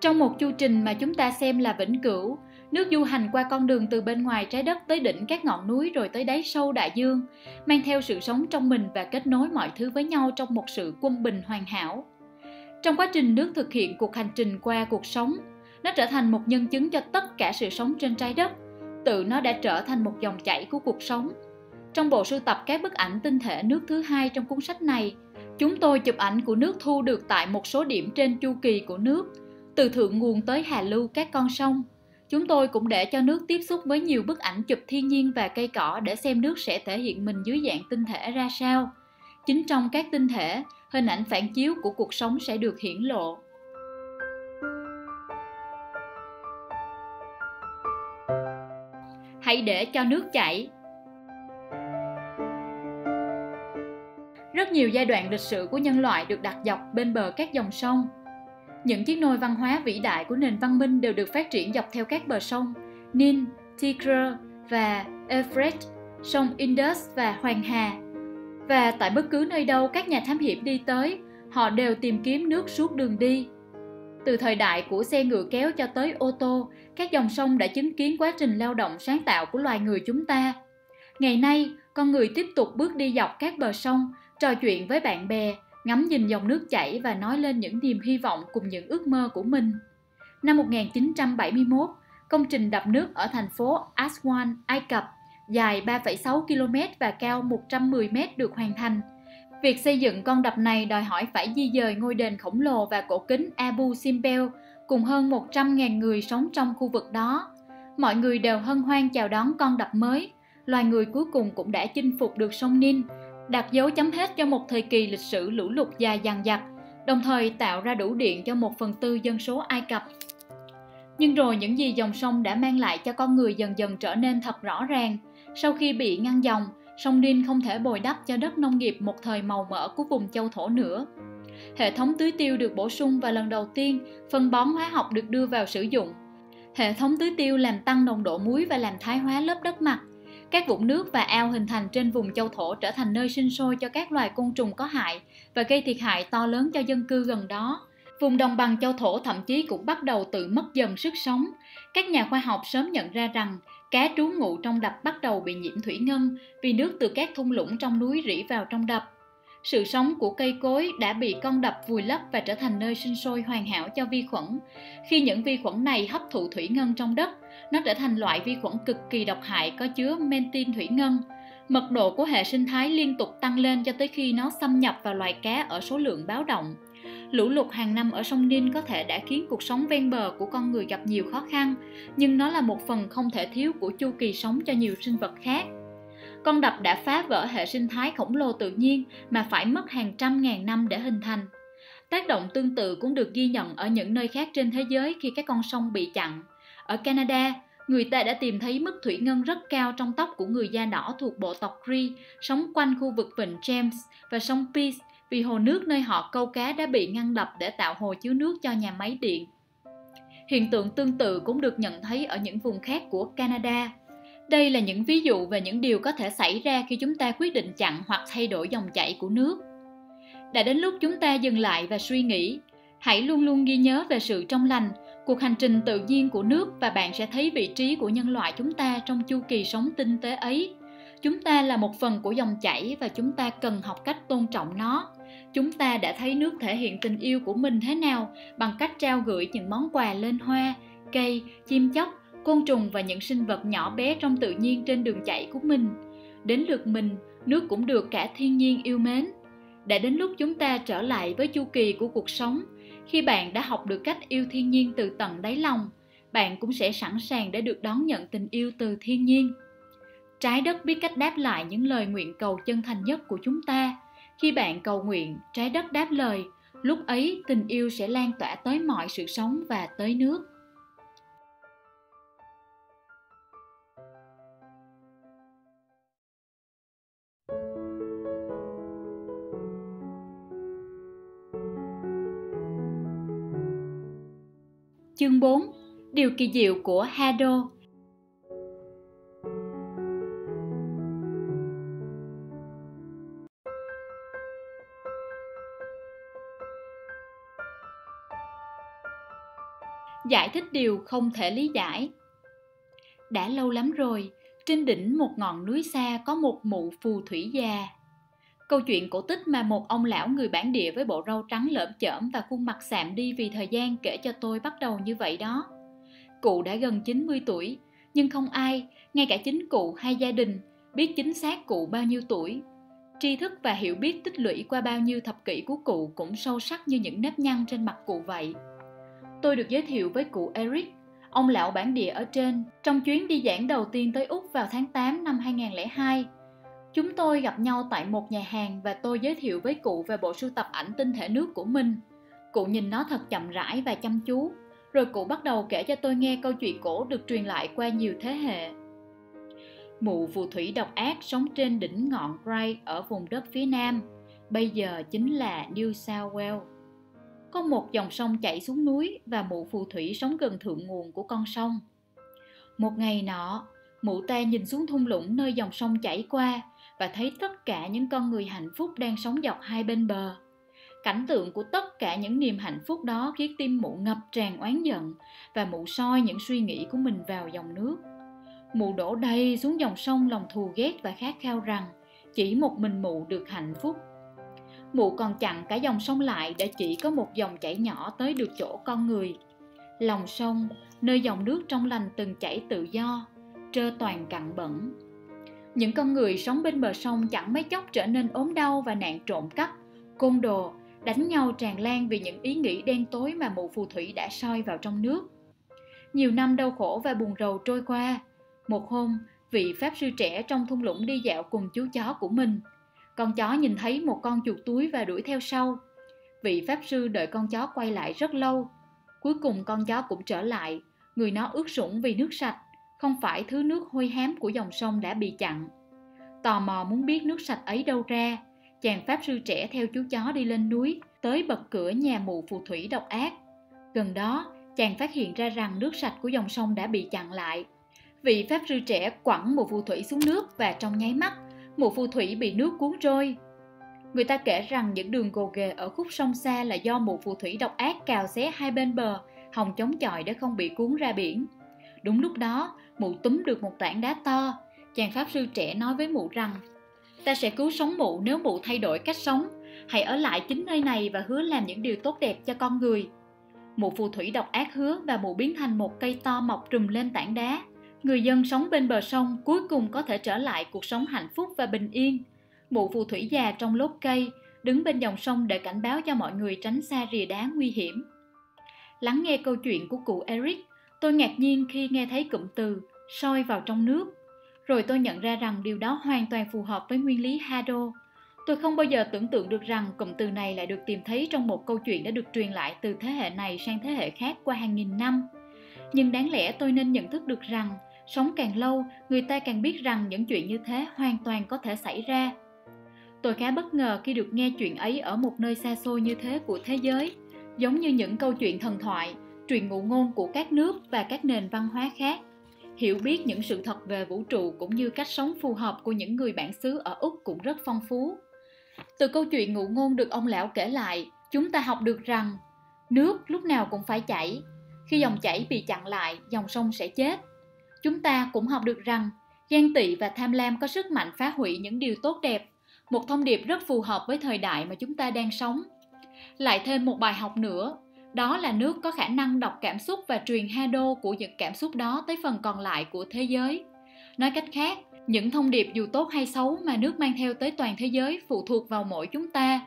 Trong một chu trình mà chúng ta xem là vĩnh cửu, nước du hành qua con đường từ bên ngoài trái đất tới đỉnh các ngọn núi rồi tới đáy sâu đại dương, mang theo sự sống trong mình và kết nối mọi thứ với nhau trong một sự quân bình hoàn hảo. Trong quá trình nước thực hiện cuộc hành trình qua cuộc sống, nó trở thành một nhân chứng cho tất cả sự sống trên trái đất tự nó đã trở thành một dòng chảy của cuộc sống trong bộ sưu tập các bức ảnh tinh thể nước thứ hai trong cuốn sách này, chúng tôi chụp ảnh của nước thu được tại một số điểm trên chu kỳ của nước, từ thượng nguồn tới hà lưu các con sông. Chúng tôi cũng để cho nước tiếp xúc với nhiều bức ảnh chụp thiên nhiên và cây cỏ để xem nước sẽ thể hiện mình dưới dạng tinh thể ra sao. Chính trong các tinh thể, hình ảnh phản chiếu của cuộc sống sẽ được hiển lộ. Hãy để cho nước chảy. Rất nhiều giai đoạn lịch sử của nhân loại được đặt dọc bên bờ các dòng sông những chiếc nôi văn hóa vĩ đại của nền văn minh đều được phát triển dọc theo các bờ sông Nin, Tigre và Euphrates, sông Indus và Hoàng Hà. Và tại bất cứ nơi đâu các nhà thám hiểm đi tới, họ đều tìm kiếm nước suốt đường đi. Từ thời đại của xe ngựa kéo cho tới ô tô, các dòng sông đã chứng kiến quá trình lao động sáng tạo của loài người chúng ta. Ngày nay, con người tiếp tục bước đi dọc các bờ sông, trò chuyện với bạn bè, ngắm nhìn dòng nước chảy và nói lên những niềm hy vọng cùng những ước mơ của mình. Năm 1971, công trình đập nước ở thành phố Aswan, Ai Cập, dài 3,6 km và cao 110 m được hoàn thành. Việc xây dựng con đập này đòi hỏi phải di dời ngôi đền khổng lồ và cổ kính Abu Simbel cùng hơn 100.000 người sống trong khu vực đó. Mọi người đều hân hoan chào đón con đập mới. Loài người cuối cùng cũng đã chinh phục được sông Nin, đặt dấu chấm hết cho một thời kỳ lịch sử lũ lụt dài dằng dặc, đồng thời tạo ra đủ điện cho một phần tư dân số Ai Cập. Nhưng rồi những gì dòng sông đã mang lại cho con người dần dần trở nên thật rõ ràng. Sau khi bị ngăn dòng, sông Nin không thể bồi đắp cho đất nông nghiệp một thời màu mỡ của vùng châu thổ nữa. Hệ thống tưới tiêu được bổ sung và lần đầu tiên phân bón hóa học được đưa vào sử dụng. Hệ thống tưới tiêu làm tăng nồng độ muối và làm thái hóa lớp đất mặt. Các vũng nước và ao hình thành trên vùng châu thổ trở thành nơi sinh sôi cho các loài côn trùng có hại và gây thiệt hại to lớn cho dân cư gần đó. Vùng đồng bằng châu thổ thậm chí cũng bắt đầu tự mất dần sức sống. Các nhà khoa học sớm nhận ra rằng cá trú ngụ trong đập bắt đầu bị nhiễm thủy ngân vì nước từ các thung lũng trong núi rỉ vào trong đập. Sự sống của cây cối đã bị con đập vùi lấp và trở thành nơi sinh sôi hoàn hảo cho vi khuẩn. Khi những vi khuẩn này hấp thụ thủy ngân trong đất, nó trở thành loại vi khuẩn cực kỳ độc hại có chứa mentin thủy ngân. Mật độ của hệ sinh thái liên tục tăng lên cho tới khi nó xâm nhập vào loài cá ở số lượng báo động. Lũ lụt hàng năm ở sông Ninh có thể đã khiến cuộc sống ven bờ của con người gặp nhiều khó khăn, nhưng nó là một phần không thể thiếu của chu kỳ sống cho nhiều sinh vật khác. Con đập đã phá vỡ hệ sinh thái khổng lồ tự nhiên mà phải mất hàng trăm ngàn năm để hình thành. Tác động tương tự cũng được ghi nhận ở những nơi khác trên thế giới khi các con sông bị chặn. Ở Canada, người ta đã tìm thấy mức thủy ngân rất cao trong tóc của người da đỏ thuộc bộ tộc Cree sống quanh khu vực vịnh James và sông Peace vì hồ nước nơi họ câu cá đã bị ngăn đập để tạo hồ chứa nước cho nhà máy điện. Hiện tượng tương tự cũng được nhận thấy ở những vùng khác của Canada. Đây là những ví dụ về những điều có thể xảy ra khi chúng ta quyết định chặn hoặc thay đổi dòng chảy của nước. Đã đến lúc chúng ta dừng lại và suy nghĩ. Hãy luôn luôn ghi nhớ về sự trong lành, cuộc hành trình tự nhiên của nước và bạn sẽ thấy vị trí của nhân loại chúng ta trong chu kỳ sống tinh tế ấy. Chúng ta là một phần của dòng chảy và chúng ta cần học cách tôn trọng nó. Chúng ta đã thấy nước thể hiện tình yêu của mình thế nào bằng cách trao gửi những món quà lên hoa, cây, chim chóc, côn trùng và những sinh vật nhỏ bé trong tự nhiên trên đường chạy của mình. Đến lượt mình, nước cũng được cả thiên nhiên yêu mến. Đã đến lúc chúng ta trở lại với chu kỳ của cuộc sống khi bạn đã học được cách yêu thiên nhiên từ tận đáy lòng, bạn cũng sẽ sẵn sàng để được đón nhận tình yêu từ thiên nhiên. Trái đất biết cách đáp lại những lời nguyện cầu chân thành nhất của chúng ta. Khi bạn cầu nguyện, trái đất đáp lời, lúc ấy tình yêu sẽ lan tỏa tới mọi sự sống và tới nước. Chương 4 Điều kỳ diệu của Hado. Giải thích điều không thể lý giải. Đã lâu lắm rồi, trên đỉnh một ngọn núi xa có một mụ phù thủy già câu chuyện cổ tích mà một ông lão người bản địa với bộ râu trắng lởm chởm và khuôn mặt sạm đi vì thời gian kể cho tôi bắt đầu như vậy đó. Cụ đã gần 90 tuổi nhưng không ai ngay cả chính cụ hay gia đình biết chính xác cụ bao nhiêu tuổi. Tri thức và hiểu biết tích lũy qua bao nhiêu thập kỷ của cụ cũng sâu sắc như những nếp nhăn trên mặt cụ vậy. Tôi được giới thiệu với cụ Eric, ông lão bản địa ở trên, trong chuyến đi giảng đầu tiên tới Úc vào tháng 8 năm 2002. Chúng tôi gặp nhau tại một nhà hàng và tôi giới thiệu với cụ về bộ sưu tập ảnh tinh thể nước của mình. Cụ nhìn nó thật chậm rãi và chăm chú, rồi cụ bắt đầu kể cho tôi nghe câu chuyện cổ được truyền lại qua nhiều thế hệ. Mụ phù thủy độc ác sống trên đỉnh ngọn Bright ở vùng đất phía nam, bây giờ chính là New South Wales có một dòng sông chảy xuống núi và mụ phù thủy sống gần thượng nguồn của con sông. Một ngày nọ, mụ ta nhìn xuống thung lũng nơi dòng sông chảy qua và thấy tất cả những con người hạnh phúc đang sống dọc hai bên bờ. Cảnh tượng của tất cả những niềm hạnh phúc đó khiến tim mụ ngập tràn oán giận và mụ soi những suy nghĩ của mình vào dòng nước. Mụ đổ đầy xuống dòng sông lòng thù ghét và khát khao rằng chỉ một mình mụ được hạnh phúc mụ còn chặn cả dòng sông lại để chỉ có một dòng chảy nhỏ tới được chỗ con người lòng sông, nơi dòng nước trong lành từng chảy tự do, trơ toàn cặn bẩn những con người sống bên bờ sông chẳng mấy chốc trở nên ốm đau và nạn trộm cắp côn đồ đánh nhau tràn lan vì những ý nghĩ đen tối mà mụ phù thủy đã soi vào trong nước Nhiều năm đau khổ và buồn rầu trôi qua. Một hôm, vị pháp sư trẻ trong thung lũng đi dạo cùng chú chó của mình. Con chó nhìn thấy một con chuột túi và đuổi theo sau. Vị pháp sư đợi con chó quay lại rất lâu. Cuối cùng con chó cũng trở lại, người nó ướt sũng vì nước sạch, không phải thứ nước hôi hám của dòng sông đã bị chặn. Tò mò muốn biết nước sạch ấy đâu ra, chàng pháp sư trẻ theo chú chó đi lên núi, tới bật cửa nhà mụ phù thủy độc ác. Gần đó, chàng phát hiện ra rằng nước sạch của dòng sông đã bị chặn lại. Vị pháp sư trẻ quẳng một phù thủy xuống nước và trong nháy mắt, một phù thủy bị nước cuốn trôi. Người ta kể rằng những đường gồ ghề ở khúc sông xa là do một phù thủy độc ác cào xé hai bên bờ, hòng chống chọi để không bị cuốn ra biển. Đúng lúc đó, mụ túm được một tảng đá to. Chàng pháp sư trẻ nói với mụ rằng, ta sẽ cứu sống mụ nếu mụ thay đổi cách sống. Hãy ở lại chính nơi này và hứa làm những điều tốt đẹp cho con người. Mụ phù thủy độc ác hứa và mụ biến thành một cây to mọc trùm lên tảng đá. Người dân sống bên bờ sông cuối cùng có thể trở lại cuộc sống hạnh phúc và bình yên. Mụ phù thủy già trong lốt cây, đứng bên dòng sông để cảnh báo cho mọi người tránh xa rìa đá nguy hiểm. Lắng nghe câu chuyện của cụ Eric, tôi ngạc nhiên khi nghe thấy cụm từ soi vào trong nước. Rồi tôi nhận ra rằng điều đó hoàn toàn phù hợp với nguyên lý Hado. Tôi không bao giờ tưởng tượng được rằng cụm từ này lại được tìm thấy trong một câu chuyện đã được truyền lại từ thế hệ này sang thế hệ khác qua hàng nghìn năm. Nhưng đáng lẽ tôi nên nhận thức được rằng, sống càng lâu, người ta càng biết rằng những chuyện như thế hoàn toàn có thể xảy ra. Tôi khá bất ngờ khi được nghe chuyện ấy ở một nơi xa xôi như thế của thế giới, giống như những câu chuyện thần thoại, truyền ngụ ngôn của các nước và các nền văn hóa khác hiểu biết những sự thật về vũ trụ cũng như cách sống phù hợp của những người bản xứ ở úc cũng rất phong phú. Từ câu chuyện ngụ ngôn được ông lão kể lại, chúng ta học được rằng, nước lúc nào cũng phải chảy. Khi dòng chảy bị chặn lại, dòng sông sẽ chết. Chúng ta cũng học được rằng, ghen tị và tham lam có sức mạnh phá hủy những điều tốt đẹp, một thông điệp rất phù hợp với thời đại mà chúng ta đang sống. Lại thêm một bài học nữa đó là nước có khả năng đọc cảm xúc và truyền hado của những cảm xúc đó tới phần còn lại của thế giới. Nói cách khác, những thông điệp dù tốt hay xấu mà nước mang theo tới toàn thế giới phụ thuộc vào mỗi chúng ta.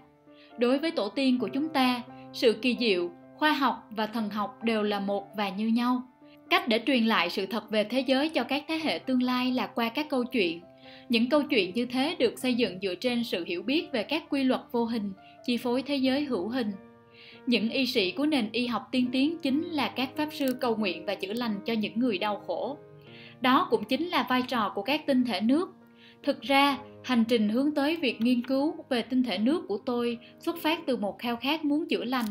Đối với tổ tiên của chúng ta, sự kỳ diệu, khoa học và thần học đều là một và như nhau. Cách để truyền lại sự thật về thế giới cho các thế hệ tương lai là qua các câu chuyện. Những câu chuyện như thế được xây dựng dựa trên sự hiểu biết về các quy luật vô hình, chi phối thế giới hữu hình những y sĩ của nền y học tiên tiến chính là các pháp sư cầu nguyện và chữa lành cho những người đau khổ. Đó cũng chính là vai trò của các tinh thể nước. Thực ra, hành trình hướng tới việc nghiên cứu về tinh thể nước của tôi xuất phát từ một khao khát muốn chữa lành.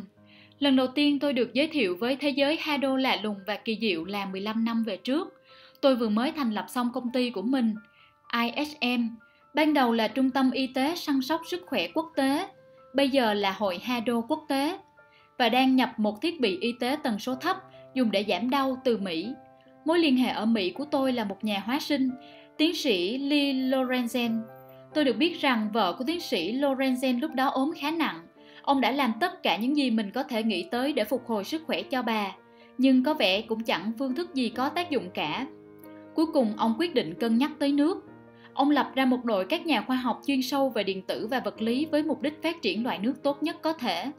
Lần đầu tiên tôi được giới thiệu với thế giới hado lạ lùng và kỳ diệu là 15 năm về trước. Tôi vừa mới thành lập xong công ty của mình ISM ban đầu là trung tâm y tế săn sóc sức khỏe quốc tế, bây giờ là hội hado quốc tế và đang nhập một thiết bị y tế tần số thấp dùng để giảm đau từ Mỹ. Mối liên hệ ở Mỹ của tôi là một nhà hóa sinh, tiến sĩ Lee Lorenzen. Tôi được biết rằng vợ của tiến sĩ Lorenzen lúc đó ốm khá nặng. Ông đã làm tất cả những gì mình có thể nghĩ tới để phục hồi sức khỏe cho bà, nhưng có vẻ cũng chẳng phương thức gì có tác dụng cả. Cuối cùng ông quyết định cân nhắc tới nước. Ông lập ra một đội các nhà khoa học chuyên sâu về điện tử và vật lý với mục đích phát triển loại nước tốt nhất có thể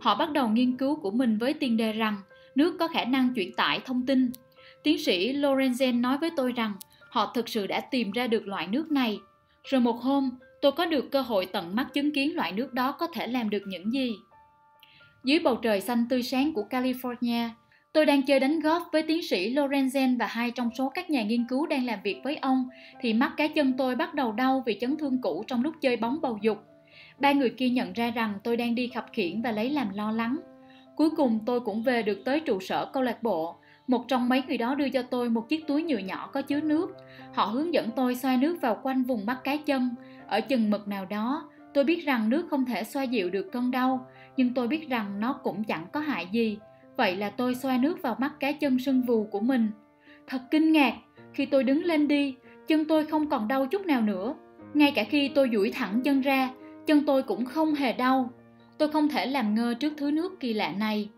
họ bắt đầu nghiên cứu của mình với tiền đề rằng nước có khả năng chuyển tải thông tin. Tiến sĩ Lorenzen nói với tôi rằng họ thực sự đã tìm ra được loại nước này. Rồi một hôm, tôi có được cơ hội tận mắt chứng kiến loại nước đó có thể làm được những gì. Dưới bầu trời xanh tươi sáng của California, tôi đang chơi đánh golf với tiến sĩ Lorenzen và hai trong số các nhà nghiên cứu đang làm việc với ông, thì mắt cá chân tôi bắt đầu đau vì chấn thương cũ trong lúc chơi bóng bầu dục. Ba người kia nhận ra rằng tôi đang đi khập khiển và lấy làm lo lắng. Cuối cùng tôi cũng về được tới trụ sở câu lạc bộ. Một trong mấy người đó đưa cho tôi một chiếc túi nhựa nhỏ có chứa nước. Họ hướng dẫn tôi xoa nước vào quanh vùng mắt cá chân. Ở chừng mực nào đó, tôi biết rằng nước không thể xoa dịu được cơn đau, nhưng tôi biết rằng nó cũng chẳng có hại gì. Vậy là tôi xoa nước vào mắt cá chân sưng vù của mình. Thật kinh ngạc, khi tôi đứng lên đi, chân tôi không còn đau chút nào nữa. Ngay cả khi tôi duỗi thẳng chân ra, chân tôi cũng không hề đau. Tôi không thể làm ngơ trước thứ nước kỳ lạ này.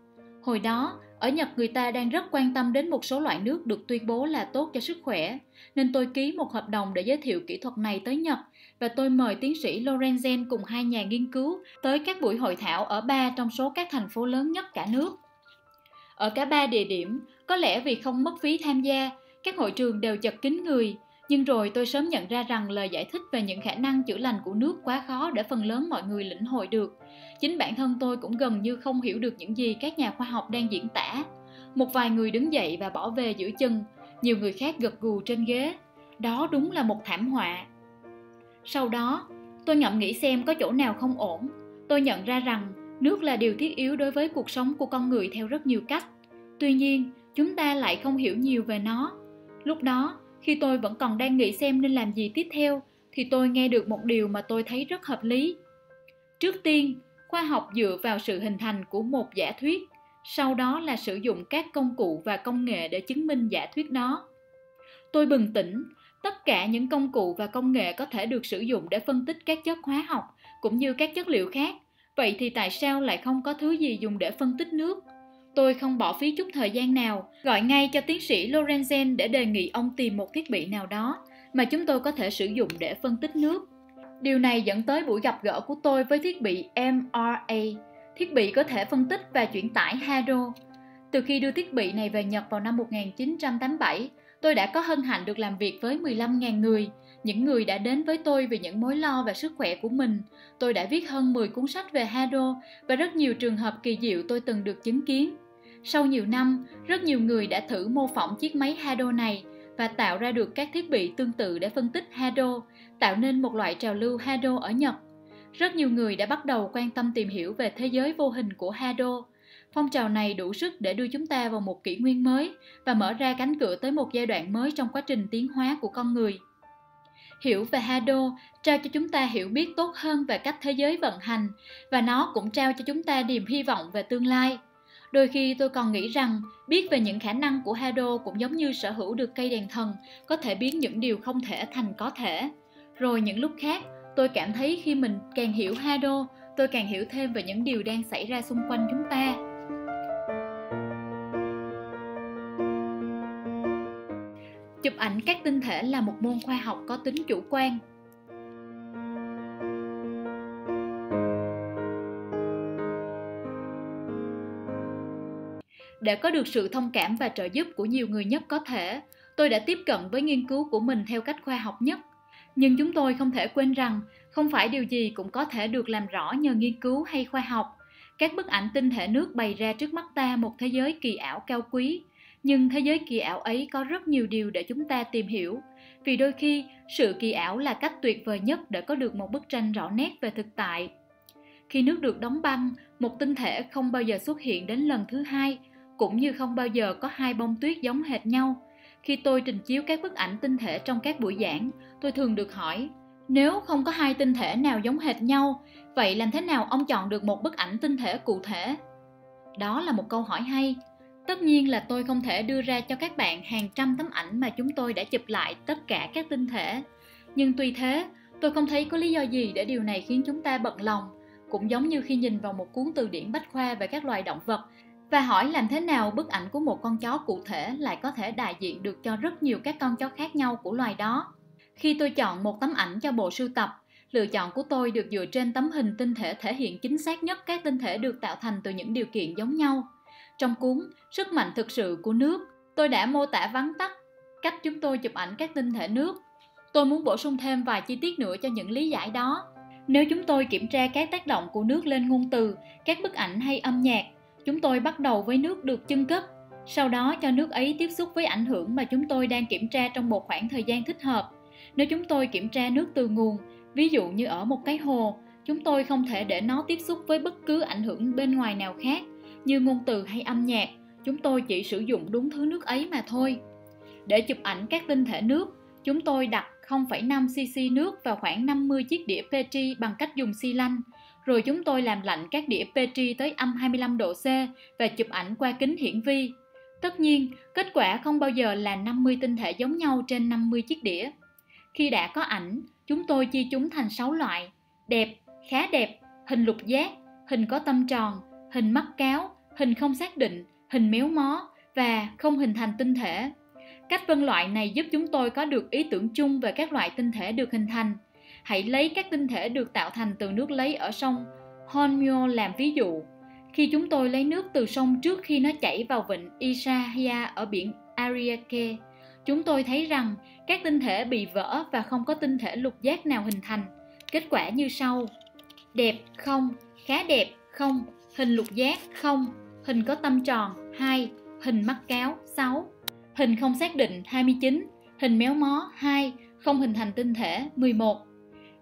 Hồi đó, ở Nhật người ta đang rất quan tâm đến một số loại nước được tuyên bố là tốt cho sức khỏe, nên tôi ký một hợp đồng để giới thiệu kỹ thuật này tới Nhật và tôi mời tiến sĩ Lorenzen cùng hai nhà nghiên cứu tới các buổi hội thảo ở ba trong số các thành phố lớn nhất cả nước. Ở cả ba địa điểm, có lẽ vì không mất phí tham gia, các hội trường đều chật kín người, nhưng rồi tôi sớm nhận ra rằng lời giải thích về những khả năng chữa lành của nước quá khó để phần lớn mọi người lĩnh hội được. Chính bản thân tôi cũng gần như không hiểu được những gì các nhà khoa học đang diễn tả. Một vài người đứng dậy và bỏ về giữa chân, nhiều người khác gật gù trên ghế. Đó đúng là một thảm họa. Sau đó, tôi ngẫm nghĩ xem có chỗ nào không ổn. Tôi nhận ra rằng nước là điều thiết yếu đối với cuộc sống của con người theo rất nhiều cách. Tuy nhiên, chúng ta lại không hiểu nhiều về nó. Lúc đó, khi tôi vẫn còn đang nghĩ xem nên làm gì tiếp theo, thì tôi nghe được một điều mà tôi thấy rất hợp lý. Trước tiên, khoa học dựa vào sự hình thành của một giả thuyết, sau đó là sử dụng các công cụ và công nghệ để chứng minh giả thuyết đó. Tôi bừng tỉnh, tất cả những công cụ và công nghệ có thể được sử dụng để phân tích các chất hóa học cũng như các chất liệu khác. Vậy thì tại sao lại không có thứ gì dùng để phân tích nước? Tôi không bỏ phí chút thời gian nào, gọi ngay cho tiến sĩ Lorenzen để đề nghị ông tìm một thiết bị nào đó mà chúng tôi có thể sử dụng để phân tích nước. Điều này dẫn tới buổi gặp gỡ của tôi với thiết bị MRA. Thiết bị có thể phân tích và chuyển tải hydro. Từ khi đưa thiết bị này về Nhật vào năm 1987, tôi đã có hân hạnh được làm việc với 15.000 người, những người đã đến với tôi vì những mối lo về sức khỏe của mình. Tôi đã viết hơn 10 cuốn sách về hydro và rất nhiều trường hợp kỳ diệu tôi từng được chứng kiến. Sau nhiều năm, rất nhiều người đã thử mô phỏng chiếc máy Hado này và tạo ra được các thiết bị tương tự để phân tích Hado, tạo nên một loại trào lưu Hado ở Nhật. Rất nhiều người đã bắt đầu quan tâm tìm hiểu về thế giới vô hình của Hado. Phong trào này đủ sức để đưa chúng ta vào một kỷ nguyên mới và mở ra cánh cửa tới một giai đoạn mới trong quá trình tiến hóa của con người. Hiểu về Hado trao cho chúng ta hiểu biết tốt hơn về cách thế giới vận hành và nó cũng trao cho chúng ta niềm hy vọng về tương lai. Đôi khi tôi còn nghĩ rằng biết về những khả năng của Hado cũng giống như sở hữu được cây đèn thần, có thể biến những điều không thể thành có thể. Rồi những lúc khác, tôi cảm thấy khi mình càng hiểu Hado, tôi càng hiểu thêm về những điều đang xảy ra xung quanh chúng ta. Chụp ảnh các tinh thể là một môn khoa học có tính chủ quan, để có được sự thông cảm và trợ giúp của nhiều người nhất có thể. Tôi đã tiếp cận với nghiên cứu của mình theo cách khoa học nhất. Nhưng chúng tôi không thể quên rằng, không phải điều gì cũng có thể được làm rõ nhờ nghiên cứu hay khoa học. Các bức ảnh tinh thể nước bày ra trước mắt ta một thế giới kỳ ảo cao quý. Nhưng thế giới kỳ ảo ấy có rất nhiều điều để chúng ta tìm hiểu. Vì đôi khi, sự kỳ ảo là cách tuyệt vời nhất để có được một bức tranh rõ nét về thực tại. Khi nước được đóng băng, một tinh thể không bao giờ xuất hiện đến lần thứ hai cũng như không bao giờ có hai bông tuyết giống hệt nhau. Khi tôi trình chiếu các bức ảnh tinh thể trong các buổi giảng, tôi thường được hỏi, nếu không có hai tinh thể nào giống hệt nhau, vậy làm thế nào ông chọn được một bức ảnh tinh thể cụ thể? Đó là một câu hỏi hay. Tất nhiên là tôi không thể đưa ra cho các bạn hàng trăm tấm ảnh mà chúng tôi đã chụp lại tất cả các tinh thể. Nhưng tuy thế, tôi không thấy có lý do gì để điều này khiến chúng ta bận lòng. Cũng giống như khi nhìn vào một cuốn từ điển bách khoa về các loài động vật và hỏi làm thế nào bức ảnh của một con chó cụ thể lại có thể đại diện được cho rất nhiều các con chó khác nhau của loài đó. Khi tôi chọn một tấm ảnh cho bộ sưu tập, lựa chọn của tôi được dựa trên tấm hình tinh thể thể hiện chính xác nhất các tinh thể được tạo thành từ những điều kiện giống nhau. Trong cuốn Sức mạnh thực sự của nước, tôi đã mô tả vắn tắt cách chúng tôi chụp ảnh các tinh thể nước. Tôi muốn bổ sung thêm vài chi tiết nữa cho những lý giải đó. Nếu chúng tôi kiểm tra các tác động của nước lên ngôn từ, các bức ảnh hay âm nhạc, Chúng tôi bắt đầu với nước được chân cất, sau đó cho nước ấy tiếp xúc với ảnh hưởng mà chúng tôi đang kiểm tra trong một khoảng thời gian thích hợp. Nếu chúng tôi kiểm tra nước từ nguồn, ví dụ như ở một cái hồ, chúng tôi không thể để nó tiếp xúc với bất cứ ảnh hưởng bên ngoài nào khác, như ngôn từ hay âm nhạc, chúng tôi chỉ sử dụng đúng thứ nước ấy mà thôi. Để chụp ảnh các tinh thể nước, chúng tôi đặt 0,5 cc nước vào khoảng 50 chiếc đĩa Petri bằng cách dùng xi lanh rồi chúng tôi làm lạnh các đĩa Petri tới âm 25 độ C và chụp ảnh qua kính hiển vi. Tất nhiên, kết quả không bao giờ là 50 tinh thể giống nhau trên 50 chiếc đĩa. Khi đã có ảnh, chúng tôi chia chúng thành 6 loại: đẹp, khá đẹp, hình lục giác, hình có tâm tròn, hình mắt cáo, hình không xác định, hình méo mó và không hình thành tinh thể. Cách phân loại này giúp chúng tôi có được ý tưởng chung về các loại tinh thể được hình thành Hãy lấy các tinh thể được tạo thành từ nước lấy ở sông Honmyo làm ví dụ. Khi chúng tôi lấy nước từ sông trước khi nó chảy vào vịnh Isahaya ở biển Ariake, chúng tôi thấy rằng các tinh thể bị vỡ và không có tinh thể lục giác nào hình thành. Kết quả như sau. Đẹp không, khá đẹp không, hình lục giác không, hình có tâm tròn 2, hình mắt cáo 6, hình không xác định 29, hình méo mó 2, không hình thành tinh thể 11.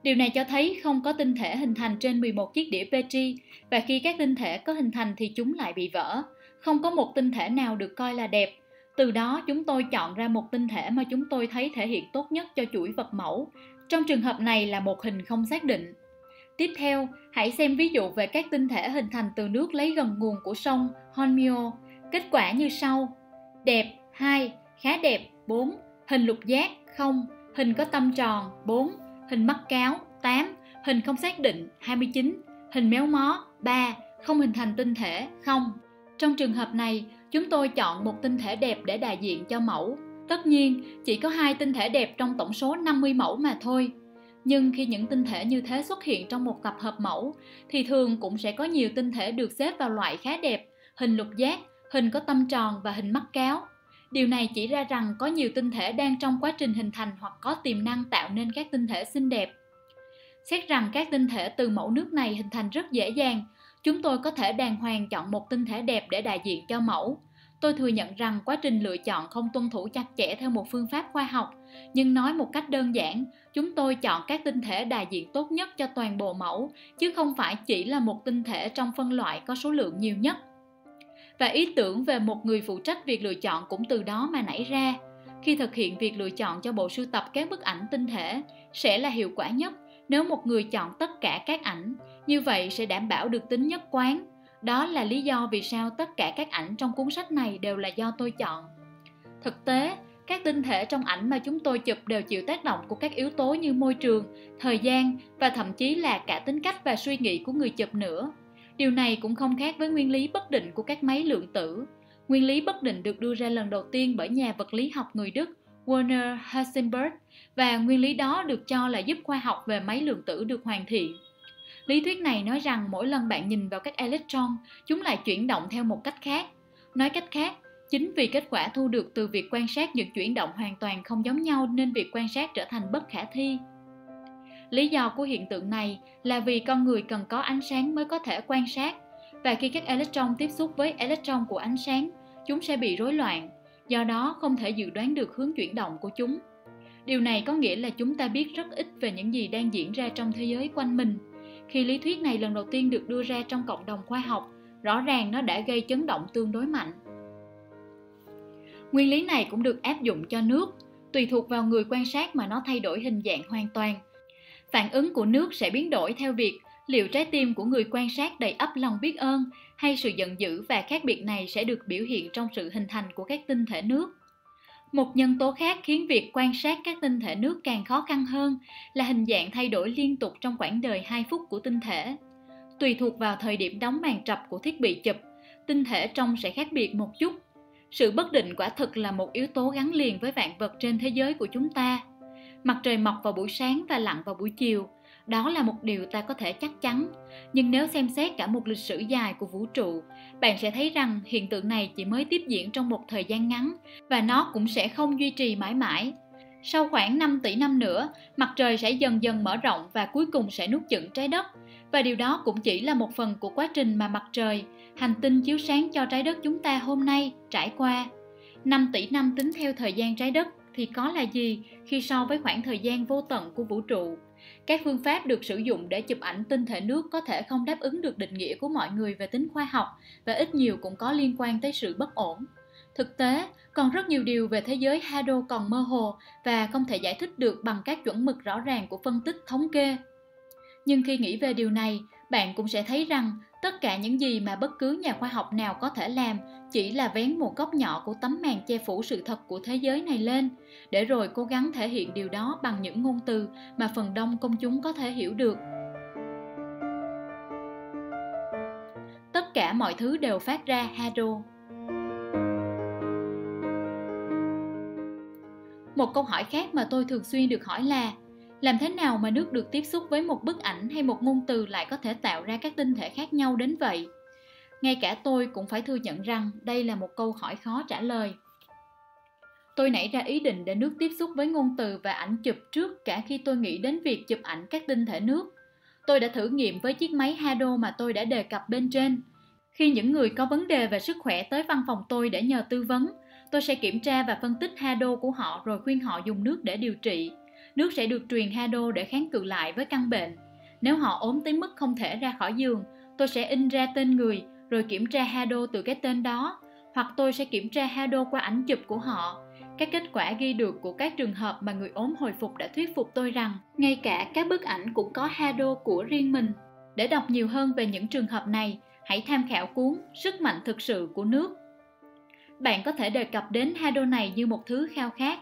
Điều này cho thấy không có tinh thể hình thành trên 11 chiếc đĩa Petri và khi các tinh thể có hình thành thì chúng lại bị vỡ. Không có một tinh thể nào được coi là đẹp. Từ đó chúng tôi chọn ra một tinh thể mà chúng tôi thấy thể hiện tốt nhất cho chuỗi vật mẫu. Trong trường hợp này là một hình không xác định. Tiếp theo, hãy xem ví dụ về các tinh thể hình thành từ nước lấy gần nguồn của sông Honmyo. Kết quả như sau. Đẹp 2, khá đẹp 4, hình lục giác 0, hình có tâm tròn 4, hình mắt cáo 8, hình không xác định 29, hình méo mó 3, không hình thành tinh thể 0. Trong trường hợp này, chúng tôi chọn một tinh thể đẹp để đại diện cho mẫu. Tất nhiên, chỉ có hai tinh thể đẹp trong tổng số 50 mẫu mà thôi. Nhưng khi những tinh thể như thế xuất hiện trong một tập hợp mẫu, thì thường cũng sẽ có nhiều tinh thể được xếp vào loại khá đẹp, hình lục giác, hình có tâm tròn và hình mắt cáo. Điều này chỉ ra rằng có nhiều tinh thể đang trong quá trình hình thành hoặc có tiềm năng tạo nên các tinh thể xinh đẹp. Xét rằng các tinh thể từ mẫu nước này hình thành rất dễ dàng, chúng tôi có thể đàng hoàng chọn một tinh thể đẹp để đại diện cho mẫu. Tôi thừa nhận rằng quá trình lựa chọn không tuân thủ chặt chẽ theo một phương pháp khoa học, nhưng nói một cách đơn giản, chúng tôi chọn các tinh thể đại diện tốt nhất cho toàn bộ mẫu, chứ không phải chỉ là một tinh thể trong phân loại có số lượng nhiều nhất và ý tưởng về một người phụ trách việc lựa chọn cũng từ đó mà nảy ra. Khi thực hiện việc lựa chọn cho bộ sưu tập các bức ảnh tinh thể, sẽ là hiệu quả nhất nếu một người chọn tất cả các ảnh. Như vậy sẽ đảm bảo được tính nhất quán. Đó là lý do vì sao tất cả các ảnh trong cuốn sách này đều là do tôi chọn. Thực tế, các tinh thể trong ảnh mà chúng tôi chụp đều chịu tác động của các yếu tố như môi trường, thời gian và thậm chí là cả tính cách và suy nghĩ của người chụp nữa. Điều này cũng không khác với nguyên lý bất định của các máy lượng tử. Nguyên lý bất định được đưa ra lần đầu tiên bởi nhà vật lý học người Đức Werner Heisenberg và nguyên lý đó được cho là giúp khoa học về máy lượng tử được hoàn thiện. Lý thuyết này nói rằng mỗi lần bạn nhìn vào các electron, chúng lại chuyển động theo một cách khác. Nói cách khác, chính vì kết quả thu được từ việc quan sát những chuyển động hoàn toàn không giống nhau nên việc quan sát trở thành bất khả thi. Lý do của hiện tượng này là vì con người cần có ánh sáng mới có thể quan sát và khi các electron tiếp xúc với electron của ánh sáng, chúng sẽ bị rối loạn, do đó không thể dự đoán được hướng chuyển động của chúng. Điều này có nghĩa là chúng ta biết rất ít về những gì đang diễn ra trong thế giới quanh mình. Khi lý thuyết này lần đầu tiên được đưa ra trong cộng đồng khoa học, rõ ràng nó đã gây chấn động tương đối mạnh. Nguyên lý này cũng được áp dụng cho nước, tùy thuộc vào người quan sát mà nó thay đổi hình dạng hoàn toàn – phản ứng của nước sẽ biến đổi theo việc liệu trái tim của người quan sát đầy ấp lòng biết ơn hay sự giận dữ và khác biệt này sẽ được biểu hiện trong sự hình thành của các tinh thể nước. Một nhân tố khác khiến việc quan sát các tinh thể nước càng khó khăn hơn là hình dạng thay đổi liên tục trong quãng đời 2 phút của tinh thể. Tùy thuộc vào thời điểm đóng màn trập của thiết bị chụp, tinh thể trong sẽ khác biệt một chút. Sự bất định quả thực là một yếu tố gắn liền với vạn vật trên thế giới của chúng ta mặt trời mọc vào buổi sáng và lặn vào buổi chiều đó là một điều ta có thể chắc chắn nhưng nếu xem xét cả một lịch sử dài của vũ trụ bạn sẽ thấy rằng hiện tượng này chỉ mới tiếp diễn trong một thời gian ngắn và nó cũng sẽ không duy trì mãi mãi sau khoảng 5 tỷ năm nữa, mặt trời sẽ dần dần mở rộng và cuối cùng sẽ nuốt chửng trái đất. Và điều đó cũng chỉ là một phần của quá trình mà mặt trời, hành tinh chiếu sáng cho trái đất chúng ta hôm nay trải qua. 5 tỷ năm tính theo thời gian trái đất thì có là gì khi so với khoảng thời gian vô tận của vũ trụ? Các phương pháp được sử dụng để chụp ảnh tinh thể nước có thể không đáp ứng được định nghĩa của mọi người về tính khoa học và ít nhiều cũng có liên quan tới sự bất ổn. Thực tế, còn rất nhiều điều về thế giới hado còn mơ hồ và không thể giải thích được bằng các chuẩn mực rõ ràng của phân tích thống kê. Nhưng khi nghĩ về điều này bạn cũng sẽ thấy rằng, tất cả những gì mà bất cứ nhà khoa học nào có thể làm chỉ là vén một góc nhỏ của tấm màn che phủ sự thật của thế giới này lên, để rồi cố gắng thể hiện điều đó bằng những ngôn từ mà phần đông công chúng có thể hiểu được. Tất cả mọi thứ đều phát ra hado một câu hỏi khác mà tôi thường xuyên được hỏi là làm thế nào mà nước được tiếp xúc với một bức ảnh hay một ngôn từ lại có thể tạo ra các tinh thể khác nhau đến vậy? Ngay cả tôi cũng phải thừa nhận rằng đây là một câu hỏi khó trả lời. Tôi nảy ra ý định để nước tiếp xúc với ngôn từ và ảnh chụp trước cả khi tôi nghĩ đến việc chụp ảnh các tinh thể nước. Tôi đã thử nghiệm với chiếc máy hado mà tôi đã đề cập bên trên. Khi những người có vấn đề về sức khỏe tới văn phòng tôi để nhờ tư vấn, tôi sẽ kiểm tra và phân tích hado của họ rồi khuyên họ dùng nước để điều trị nước sẽ được truyền hado để kháng cự lại với căn bệnh. Nếu họ ốm tới mức không thể ra khỏi giường, tôi sẽ in ra tên người, rồi kiểm tra hado từ cái tên đó, hoặc tôi sẽ kiểm tra hado qua ảnh chụp của họ. Các kết quả ghi được của các trường hợp mà người ốm hồi phục đã thuyết phục tôi rằng, ngay cả các bức ảnh cũng có hado của riêng mình. Để đọc nhiều hơn về những trường hợp này, hãy tham khảo cuốn sức mạnh thực sự của nước. Bạn có thể đề cập đến hado này như một thứ khao khát.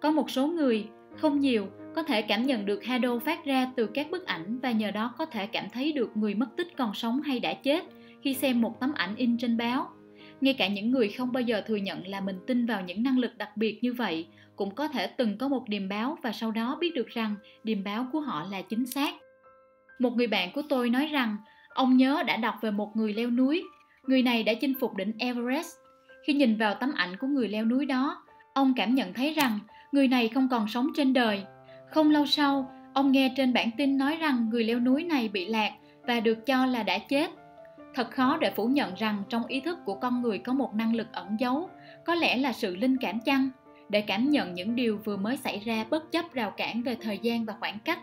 Có một số người không nhiều, có thể cảm nhận được hado phát ra từ các bức ảnh và nhờ đó có thể cảm thấy được người mất tích còn sống hay đã chết khi xem một tấm ảnh in trên báo. Ngay cả những người không bao giờ thừa nhận là mình tin vào những năng lực đặc biệt như vậy, cũng có thể từng có một điềm báo và sau đó biết được rằng điềm báo của họ là chính xác. Một người bạn của tôi nói rằng, ông nhớ đã đọc về một người leo núi. Người này đã chinh phục đỉnh everest. Khi nhìn vào tấm ảnh của người leo núi đó, ông cảm nhận thấy rằng người này không còn sống trên đời. Không lâu sau, ông nghe trên bản tin nói rằng người leo núi này bị lạc và được cho là đã chết. Thật khó để phủ nhận rằng trong ý thức của con người có một năng lực ẩn giấu, có lẽ là sự linh cảm chăng? Để cảm nhận những điều vừa mới xảy ra bất chấp rào cản về thời gian và khoảng cách.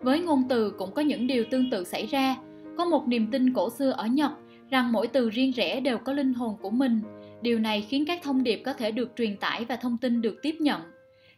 Với ngôn từ cũng có những điều tương tự xảy ra. Có một niềm tin cổ xưa ở nhật rằng mỗi từ riêng rẽ đều có linh hồn của mình. Điều này khiến các thông điệp có thể được truyền tải và thông tin được tiếp nhận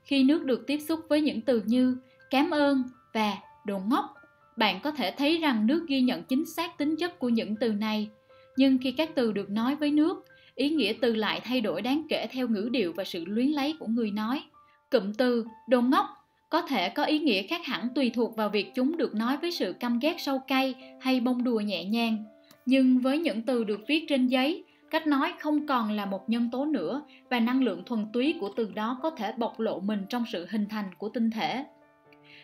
khi nước được tiếp xúc với những từ như cảm ơn và đồ ngốc bạn có thể thấy rằng nước ghi nhận chính xác tính chất của những từ này. Nhưng khi các từ được nói với nước, ý nghĩa từ lại thay đổi đáng kể theo ngữ điệu và sự luyến lấy của người nói. Cụm từ đồ ngốc có thể có ý nghĩa khác hẳn tùy thuộc vào việc chúng được nói với sự căm ghét sâu cay hay bông đùa nhẹ nhàng. Nhưng với những từ được viết trên giấy cách nói không còn là một nhân tố nữa và năng lượng thuần túy của từ đó có thể bộc lộ mình trong sự hình thành của tinh thể.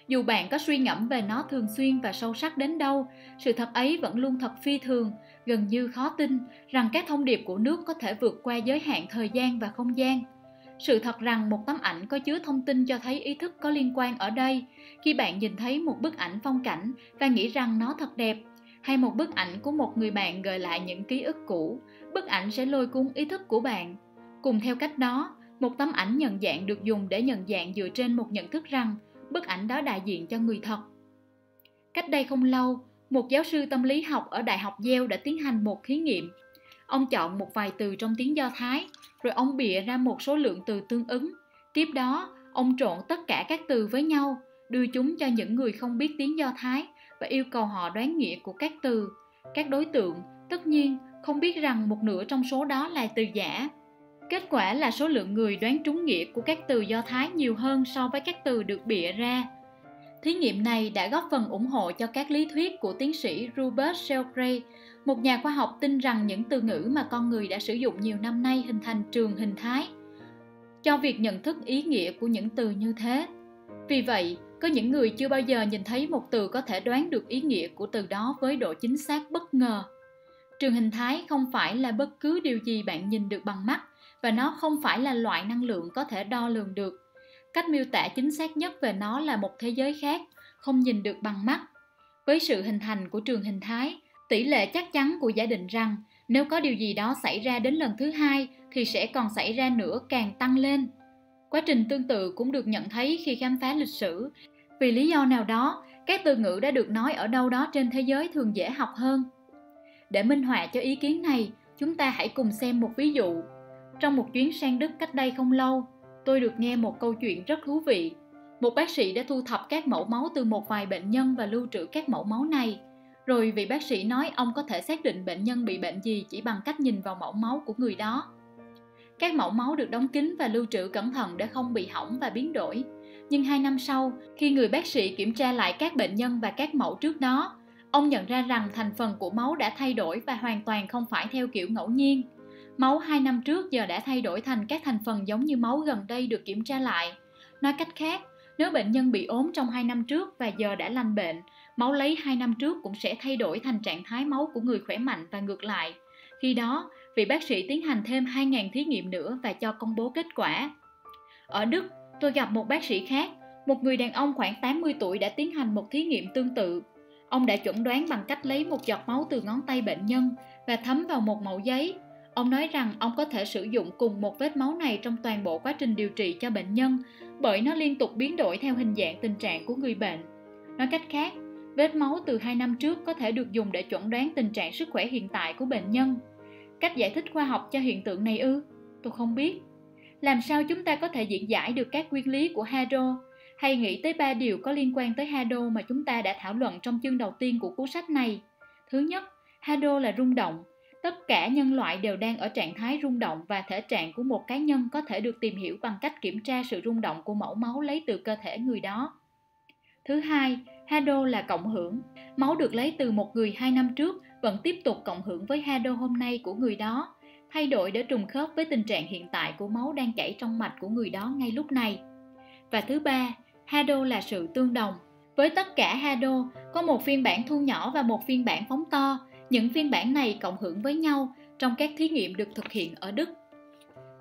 Dù bạn có suy ngẫm về nó thường xuyên và sâu sắc đến đâu, sự thật ấy vẫn luôn thật phi thường, gần như khó tin rằng các thông điệp của nước có thể vượt qua giới hạn thời gian và không gian. Sự thật rằng một tấm ảnh có chứa thông tin cho thấy ý thức có liên quan ở đây, khi bạn nhìn thấy một bức ảnh phong cảnh và nghĩ rằng nó thật đẹp hay một bức ảnh của một người bạn gợi lại những ký ức cũ, bức ảnh sẽ lôi cuốn ý thức của bạn. Cùng theo cách đó, một tấm ảnh nhận dạng được dùng để nhận dạng dựa trên một nhận thức rằng bức ảnh đó đại diện cho người thật. Cách đây không lâu, một giáo sư tâm lý học ở đại học Yale đã tiến hành một thí nghiệm. Ông chọn một vài từ trong tiếng do thái, rồi ông bịa ra một số lượng từ tương ứng. Tiếp đó, ông trộn tất cả các từ với nhau, đưa chúng cho những người không biết tiếng do thái và yêu cầu họ đoán nghĩa của các từ. Các đối tượng tất nhiên không biết rằng một nửa trong số đó là từ giả. Kết quả là số lượng người đoán trúng nghĩa của các từ do thái nhiều hơn so với các từ được bịa ra. Thí nghiệm này đã góp phần ủng hộ cho các lý thuyết của tiến sĩ robert sheldrake, một nhà khoa học tin rằng những từ ngữ mà con người đã sử dụng nhiều năm nay hình thành trường hình thái, cho việc nhận thức ý nghĩa của những từ như thế. Vì vậy có những người chưa bao giờ nhìn thấy một từ có thể đoán được ý nghĩa của từ đó với độ chính xác bất ngờ. Trường hình thái không phải là bất cứ điều gì bạn nhìn được bằng mắt, và nó không phải là loại năng lượng có thể đo lường được. Cách miêu tả chính xác nhất về nó là một thế giới khác, không nhìn được bằng mắt. Với sự hình thành của trường hình thái, tỷ lệ chắc chắn của giả định rằng nếu có điều gì đó xảy ra đến lần thứ hai thì sẽ còn xảy ra nữa càng tăng lên. Quá trình tương tự cũng được nhận thấy khi khám phá lịch sử vì lý do nào đó các từ ngữ đã được nói ở đâu đó trên thế giới thường dễ học hơn. Để minh họa cho ý kiến này, chúng ta hãy cùng xem một ví dụ. Trong một chuyến sang đức cách đây không lâu, tôi được nghe một câu chuyện rất thú vị. Một bác sĩ đã thu thập các mẫu máu từ một vài bệnh nhân và lưu trữ các mẫu máu này. Rồi vị bác sĩ nói ông có thể xác định bệnh nhân bị bệnh gì chỉ bằng cách nhìn vào mẫu máu của người đó. Các mẫu máu được đóng kín và lưu trữ cẩn thận để không bị hỏng và biến đổi nhưng hai năm sau khi người bác sĩ kiểm tra lại các bệnh nhân và các mẫu trước đó ông nhận ra rằng thành phần của máu đã thay đổi và hoàn toàn không phải theo kiểu ngẫu nhiên. Máu hai năm trước giờ đã thay đổi thành các thành phần giống như máu gần đây được kiểm tra lại. Nói cách khác nếu bệnh nhân bị ốm trong hai năm trước và giờ đã lành bệnh máu lấy hai năm trước cũng sẽ thay đổi thành trạng thái máu của người khỏe mạnh và ngược lại. Khi đó, vị bác sĩ tiến hành thêm 2.000 thí nghiệm nữa và cho công bố kết quả. Ở Đức, tôi gặp một bác sĩ khác, một người đàn ông khoảng 80 tuổi đã tiến hành một thí nghiệm tương tự. Ông đã chuẩn đoán bằng cách lấy một giọt máu từ ngón tay bệnh nhân và thấm vào một mẫu giấy. Ông nói rằng ông có thể sử dụng cùng một vết máu này trong toàn bộ quá trình điều trị cho bệnh nhân bởi nó liên tục biến đổi theo hình dạng tình trạng của người bệnh. Nói cách khác, vết máu từ 2 năm trước có thể được dùng để chuẩn đoán tình trạng sức khỏe hiện tại của bệnh nhân. Cách giải thích khoa học cho hiện tượng này ư? Tôi không biết. Làm sao chúng ta có thể diễn giải được các nguyên lý của Hadro hay nghĩ tới ba điều có liên quan tới Hadro mà chúng ta đã thảo luận trong chương đầu tiên của cuốn sách này? Thứ nhất, Hadro là rung động. Tất cả nhân loại đều đang ở trạng thái rung động và thể trạng của một cá nhân có thể được tìm hiểu bằng cách kiểm tra sự rung động của mẫu máu lấy từ cơ thể người đó. Thứ hai, Hado là cộng hưởng. Máu được lấy từ một người hai năm trước vẫn tiếp tục cộng hưởng với Hado hôm nay của người đó, thay đổi để trùng khớp với tình trạng hiện tại của máu đang chảy trong mạch của người đó ngay lúc này. Và thứ ba, Hado là sự tương đồng. Với tất cả Hado, có một phiên bản thu nhỏ và một phiên bản phóng to. Những phiên bản này cộng hưởng với nhau trong các thí nghiệm được thực hiện ở Đức.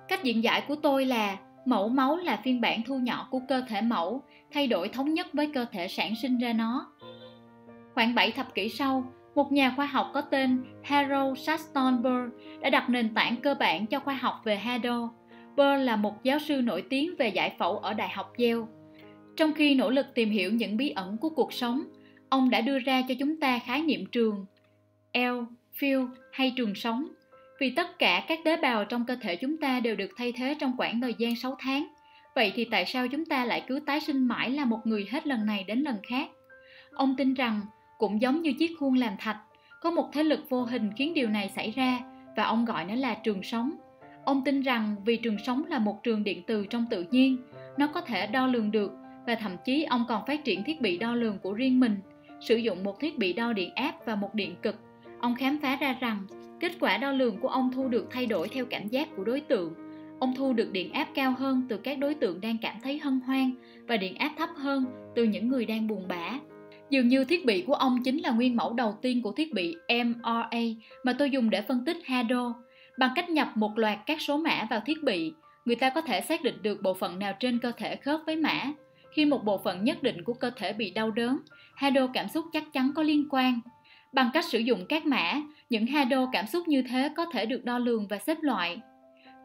Cách diễn giải của tôi là mẫu máu là phiên bản thu nhỏ của cơ thể mẫu thay đổi thống nhất với cơ thể sản sinh ra nó. Khoảng 7 thập kỷ sau, một nhà khoa học có tên Harold Saston Burr đã đặt nền tảng cơ bản cho khoa học về Hado. Burr là một giáo sư nổi tiếng về giải phẫu ở Đại học Yale. Trong khi nỗ lực tìm hiểu những bí ẩn của cuộc sống, ông đã đưa ra cho chúng ta khái niệm trường, L, field hay trường sống. Vì tất cả các tế bào trong cơ thể chúng ta đều được thay thế trong khoảng thời gian 6 tháng – Vậy thì tại sao chúng ta lại cứ tái sinh mãi là một người hết lần này đến lần khác? Ông tin rằng, cũng giống như chiếc khuôn làm thạch, có một thế lực vô hình khiến điều này xảy ra và ông gọi nó là trường sống. Ông tin rằng vì trường sống là một trường điện từ trong tự nhiên, nó có thể đo lường được và thậm chí ông còn phát triển thiết bị đo lường của riêng mình, sử dụng một thiết bị đo điện áp và một điện cực. Ông khám phá ra rằng kết quả đo lường của ông thu được thay đổi theo cảm giác của đối tượng Ông thu được điện áp cao hơn từ các đối tượng đang cảm thấy hân hoan và điện áp thấp hơn từ những người đang buồn bã. Dường như thiết bị của ông chính là nguyên mẫu đầu tiên của thiết bị MRA mà tôi dùng để phân tích hado Bằng cách nhập một loạt các số mã vào thiết bị, người ta có thể xác định được bộ phận nào trên cơ thể khớp với mã. Khi một bộ phận nhất định của cơ thể bị đau đớn, hado cảm xúc chắc chắn có liên quan. Bằng cách sử dụng các mã, những hado cảm xúc như thế có thể được đo lường và xếp loại.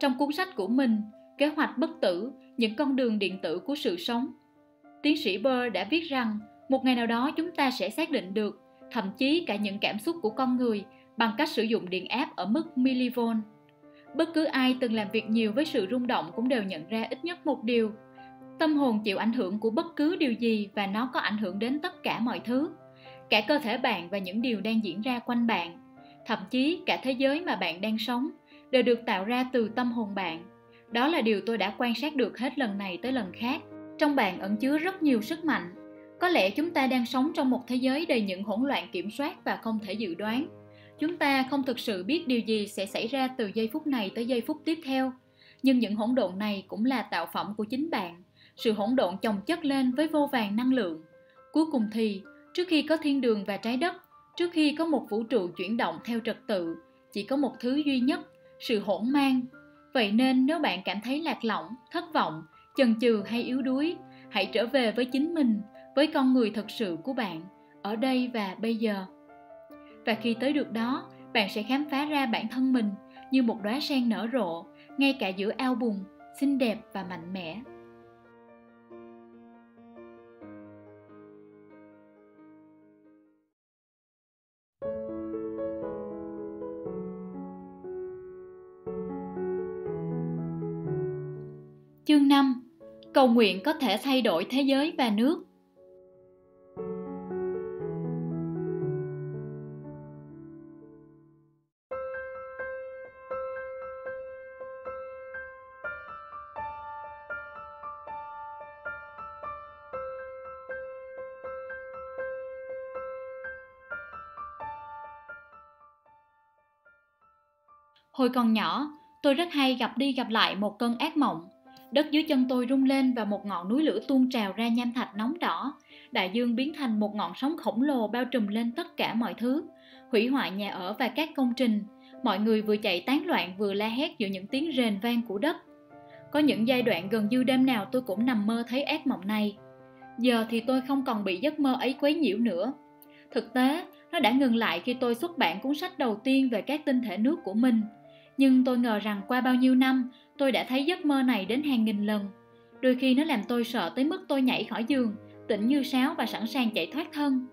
Trong cuốn sách của mình, Kế hoạch bất tử, những con đường điện tử của sự sống, tiến sĩ Burr đã viết rằng một ngày nào đó chúng ta sẽ xác định được, thậm chí cả những cảm xúc của con người bằng cách sử dụng điện áp ở mức millivolt. Bất cứ ai từng làm việc nhiều với sự rung động cũng đều nhận ra ít nhất một điều. Tâm hồn chịu ảnh hưởng của bất cứ điều gì và nó có ảnh hưởng đến tất cả mọi thứ. Cả cơ thể bạn và những điều đang diễn ra quanh bạn. Thậm chí cả thế giới mà bạn đang sống đều được tạo ra từ tâm hồn bạn. Đó là điều tôi đã quan sát được hết lần này tới lần khác. Trong bạn ẩn chứa rất nhiều sức mạnh. Có lẽ chúng ta đang sống trong một thế giới đầy những hỗn loạn kiểm soát và không thể dự đoán. Chúng ta không thực sự biết điều gì sẽ xảy ra từ giây phút này tới giây phút tiếp theo. Nhưng những hỗn độn này cũng là tạo phẩm của chính bạn. Sự hỗn độn chồng chất lên với vô vàng năng lượng. Cuối cùng thì, trước khi có thiên đường và trái đất, trước khi có một vũ trụ chuyển động theo trật tự, chỉ có một thứ duy nhất sự hỗn mang. Vậy nên nếu bạn cảm thấy lạc lõng, thất vọng, chần chừ hay yếu đuối, hãy trở về với chính mình, với con người thật sự của bạn, ở đây và bây giờ. Và khi tới được đó, bạn sẽ khám phá ra bản thân mình như một đóa sen nở rộ, ngay cả giữa ao bùn, xinh đẹp và mạnh mẽ. Chương 5 Cầu nguyện có thể thay đổi thế giới và nước Hồi còn nhỏ, tôi rất hay gặp đi gặp lại một cơn ác mộng Đất dưới chân tôi rung lên và một ngọn núi lửa tuôn trào ra nham thạch nóng đỏ. Đại dương biến thành một ngọn sóng khổng lồ bao trùm lên tất cả mọi thứ, hủy hoại nhà ở và các công trình, mọi người vừa chạy tán loạn vừa la hét giữa những tiếng rền vang của đất. Có những giai đoạn gần như đêm nào tôi cũng nằm mơ thấy ác mộng này. Giờ thì tôi không còn bị giấc mơ ấy quấy nhiễu nữa. Thực tế, nó đã ngừng lại khi tôi xuất bản cuốn sách đầu tiên về các tinh thể nước của mình. Nhưng tôi ngờ rằng qua bao nhiêu năm, tôi đã thấy giấc mơ này đến hàng nghìn lần. Đôi khi nó làm tôi sợ tới mức tôi nhảy khỏi giường, tỉnh như sáo và sẵn sàng chạy thoát thân.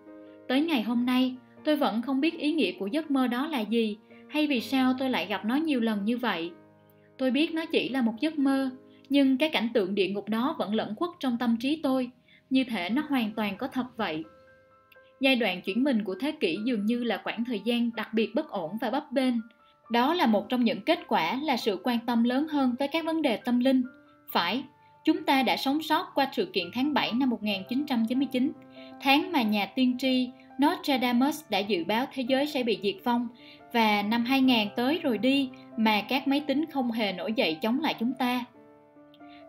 Tới ngày hôm nay, tôi vẫn không biết ý nghĩa của giấc mơ đó là gì, hay vì sao tôi lại gặp nó nhiều lần như vậy. Tôi biết nó chỉ là một giấc mơ, nhưng cái cảnh tượng địa ngục đó vẫn lẫn khuất trong tâm trí tôi, như thể nó hoàn toàn có thật vậy. Giai đoạn chuyển mình của thế kỷ dường như là khoảng thời gian đặc biệt bất ổn và bấp bênh. Đó là một trong những kết quả là sự quan tâm lớn hơn tới các vấn đề tâm linh. Phải, chúng ta đã sống sót qua sự kiện tháng 7 năm 1999, tháng mà nhà tiên tri Nostradamus đã dự báo thế giới sẽ bị diệt vong và năm 2000 tới rồi đi mà các máy tính không hề nổi dậy chống lại chúng ta.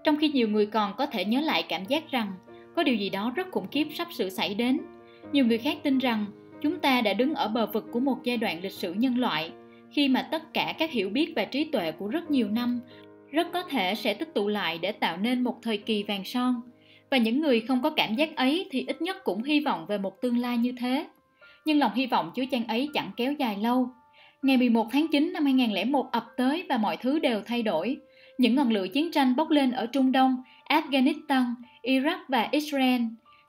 Trong khi nhiều người còn có thể nhớ lại cảm giác rằng có điều gì đó rất khủng khiếp sắp sửa xảy đến, nhiều người khác tin rằng chúng ta đã đứng ở bờ vực của một giai đoạn lịch sử nhân loại khi mà tất cả các hiểu biết và trí tuệ của rất nhiều năm rất có thể sẽ tích tụ lại để tạo nên một thời kỳ vàng son và những người không có cảm giác ấy thì ít nhất cũng hy vọng về một tương lai như thế. Nhưng lòng hy vọng chứa chan ấy chẳng kéo dài lâu. Ngày 11 tháng 9 năm 2001 ập tới và mọi thứ đều thay đổi. Những ngọn lửa chiến tranh bốc lên ở Trung Đông, Afghanistan, Iraq và Israel.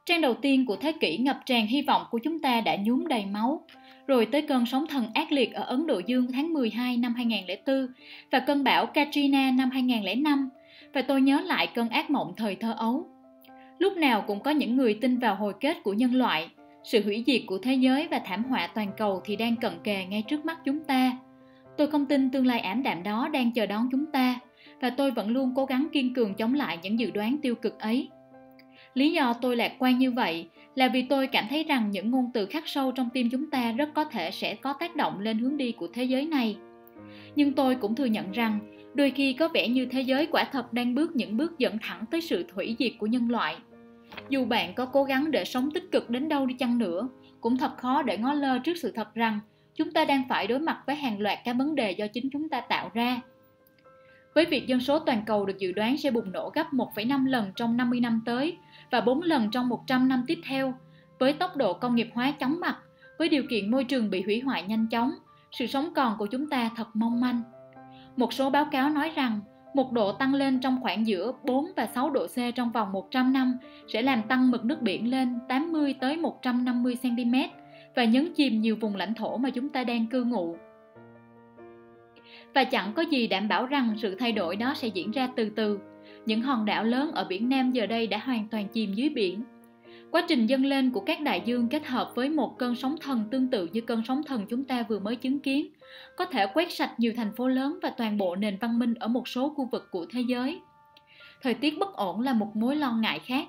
Trang đầu tiên của thế kỷ ngập tràn hy vọng của chúng ta đã nhuốm đầy máu. Rồi tới cơn sóng thần ác liệt ở Ấn Độ Dương tháng 12 năm 2004 và cơn bão Katrina năm 2005. Và tôi nhớ lại cơn ác mộng thời thơ ấu. Lúc nào cũng có những người tin vào hồi kết của nhân loại, sự hủy diệt của thế giới và thảm họa toàn cầu thì đang cận kề ngay trước mắt chúng ta. Tôi không tin tương lai ảm đạm đó đang chờ đón chúng ta, và tôi vẫn luôn cố gắng kiên cường chống lại những dự đoán tiêu cực ấy. Lý do tôi lạc quan như vậy là vì tôi cảm thấy rằng những ngôn từ khắc sâu trong tim chúng ta rất có thể sẽ có tác động lên hướng đi của thế giới này. Nhưng tôi cũng thừa nhận rằng đôi khi có vẻ như thế giới quả thật đang bước những bước dẫn thẳng tới sự hủy diệt của nhân loại. Dù bạn có cố gắng để sống tích cực đến đâu đi chăng nữa, cũng thật khó để ngó lơ trước sự thật rằng chúng ta đang phải đối mặt với hàng loạt các vấn đề do chính chúng ta tạo ra. Với việc dân số toàn cầu được dự đoán sẽ bùng nổ gấp 1,5 lần trong 50 năm tới và 4 lần trong 100 năm tiếp theo, với tốc độ công nghiệp hóa chóng mặt, với điều kiện môi trường bị hủy hoại nhanh chóng, sự sống còn của chúng ta thật mong manh. Một số báo cáo nói rằng một độ tăng lên trong khoảng giữa 4 và 6 độ C trong vòng 100 năm sẽ làm tăng mực nước biển lên 80 tới 150 cm và nhấn chìm nhiều vùng lãnh thổ mà chúng ta đang cư ngụ. Và chẳng có gì đảm bảo rằng sự thay đổi đó sẽ diễn ra từ từ. Những hòn đảo lớn ở biển Nam giờ đây đã hoàn toàn chìm dưới biển. Quá trình dâng lên của các đại dương kết hợp với một cơn sóng thần tương tự như cơn sóng thần chúng ta vừa mới chứng kiến, có thể quét sạch nhiều thành phố lớn và toàn bộ nền văn minh ở một số khu vực của thế giới. Thời tiết bất ổn là một mối lo ngại khác.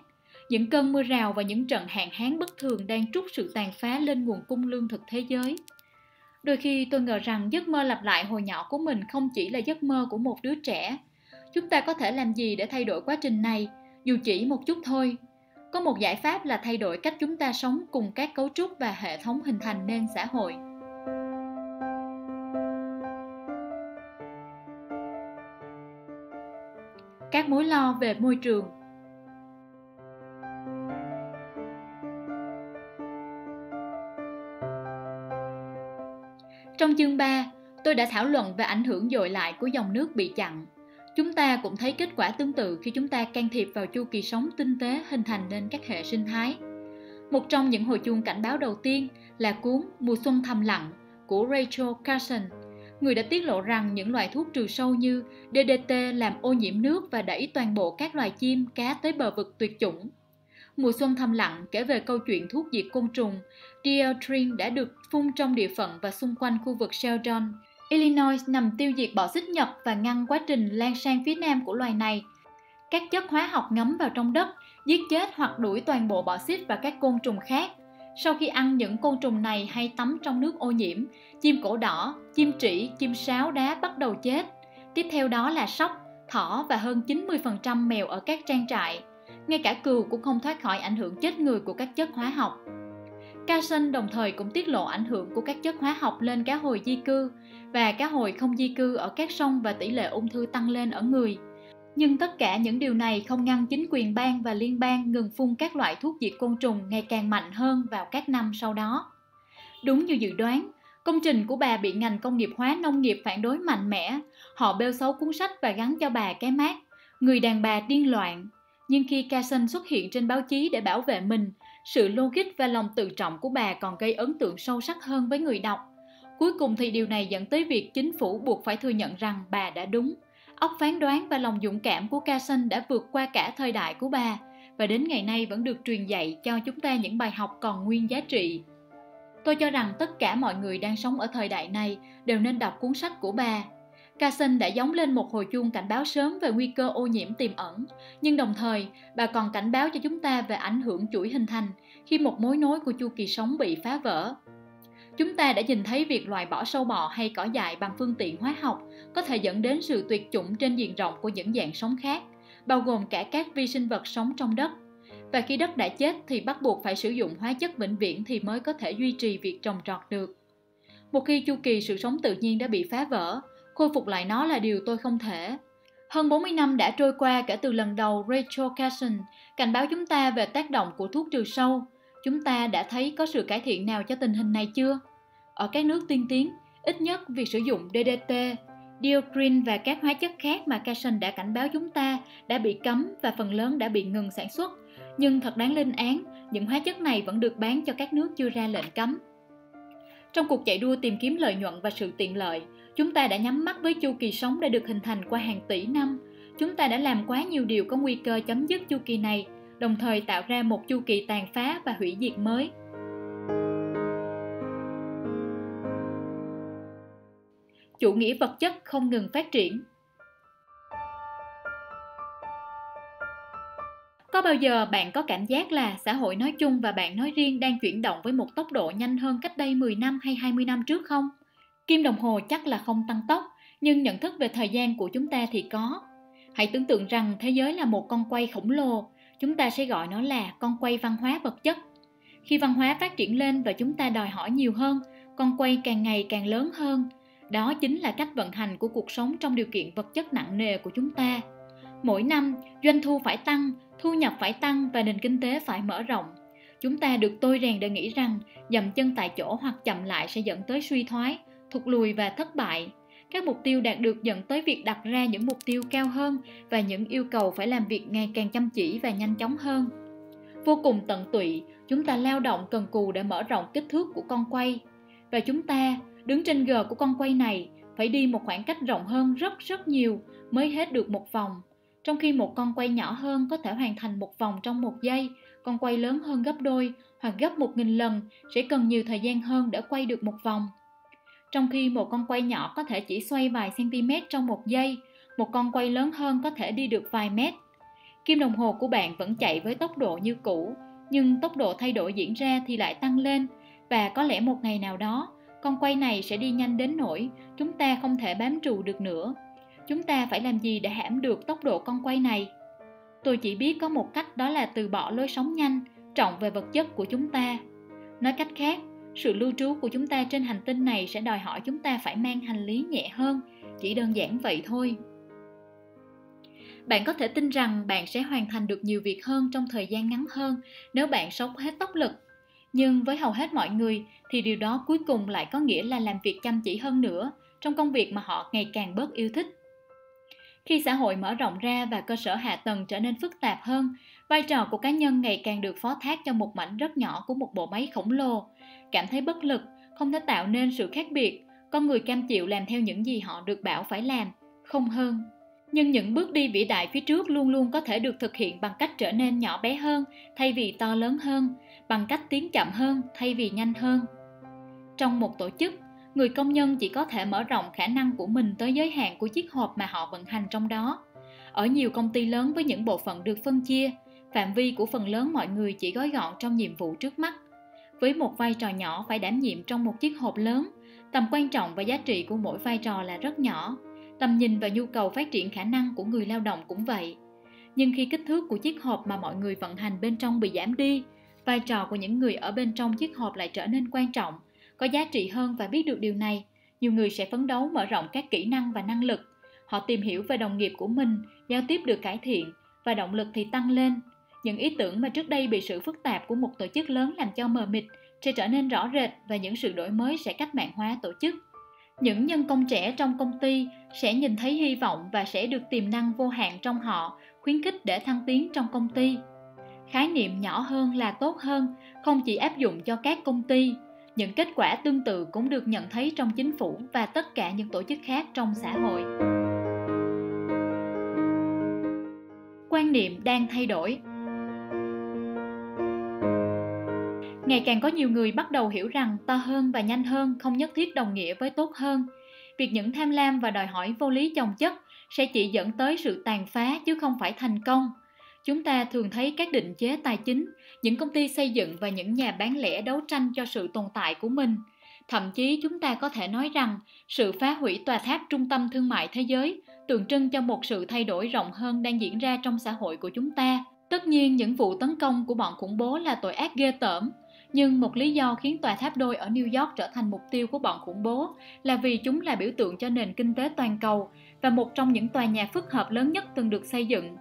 Những cơn mưa rào và những trận hạn hán bất thường đang trút sự tàn phá lên nguồn cung lương thực thế giới. Đôi khi tôi ngờ rằng giấc mơ lặp lại hồi nhỏ của mình không chỉ là giấc mơ của một đứa trẻ. Chúng ta có thể làm gì để thay đổi quá trình này, dù chỉ một chút thôi. Có một giải pháp là thay đổi cách chúng ta sống cùng các cấu trúc và hệ thống hình thành nên xã hội. các mối lo về môi trường Trong chương 3, tôi đã thảo luận về ảnh hưởng dội lại của dòng nước bị chặn. Chúng ta cũng thấy kết quả tương tự khi chúng ta can thiệp vào chu kỳ sống tinh tế hình thành nên các hệ sinh thái. Một trong những hồi chuông cảnh báo đầu tiên là cuốn Mùa xuân thầm lặng của Rachel Carson người đã tiết lộ rằng những loại thuốc trừ sâu như DDT làm ô nhiễm nước và đẩy toàn bộ các loài chim, cá tới bờ vực tuyệt chủng. Mùa xuân thầm lặng kể về câu chuyện thuốc diệt côn trùng, Dieltrin đã được phun trong địa phận và xung quanh khu vực Sheldon. Illinois nằm tiêu diệt bọ xích Nhật và ngăn quá trình lan sang phía nam của loài này. Các chất hóa học ngấm vào trong đất, giết chết hoặc đuổi toàn bộ bọ xích và các côn trùng khác – sau khi ăn những côn trùng này hay tắm trong nước ô nhiễm, chim cổ đỏ, chim trĩ, chim sáo đá bắt đầu chết. Tiếp theo đó là sóc, thỏ và hơn 90% mèo ở các trang trại. Ngay cả cừu cũng không thoát khỏi ảnh hưởng chết người của các chất hóa học. Carson đồng thời cũng tiết lộ ảnh hưởng của các chất hóa học lên cá hồi di cư và cá hồi không di cư ở các sông và tỷ lệ ung thư tăng lên ở người. Nhưng tất cả những điều này không ngăn chính quyền bang và liên bang ngừng phun các loại thuốc diệt côn trùng ngày càng mạnh hơn vào các năm sau đó. Đúng như dự đoán, công trình của bà bị ngành công nghiệp hóa nông nghiệp phản đối mạnh mẽ. Họ bêu xấu cuốn sách và gắn cho bà cái mát người đàn bà điên loạn. Nhưng khi Carson xuất hiện trên báo chí để bảo vệ mình, sự logic và lòng tự trọng của bà còn gây ấn tượng sâu sắc hơn với người đọc. Cuối cùng thì điều này dẫn tới việc chính phủ buộc phải thừa nhận rằng bà đã đúng. Óc phán đoán và lòng dũng cảm của Carson đã vượt qua cả thời đại của bà, và đến ngày nay vẫn được truyền dạy cho chúng ta những bài học còn nguyên giá trị. Tôi cho rằng tất cả mọi người đang sống ở thời đại này đều nên đọc cuốn sách của bà Carson đã giống lên một hồi chuông cảnh báo sớm về nguy cơ ô nhiễm tiềm ẩn, nhưng đồng thời bà còn cảnh báo cho chúng ta về ảnh hưởng chuỗi hình thành khi một mối nối của chu kỳ sống bị phá vỡ. Chúng ta đã nhìn thấy việc loại bỏ sâu bọ hay cỏ dại bằng phương tiện hóa học có thể dẫn đến sự tuyệt chủng trên diện rộng của những dạng sống khác, bao gồm cả các vi sinh vật sống trong đất. Và khi đất đã chết thì bắt buộc phải sử dụng hóa chất vĩnh viễn thì mới có thể duy trì việc trồng trọt được. Một khi chu kỳ sự sống tự nhiên đã bị phá vỡ, khôi phục lại nó là điều tôi không thể. Hơn 40 năm đã trôi qua kể từ lần đầu Rachel Carson cảnh báo chúng ta về tác động của thuốc trừ sâu. Chúng ta đã thấy có sự cải thiện nào cho tình hình này chưa? Ở các nước tiên tiến, ít nhất việc sử dụng DDT, dioxin và các hóa chất khác mà Carson đã cảnh báo chúng ta đã bị cấm và phần lớn đã bị ngừng sản xuất. Nhưng thật đáng lên án, những hóa chất này vẫn được bán cho các nước chưa ra lệnh cấm. Trong cuộc chạy đua tìm kiếm lợi nhuận và sự tiện lợi, Chúng ta đã nhắm mắt với chu kỳ sống đã được hình thành qua hàng tỷ năm. Chúng ta đã làm quá nhiều điều có nguy cơ chấm dứt chu kỳ này, đồng thời tạo ra một chu kỳ tàn phá và hủy diệt mới. Chủ nghĩa vật chất không ngừng phát triển. Có bao giờ bạn có cảm giác là xã hội nói chung và bạn nói riêng đang chuyển động với một tốc độ nhanh hơn cách đây 10 năm hay 20 năm trước không? Kim đồng hồ chắc là không tăng tốc, nhưng nhận thức về thời gian của chúng ta thì có. Hãy tưởng tượng rằng thế giới là một con quay khổng lồ, chúng ta sẽ gọi nó là con quay văn hóa vật chất. Khi văn hóa phát triển lên và chúng ta đòi hỏi nhiều hơn, con quay càng ngày càng lớn hơn. Đó chính là cách vận hành của cuộc sống trong điều kiện vật chất nặng nề của chúng ta. Mỗi năm, doanh thu phải tăng, thu nhập phải tăng và nền kinh tế phải mở rộng. Chúng ta được tôi rèn để nghĩ rằng dậm chân tại chỗ hoặc chậm lại sẽ dẫn tới suy thoái, thụt lùi và thất bại. Các mục tiêu đạt được dẫn tới việc đặt ra những mục tiêu cao hơn và những yêu cầu phải làm việc ngày càng chăm chỉ và nhanh chóng hơn. Vô cùng tận tụy, chúng ta lao động cần cù để mở rộng kích thước của con quay. Và chúng ta, đứng trên gờ của con quay này, phải đi một khoảng cách rộng hơn rất rất nhiều mới hết được một vòng. Trong khi một con quay nhỏ hơn có thể hoàn thành một vòng trong một giây, con quay lớn hơn gấp đôi hoặc gấp một nghìn lần sẽ cần nhiều thời gian hơn để quay được một vòng trong khi một con quay nhỏ có thể chỉ xoay vài cm trong một giây, một con quay lớn hơn có thể đi được vài mét. Kim đồng hồ của bạn vẫn chạy với tốc độ như cũ, nhưng tốc độ thay đổi diễn ra thì lại tăng lên và có lẽ một ngày nào đó, con quay này sẽ đi nhanh đến nỗi chúng ta không thể bám trụ được nữa. Chúng ta phải làm gì để hãm được tốc độ con quay này? Tôi chỉ biết có một cách đó là từ bỏ lối sống nhanh, trọng về vật chất của chúng ta. Nói cách khác, sự lưu trú của chúng ta trên hành tinh này sẽ đòi hỏi chúng ta phải mang hành lý nhẹ hơn, chỉ đơn giản vậy thôi. Bạn có thể tin rằng bạn sẽ hoàn thành được nhiều việc hơn trong thời gian ngắn hơn nếu bạn sống hết tốc lực. Nhưng với hầu hết mọi người thì điều đó cuối cùng lại có nghĩa là làm việc chăm chỉ hơn nữa trong công việc mà họ ngày càng bớt yêu thích. Khi xã hội mở rộng ra và cơ sở hạ tầng trở nên phức tạp hơn, vai trò của cá nhân ngày càng được phó thác cho một mảnh rất nhỏ của một bộ máy khổng lồ cảm thấy bất lực, không thể tạo nên sự khác biệt. Con người cam chịu làm theo những gì họ được bảo phải làm, không hơn. Nhưng những bước đi vĩ đại phía trước luôn luôn có thể được thực hiện bằng cách trở nên nhỏ bé hơn, thay vì to lớn hơn, bằng cách tiến chậm hơn, thay vì nhanh hơn. Trong một tổ chức, người công nhân chỉ có thể mở rộng khả năng của mình tới giới hạn của chiếc hộp mà họ vận hành trong đó. Ở nhiều công ty lớn với những bộ phận được phân chia, phạm vi của phần lớn mọi người chỉ gói gọn trong nhiệm vụ trước mắt với một vai trò nhỏ phải đảm nhiệm trong một chiếc hộp lớn tầm quan trọng và giá trị của mỗi vai trò là rất nhỏ tầm nhìn và nhu cầu phát triển khả năng của người lao động cũng vậy nhưng khi kích thước của chiếc hộp mà mọi người vận hành bên trong bị giảm đi vai trò của những người ở bên trong chiếc hộp lại trở nên quan trọng, có giá trị hơn và biết được điều này, nhiều người sẽ phấn đấu mở rộng các kỹ năng và năng lực. Họ tìm hiểu về đồng nghiệp của mình, giao tiếp được cải thiện và động lực thì tăng lên. Những ý tưởng mà trước đây bị sự phức tạp của một tổ chức lớn làm cho mờ mịt sẽ trở nên rõ rệt và những sự đổi mới sẽ cách mạng hóa tổ chức. Những nhân công trẻ trong công ty sẽ nhìn thấy hy vọng và sẽ được tiềm năng vô hạn trong họ, khuyến khích để thăng tiến trong công ty. Khái niệm nhỏ hơn là tốt hơn không chỉ áp dụng cho các công ty, những kết quả tương tự cũng được nhận thấy trong chính phủ và tất cả những tổ chức khác trong xã hội. Quan niệm đang thay đổi ngày càng có nhiều người bắt đầu hiểu rằng to hơn và nhanh hơn không nhất thiết đồng nghĩa với tốt hơn. Việc những tham lam và đòi hỏi vô lý chồng chất sẽ chỉ dẫn tới sự tàn phá chứ không phải thành công. Chúng ta thường thấy các định chế tài chính, những công ty xây dựng và những nhà bán lẻ đấu tranh cho sự tồn tại của mình. Thậm chí chúng ta có thể nói rằng sự phá hủy tòa tháp trung tâm thương mại thế giới tượng trưng cho một sự thay đổi rộng hơn đang diễn ra trong xã hội của chúng ta. Tất nhiên, những vụ tấn công của bọn khủng bố là tội ác ghê tởm nhưng một lý do khiến tòa tháp đôi ở New York trở thành mục tiêu của bọn khủng bố là vì chúng là biểu tượng cho nền kinh tế toàn cầu và một trong những tòa nhà phức hợp lớn nhất từng được xây dựng.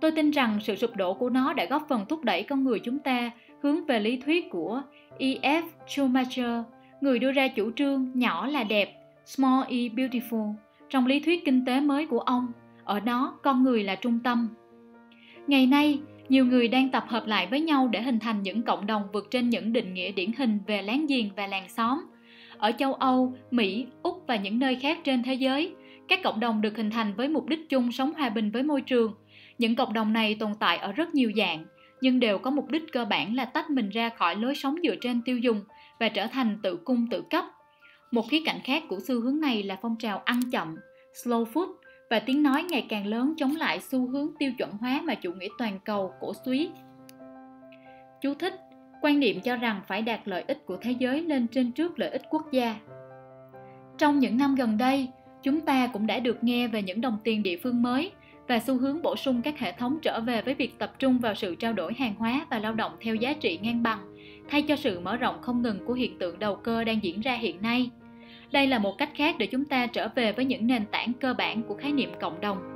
Tôi tin rằng sự sụp đổ của nó đã góp phần thúc đẩy con người chúng ta hướng về lý thuyết của E.F. Schumacher, người đưa ra chủ trương nhỏ là đẹp, small e beautiful, trong lý thuyết kinh tế mới của ông. Ở đó, con người là trung tâm. Ngày nay, nhiều người đang tập hợp lại với nhau để hình thành những cộng đồng vượt trên những định nghĩa điển hình về láng giềng và làng xóm. Ở châu âu, mỹ, úc và những nơi khác trên thế giới, các cộng đồng được hình thành với mục đích chung sống hòa bình với môi trường. Những cộng đồng này tồn tại ở rất nhiều dạng, nhưng đều có mục đích cơ bản là tách mình ra khỏi lối sống dựa trên tiêu dùng và trở thành tự cung tự cấp. Một khía cạnh khác của xu hướng này là phong trào ăn chậm, slow food và tiếng nói ngày càng lớn chống lại xu hướng tiêu chuẩn hóa mà chủ nghĩa toàn cầu cổ suý. Chú thích, quan niệm cho rằng phải đạt lợi ích của thế giới lên trên trước lợi ích quốc gia. Trong những năm gần đây, chúng ta cũng đã được nghe về những đồng tiền địa phương mới và xu hướng bổ sung các hệ thống trở về với việc tập trung vào sự trao đổi hàng hóa và lao động theo giá trị ngang bằng, thay cho sự mở rộng không ngừng của hiện tượng đầu cơ đang diễn ra hiện nay – đây là một cách khác để chúng ta trở về với những nền tảng cơ bản của khái niệm cộng đồng.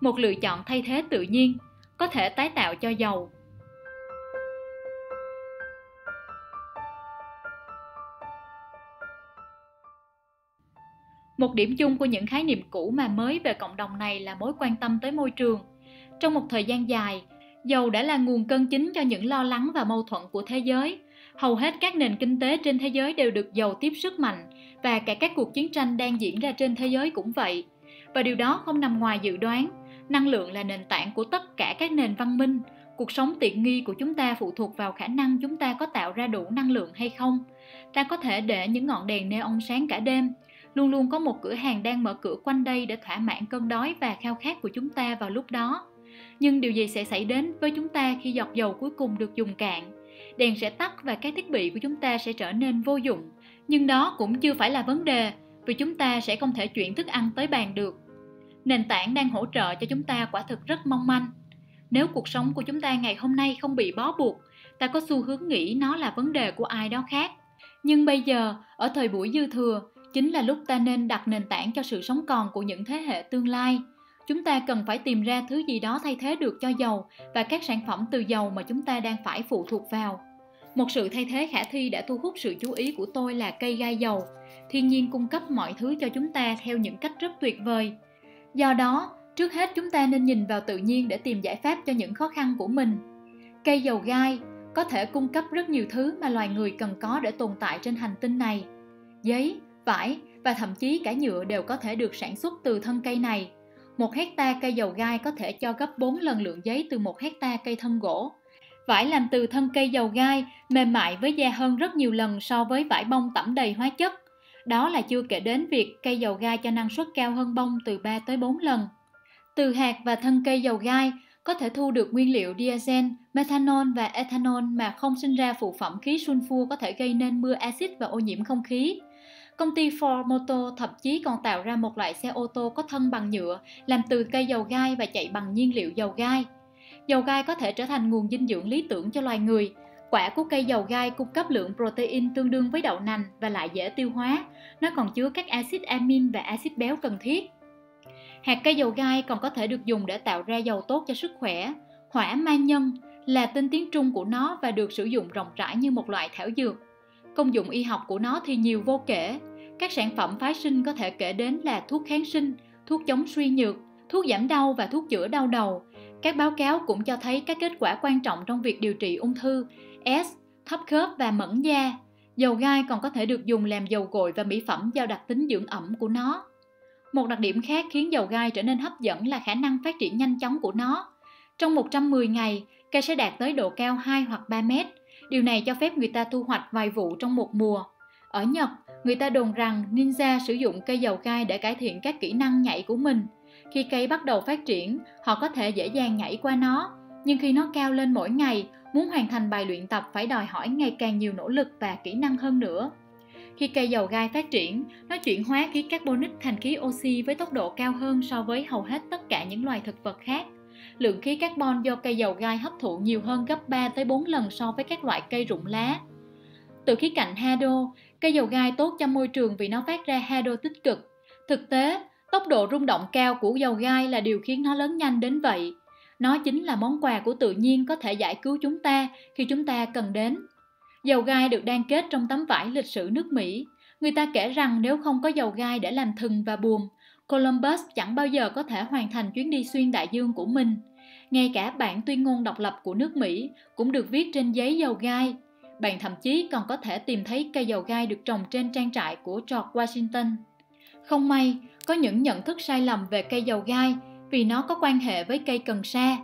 Một lựa chọn thay thế tự nhiên, có thể tái tạo cho dầu một điểm chung của những khái niệm cũ mà mới về cộng đồng này là mối quan tâm tới môi trường trong một thời gian dài, dầu đã là nguồn cân chính cho những lo lắng và mâu thuẫn của thế giới. Hầu hết các nền kinh tế trên thế giới đều được dầu tiếp sức mạnh và cả các cuộc chiến tranh đang diễn ra trên thế giới cũng vậy. Và điều đó không nằm ngoài dự đoán. Năng lượng là nền tảng của tất cả các nền văn minh. Cuộc sống tiện nghi của chúng ta phụ thuộc vào khả năng chúng ta có tạo ra đủ năng lượng hay không. Ta có thể để những ngọn đèn neon sáng cả đêm, luôn luôn có một cửa hàng đang mở cửa quanh đây để thỏa mãn cơn đói và khao khát của chúng ta vào lúc đó nhưng điều gì sẽ xảy đến với chúng ta khi giọt dầu cuối cùng được dùng cạn? Đèn sẽ tắt và các thiết bị của chúng ta sẽ trở nên vô dụng. Nhưng đó cũng chưa phải là vấn đề, vì chúng ta sẽ không thể chuyển thức ăn tới bàn được. Nền tảng đang hỗ trợ cho chúng ta quả thực rất mong manh. Nếu cuộc sống của chúng ta ngày hôm nay không bị bó buộc, ta có xu hướng nghĩ nó là vấn đề của ai đó khác. Nhưng bây giờ, ở thời buổi dư thừa, chính là lúc ta nên đặt nền tảng cho sự sống còn của những thế hệ tương lai chúng ta cần phải tìm ra thứ gì đó thay thế được cho dầu và các sản phẩm từ dầu mà chúng ta đang phải phụ thuộc vào. Một sự thay thế khả thi đã thu hút sự chú ý của tôi là cây gai dầu. Thiên nhiên cung cấp mọi thứ cho chúng ta theo những cách rất tuyệt vời. Do đó, trước hết chúng ta nên nhìn vào tự nhiên để tìm giải pháp cho những khó khăn của mình. Cây dầu gai có thể cung cấp rất nhiều thứ mà loài người cần có để tồn tại trên hành tinh này. Giấy, vải và thậm chí cả nhựa đều có thể được sản xuất từ thân cây này một hecta cây dầu gai có thể cho gấp 4 lần lượng giấy từ một hecta cây thân gỗ. Vải làm từ thân cây dầu gai mềm mại với da hơn rất nhiều lần so với vải bông tẩm đầy hóa chất. Đó là chưa kể đến việc cây dầu gai cho năng suất cao hơn bông từ 3 tới 4 lần. Từ hạt và thân cây dầu gai có thể thu được nguyên liệu diesel, methanol và ethanol mà không sinh ra phụ phẩm khí sulfur có thể gây nên mưa axit và ô nhiễm không khí. Công ty Ford Motor thậm chí còn tạo ra một loại xe ô tô có thân bằng nhựa, làm từ cây dầu gai và chạy bằng nhiên liệu dầu gai. Dầu gai có thể trở thành nguồn dinh dưỡng lý tưởng cho loài người. Quả của cây dầu gai cung cấp lượng protein tương đương với đậu nành và lại dễ tiêu hóa. Nó còn chứa các axit amin và axit béo cần thiết. Hạt cây dầu gai còn có thể được dùng để tạo ra dầu tốt cho sức khỏe. Hỏa ma nhân là tên tiếng Trung của nó và được sử dụng rộng rãi như một loại thảo dược. Công dụng y học của nó thì nhiều vô kể. Các sản phẩm phái sinh có thể kể đến là thuốc kháng sinh, thuốc chống suy nhược, thuốc giảm đau và thuốc chữa đau đầu. Các báo cáo cũng cho thấy các kết quả quan trọng trong việc điều trị ung thư, S, thấp khớp và mẫn da. Dầu gai còn có thể được dùng làm dầu gội và mỹ phẩm do đặc tính dưỡng ẩm của nó. Một đặc điểm khác khiến dầu gai trở nên hấp dẫn là khả năng phát triển nhanh chóng của nó. Trong 110 ngày, cây sẽ đạt tới độ cao 2 hoặc 3 mét. Điều này cho phép người ta thu hoạch vài vụ trong một mùa. Ở Nhật, người ta đồn rằng ninja sử dụng cây dầu gai để cải thiện các kỹ năng nhảy của mình. Khi cây bắt đầu phát triển, họ có thể dễ dàng nhảy qua nó, nhưng khi nó cao lên mỗi ngày, muốn hoàn thành bài luyện tập phải đòi hỏi ngày càng nhiều nỗ lực và kỹ năng hơn nữa. Khi cây dầu gai phát triển, nó chuyển hóa khí carbonic thành khí oxy với tốc độ cao hơn so với hầu hết tất cả những loài thực vật khác. Lượng khí carbon do cây dầu gai hấp thụ nhiều hơn gấp 3 tới 4 lần so với các loại cây rụng lá. Từ khía cạnh hado, cây dầu gai tốt cho môi trường vì nó phát ra hado tích cực. Thực tế, tốc độ rung động cao của dầu gai là điều khiến nó lớn nhanh đến vậy. Nó chính là món quà của tự nhiên có thể giải cứu chúng ta khi chúng ta cần đến. Dầu gai được đan kết trong tấm vải lịch sử nước Mỹ. Người ta kể rằng nếu không có dầu gai để làm thừng và buồm, Columbus chẳng bao giờ có thể hoàn thành chuyến đi xuyên đại dương của mình. Ngay cả bản tuyên ngôn độc lập của nước Mỹ cũng được viết trên giấy dầu gai. Bạn thậm chí còn có thể tìm thấy cây dầu gai được trồng trên trang trại của George Washington. Không may, có những nhận thức sai lầm về cây dầu gai vì nó có quan hệ với cây cần sa,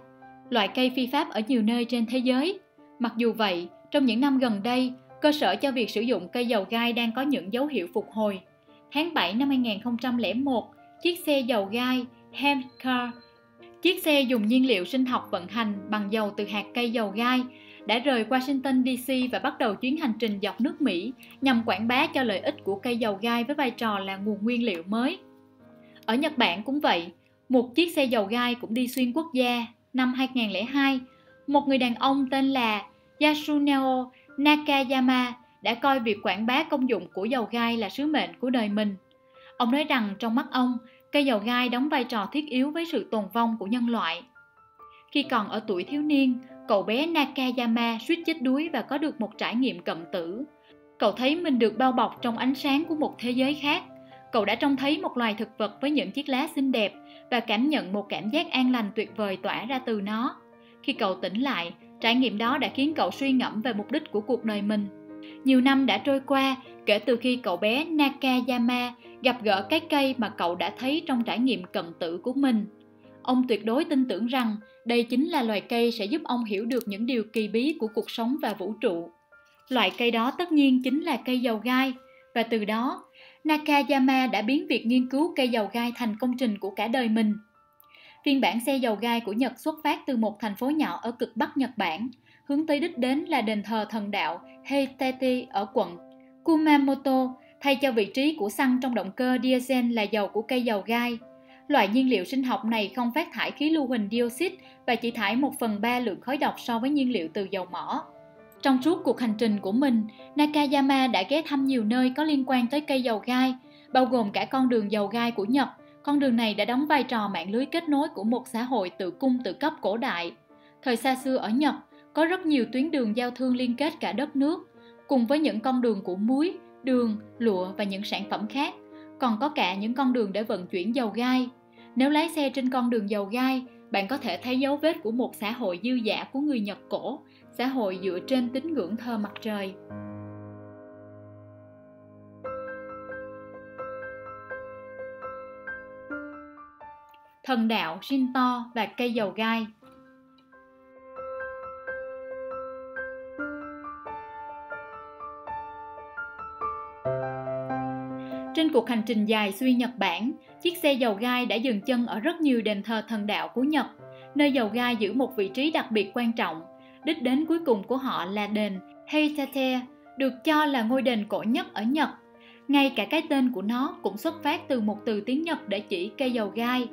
loại cây phi pháp ở nhiều nơi trên thế giới. Mặc dù vậy, trong những năm gần đây, cơ sở cho việc sử dụng cây dầu gai đang có những dấu hiệu phục hồi. Tháng 7 năm 2001, chiếc xe dầu gai Hemp Car, chiếc xe dùng nhiên liệu sinh học vận hành bằng dầu từ hạt cây dầu gai, đã rời Washington DC và bắt đầu chuyến hành trình dọc nước Mỹ nhằm quảng bá cho lợi ích của cây dầu gai với vai trò là nguồn nguyên liệu mới. Ở Nhật Bản cũng vậy, một chiếc xe dầu gai cũng đi xuyên quốc gia năm 2002. Một người đàn ông tên là Yasuneo Nakayama đã coi việc quảng bá công dụng của dầu gai là sứ mệnh của đời mình. Ông nói rằng trong mắt ông, cây dầu gai đóng vai trò thiết yếu với sự tồn vong của nhân loại. Khi còn ở tuổi thiếu niên, cậu bé Nakayama suýt chết đuối và có được một trải nghiệm cận tử. Cậu thấy mình được bao bọc trong ánh sáng của một thế giới khác. Cậu đã trông thấy một loài thực vật với những chiếc lá xinh đẹp và cảm nhận một cảm giác an lành tuyệt vời tỏa ra từ nó. Khi cậu tỉnh lại, trải nghiệm đó đã khiến cậu suy ngẫm về mục đích của cuộc đời mình. Nhiều năm đã trôi qua kể từ khi cậu bé Nakayama gặp gỡ cái cây mà cậu đã thấy trong trải nghiệm cận tử của mình. Ông tuyệt đối tin tưởng rằng đây chính là loài cây sẽ giúp ông hiểu được những điều kỳ bí của cuộc sống và vũ trụ. Loại cây đó tất nhiên chính là cây dầu gai, và từ đó, Nakayama đã biến việc nghiên cứu cây dầu gai thành công trình của cả đời mình. Phiên bản xe dầu gai của Nhật xuất phát từ một thành phố nhỏ ở cực Bắc Nhật Bản, hướng tới đích đến là đền thờ thần đạo Heiteti ở quận Kumamoto, thay cho vị trí của xăng trong động cơ diesel là dầu của cây dầu gai. Loại nhiên liệu sinh học này không phát thải khí lưu huỳnh dioxide và chỉ thải 1 phần 3 lượng khói độc so với nhiên liệu từ dầu mỏ. Trong suốt cuộc hành trình của mình, Nakayama đã ghé thăm nhiều nơi có liên quan tới cây dầu gai, bao gồm cả con đường dầu gai của Nhật. Con đường này đã đóng vai trò mạng lưới kết nối của một xã hội tự cung tự cấp cổ đại. Thời xa xưa ở Nhật, có rất nhiều tuyến đường giao thương liên kết cả đất nước, cùng với những con đường của muối, đường, lụa và những sản phẩm khác. Còn có cả những con đường để vận chuyển dầu gai. Nếu lái xe trên con đường dầu gai, bạn có thể thấy dấu vết của một xã hội dư giả của người Nhật cổ, xã hội dựa trên tín ngưỡng thờ mặt trời. Thần đạo Shinto và cây dầu gai Trên cuộc hành trình dài xuyên Nhật Bản, chiếc xe dầu gai đã dừng chân ở rất nhiều đền thờ thần đạo của Nhật, nơi dầu gai giữ một vị trí đặc biệt quan trọng. Đích đến cuối cùng của họ là đền Heitate, được cho là ngôi đền cổ nhất ở Nhật. ngay cả cái tên của nó cũng xuất phát từ một từ tiếng Nhật để chỉ cây dầu gai.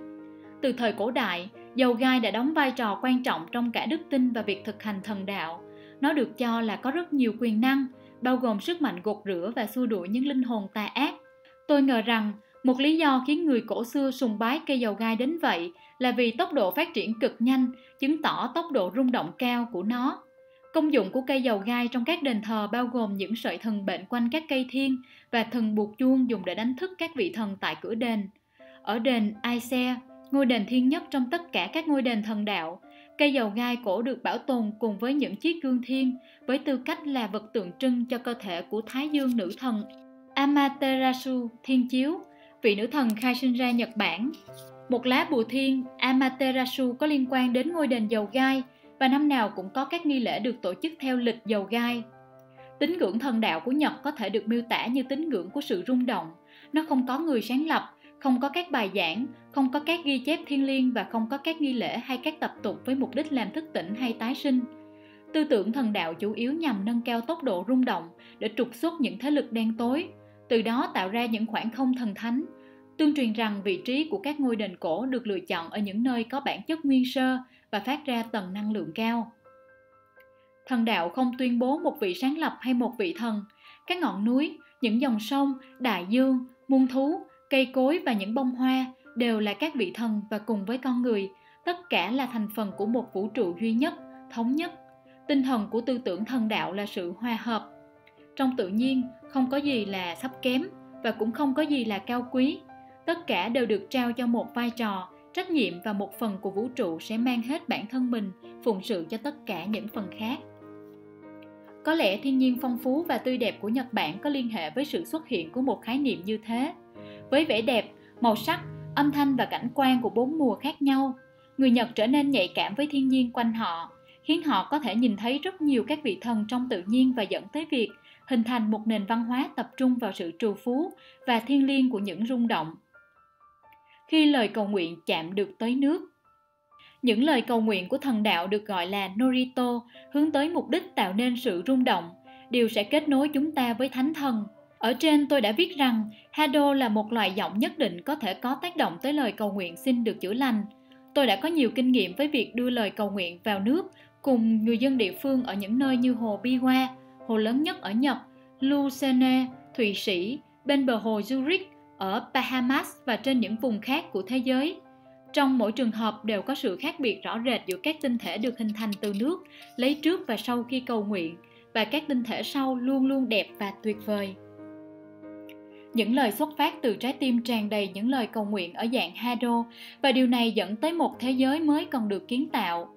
Từ thời cổ đại, dầu gai đã đóng vai trò quan trọng trong cả đức tin và việc thực hành thần đạo. Nó được cho là có rất nhiều quyền năng, bao gồm sức mạnh gột rửa và xua đuổi những linh hồn tà ác. Tôi ngờ rằng một lý do khiến người cổ xưa sùng bái cây dầu gai đến vậy là vì tốc độ phát triển cực nhanh, chứng tỏ tốc độ rung động cao của nó. Công dụng của cây dầu gai trong các đền thờ bao gồm những sợi thần bệnh quanh các cây thiên và thần buộc chuông dùng để đánh thức các vị thần tại cửa đền. Ở đền Aise, ngôi đền thiên nhất trong tất cả các ngôi đền thần đạo, cây dầu gai cổ được bảo tồn cùng với những chiếc gương thiên với tư cách là vật tượng trưng cho cơ thể của Thái Dương nữ thần Amaterasu thiên chiếu, vị nữ thần khai sinh ra Nhật Bản. Một lá bùa thiên Amaterasu có liên quan đến ngôi đền dầu gai và năm nào cũng có các nghi lễ được tổ chức theo lịch dầu gai. Tín ngưỡng thần đạo của Nhật có thể được miêu tả như tín ngưỡng của sự rung động. Nó không có người sáng lập, không có các bài giảng, không có các ghi chép thiên liêng và không có các nghi lễ hay các tập tục với mục đích làm thức tỉnh hay tái sinh. Tư tưởng thần đạo chủ yếu nhằm nâng cao tốc độ rung động để trục xuất những thế lực đen tối, từ đó tạo ra những khoảng không thần thánh. Tương truyền rằng vị trí của các ngôi đền cổ được lựa chọn ở những nơi có bản chất nguyên sơ và phát ra tầng năng lượng cao. Thần đạo không tuyên bố một vị sáng lập hay một vị thần. Các ngọn núi, những dòng sông, đại dương, muôn thú, cây cối và những bông hoa đều là các vị thần và cùng với con người, tất cả là thành phần của một vũ trụ duy nhất, thống nhất. Tinh thần của tư tưởng thần đạo là sự hòa hợp. Trong tự nhiên, không có gì là thấp kém và cũng không có gì là cao quý. Tất cả đều được trao cho một vai trò, trách nhiệm và một phần của vũ trụ sẽ mang hết bản thân mình, phụng sự cho tất cả những phần khác có lẽ thiên nhiên phong phú và tươi đẹp của nhật bản có liên hệ với sự xuất hiện của một khái niệm như thế với vẻ đẹp, màu sắc, âm thanh và cảnh quan của bốn mùa khác nhau, người nhật trở nên nhạy cảm với thiên nhiên quanh họ, khiến họ có thể nhìn thấy rất nhiều các vị thần trong tự nhiên và dẫn tới việc hình thành một nền văn hóa tập trung vào sự trù phú và thiêng liêng của những rung động khi lời cầu nguyện chạm được tới nước. Những lời cầu nguyện của thần đạo được gọi là Norito, hướng tới mục đích tạo nên sự rung động, điều sẽ kết nối chúng ta với thánh thần. Ở trên tôi đã viết rằng Hado là một loại giọng nhất định có thể có tác động tới lời cầu nguyện xin được chữa lành. Tôi đã có nhiều kinh nghiệm với việc đưa lời cầu nguyện vào nước cùng người dân địa phương ở những nơi như hồ Biwa, hồ lớn nhất ở Nhật, Lucerne, Thụy Sĩ, bên bờ hồ Zurich ở Bahamas và trên những vùng khác của thế giới. Trong mỗi trường hợp đều có sự khác biệt rõ rệt giữa các tinh thể được hình thành từ nước, lấy trước và sau khi cầu nguyện, và các tinh thể sau luôn luôn đẹp và tuyệt vời. Những lời xuất phát từ trái tim tràn đầy những lời cầu nguyện ở dạng Hado và điều này dẫn tới một thế giới mới còn được kiến tạo.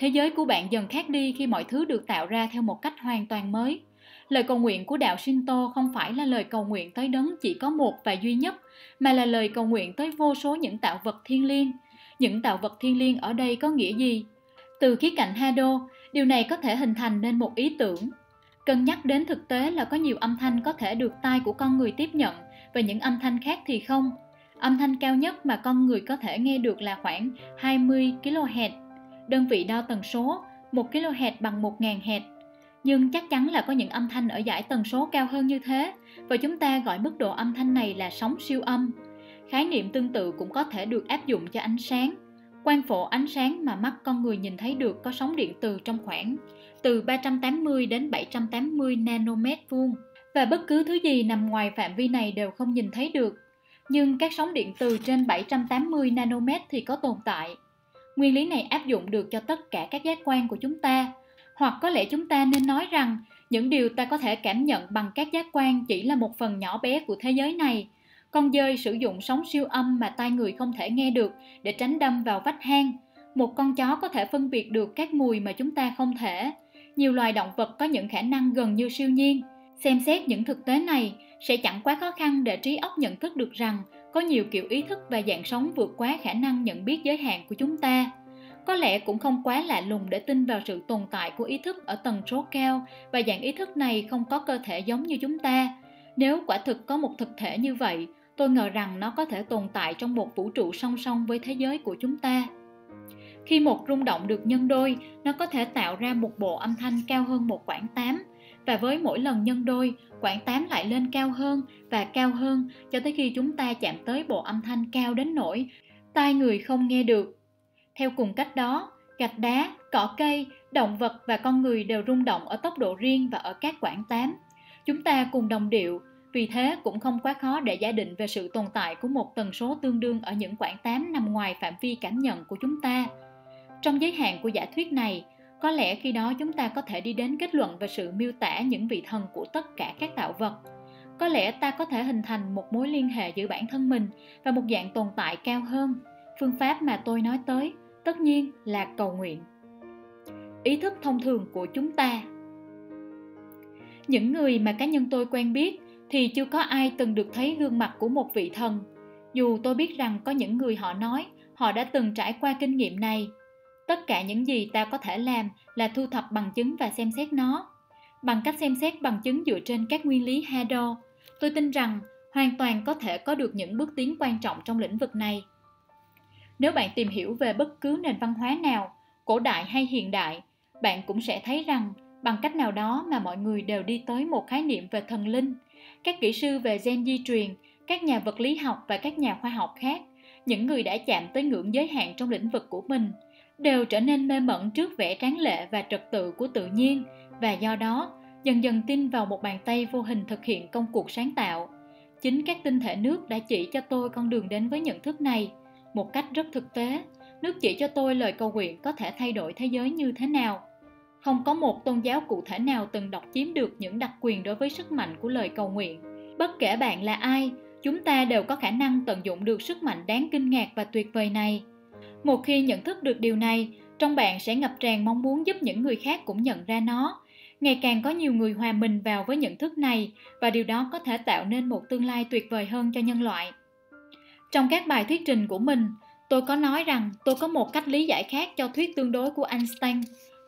Thế giới của bạn dần khác đi khi mọi thứ được tạo ra theo một cách hoàn toàn mới. Lời cầu nguyện của đạo Shinto không phải là lời cầu nguyện tới đấng chỉ có một và duy nhất, mà là lời cầu nguyện tới vô số những tạo vật thiên liêng. Những tạo vật thiên liêng ở đây có nghĩa gì? Từ khía cạnh Hado, điều này có thể hình thành nên một ý tưởng. Cân nhắc đến thực tế là có nhiều âm thanh có thể được tai của con người tiếp nhận và những âm thanh khác thì không. Âm thanh cao nhất mà con người có thể nghe được là khoảng 20 kHz. Đơn vị đo tần số, 1 kHz bằng 1.000 Hz nhưng chắc chắn là có những âm thanh ở giải tần số cao hơn như thế và chúng ta gọi mức độ âm thanh này là sóng siêu âm khái niệm tương tự cũng có thể được áp dụng cho ánh sáng quang phổ ánh sáng mà mắt con người nhìn thấy được có sóng điện từ trong khoảng từ 380 đến 780 nanomet vuông và bất cứ thứ gì nằm ngoài phạm vi này đều không nhìn thấy được. Nhưng các sóng điện từ trên 780 nanomet thì có tồn tại. Nguyên lý này áp dụng được cho tất cả các giác quan của chúng ta, hoặc có lẽ chúng ta nên nói rằng những điều ta có thể cảm nhận bằng các giác quan chỉ là một phần nhỏ bé của thế giới này. Con dơi sử dụng sóng siêu âm mà tai người không thể nghe được để tránh đâm vào vách hang. Một con chó có thể phân biệt được các mùi mà chúng ta không thể. Nhiều loài động vật có những khả năng gần như siêu nhiên. Xem xét những thực tế này sẽ chẳng quá khó khăn để trí óc nhận thức được rằng có nhiều kiểu ý thức và dạng sống vượt quá khả năng nhận biết giới hạn của chúng ta. Có lẽ cũng không quá lạ lùng để tin vào sự tồn tại của ý thức ở tần số cao và dạng ý thức này không có cơ thể giống như chúng ta. Nếu quả thực có một thực thể như vậy, tôi ngờ rằng nó có thể tồn tại trong một vũ trụ song song với thế giới của chúng ta. Khi một rung động được nhân đôi, nó có thể tạo ra một bộ âm thanh cao hơn một quãng 8 và với mỗi lần nhân đôi, quãng 8 lại lên cao hơn và cao hơn cho tới khi chúng ta chạm tới bộ âm thanh cao đến nỗi tai người không nghe được. Theo cùng cách đó, gạch đá, cỏ cây, động vật và con người đều rung động ở tốc độ riêng và ở các quãng 8. Chúng ta cùng đồng điệu, vì thế cũng không quá khó để giả định về sự tồn tại của một tần số tương đương ở những quãng 8 nằm ngoài phạm vi cảm nhận của chúng ta. Trong giới hạn của giả thuyết này, có lẽ khi đó chúng ta có thể đi đến kết luận về sự miêu tả những vị thần của tất cả các tạo vật. Có lẽ ta có thể hình thành một mối liên hệ giữa bản thân mình và một dạng tồn tại cao hơn. Phương pháp mà tôi nói tới, tất nhiên là cầu nguyện. Ý thức thông thường của chúng ta Những người mà cá nhân tôi quen biết thì chưa có ai từng được thấy gương mặt của một vị thần. Dù tôi biết rằng có những người họ nói họ đã từng trải qua kinh nghiệm này tất cả những gì ta có thể làm là thu thập bằng chứng và xem xét nó. Bằng cách xem xét bằng chứng dựa trên các nguyên lý Hador tôi tin rằng hoàn toàn có thể có được những bước tiến quan trọng trong lĩnh vực này. Nếu bạn tìm hiểu về bất cứ nền văn hóa nào, cổ đại hay hiện đại, bạn cũng sẽ thấy rằng bằng cách nào đó mà mọi người đều đi tới một khái niệm về thần linh, các kỹ sư về gen di truyền, các nhà vật lý học và các nhà khoa học khác, những người đã chạm tới ngưỡng giới hạn trong lĩnh vực của mình đều trở nên mê mẩn trước vẻ tráng lệ và trật tự của tự nhiên, và do đó, dần dần tin vào một bàn tay vô hình thực hiện công cuộc sáng tạo. Chính các tinh thể nước đã chỉ cho tôi con đường đến với nhận thức này. Một cách rất thực tế, nước chỉ cho tôi lời cầu nguyện có thể thay đổi thế giới như thế nào. Không có một tôn giáo cụ thể nào từng độc chiếm được những đặc quyền đối với sức mạnh của lời cầu nguyện. Bất kể bạn là ai, chúng ta đều có khả năng tận dụng được sức mạnh đáng kinh ngạc và tuyệt vời này một khi nhận thức được điều này, trong bạn sẽ ngập tràn mong muốn giúp những người khác cũng nhận ra nó. Ngày càng có nhiều người hòa mình vào với nhận thức này, và điều đó có thể tạo nên một tương lai tuyệt vời hơn cho nhân loại. Trong các bài thuyết trình của mình, tôi có nói rằng tôi có một cách lý giải khác cho thuyết tương đối của einstein.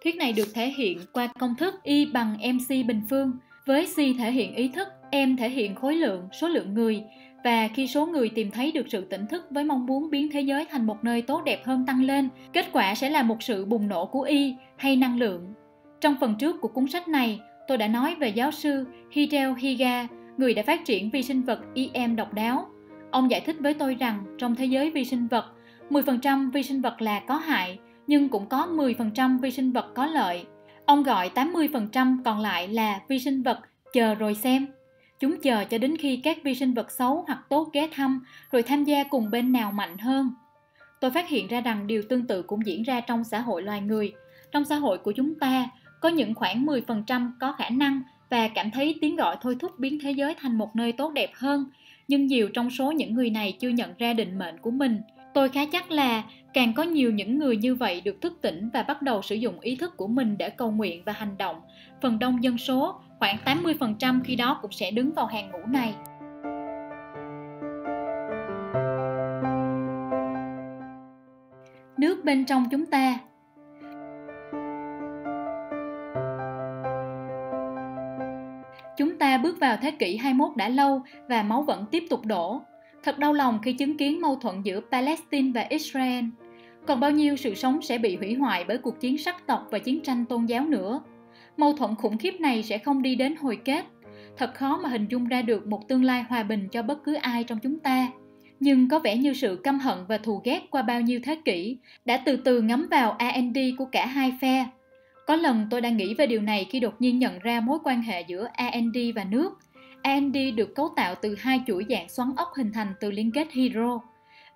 Thuyết này được thể hiện qua công thức y bằng mc bình phương với c thể hiện ý thức, m thể hiện khối lượng, số lượng người và khi số người tìm thấy được sự tỉnh thức với mong muốn biến thế giới thành một nơi tốt đẹp hơn tăng lên, kết quả sẽ là một sự bùng nổ của y hay năng lượng. Trong phần trước của cuốn sách này, tôi đã nói về giáo sư hideo higa, người đã phát triển vi sinh vật em độc đáo. Ông giải thích với tôi rằng trong thế giới vi sinh vật 10% vi sinh vật là có hại, nhưng cũng có 10% vi sinh vật có lợi. Ông gọi 80% còn lại là vi sinh vật chờ rồi xem. Chúng chờ cho đến khi các vi sinh vật xấu hoặc tốt ghé thăm rồi tham gia cùng bên nào mạnh hơn. Tôi phát hiện ra rằng điều tương tự cũng diễn ra trong xã hội loài người. Trong xã hội của chúng ta, có những khoảng 10% có khả năng và cảm thấy tiếng gọi thôi thúc biến thế giới thành một nơi tốt đẹp hơn, nhưng nhiều trong số những người này chưa nhận ra định mệnh của mình. Tôi khá chắc là càng có nhiều những người như vậy được thức tỉnh và bắt đầu sử dụng ý thức của mình để cầu nguyện và hành động, phần đông dân số khoảng 80% khi đó cũng sẽ đứng vào hàng ngũ này. Nước bên trong chúng ta Chúng ta bước vào thế kỷ 21 đã lâu và máu vẫn tiếp tục đổ. Thật đau lòng khi chứng kiến mâu thuẫn giữa Palestine và Israel. Còn bao nhiêu sự sống sẽ bị hủy hoại bởi cuộc chiến sắc tộc và chiến tranh tôn giáo nữa mâu thuẫn khủng khiếp này sẽ không đi đến hồi kết. Thật khó mà hình dung ra được một tương lai hòa bình cho bất cứ ai trong chúng ta. Nhưng có vẻ như sự căm hận và thù ghét qua bao nhiêu thế kỷ đã từ từ ngấm vào and của cả hai phe. Có lần tôi đã nghĩ về điều này khi đột nhiên nhận ra mối quan hệ giữa and và nước. And được cấu tạo từ hai chuỗi dạng xoắn ốc hình thành từ liên kết hydro.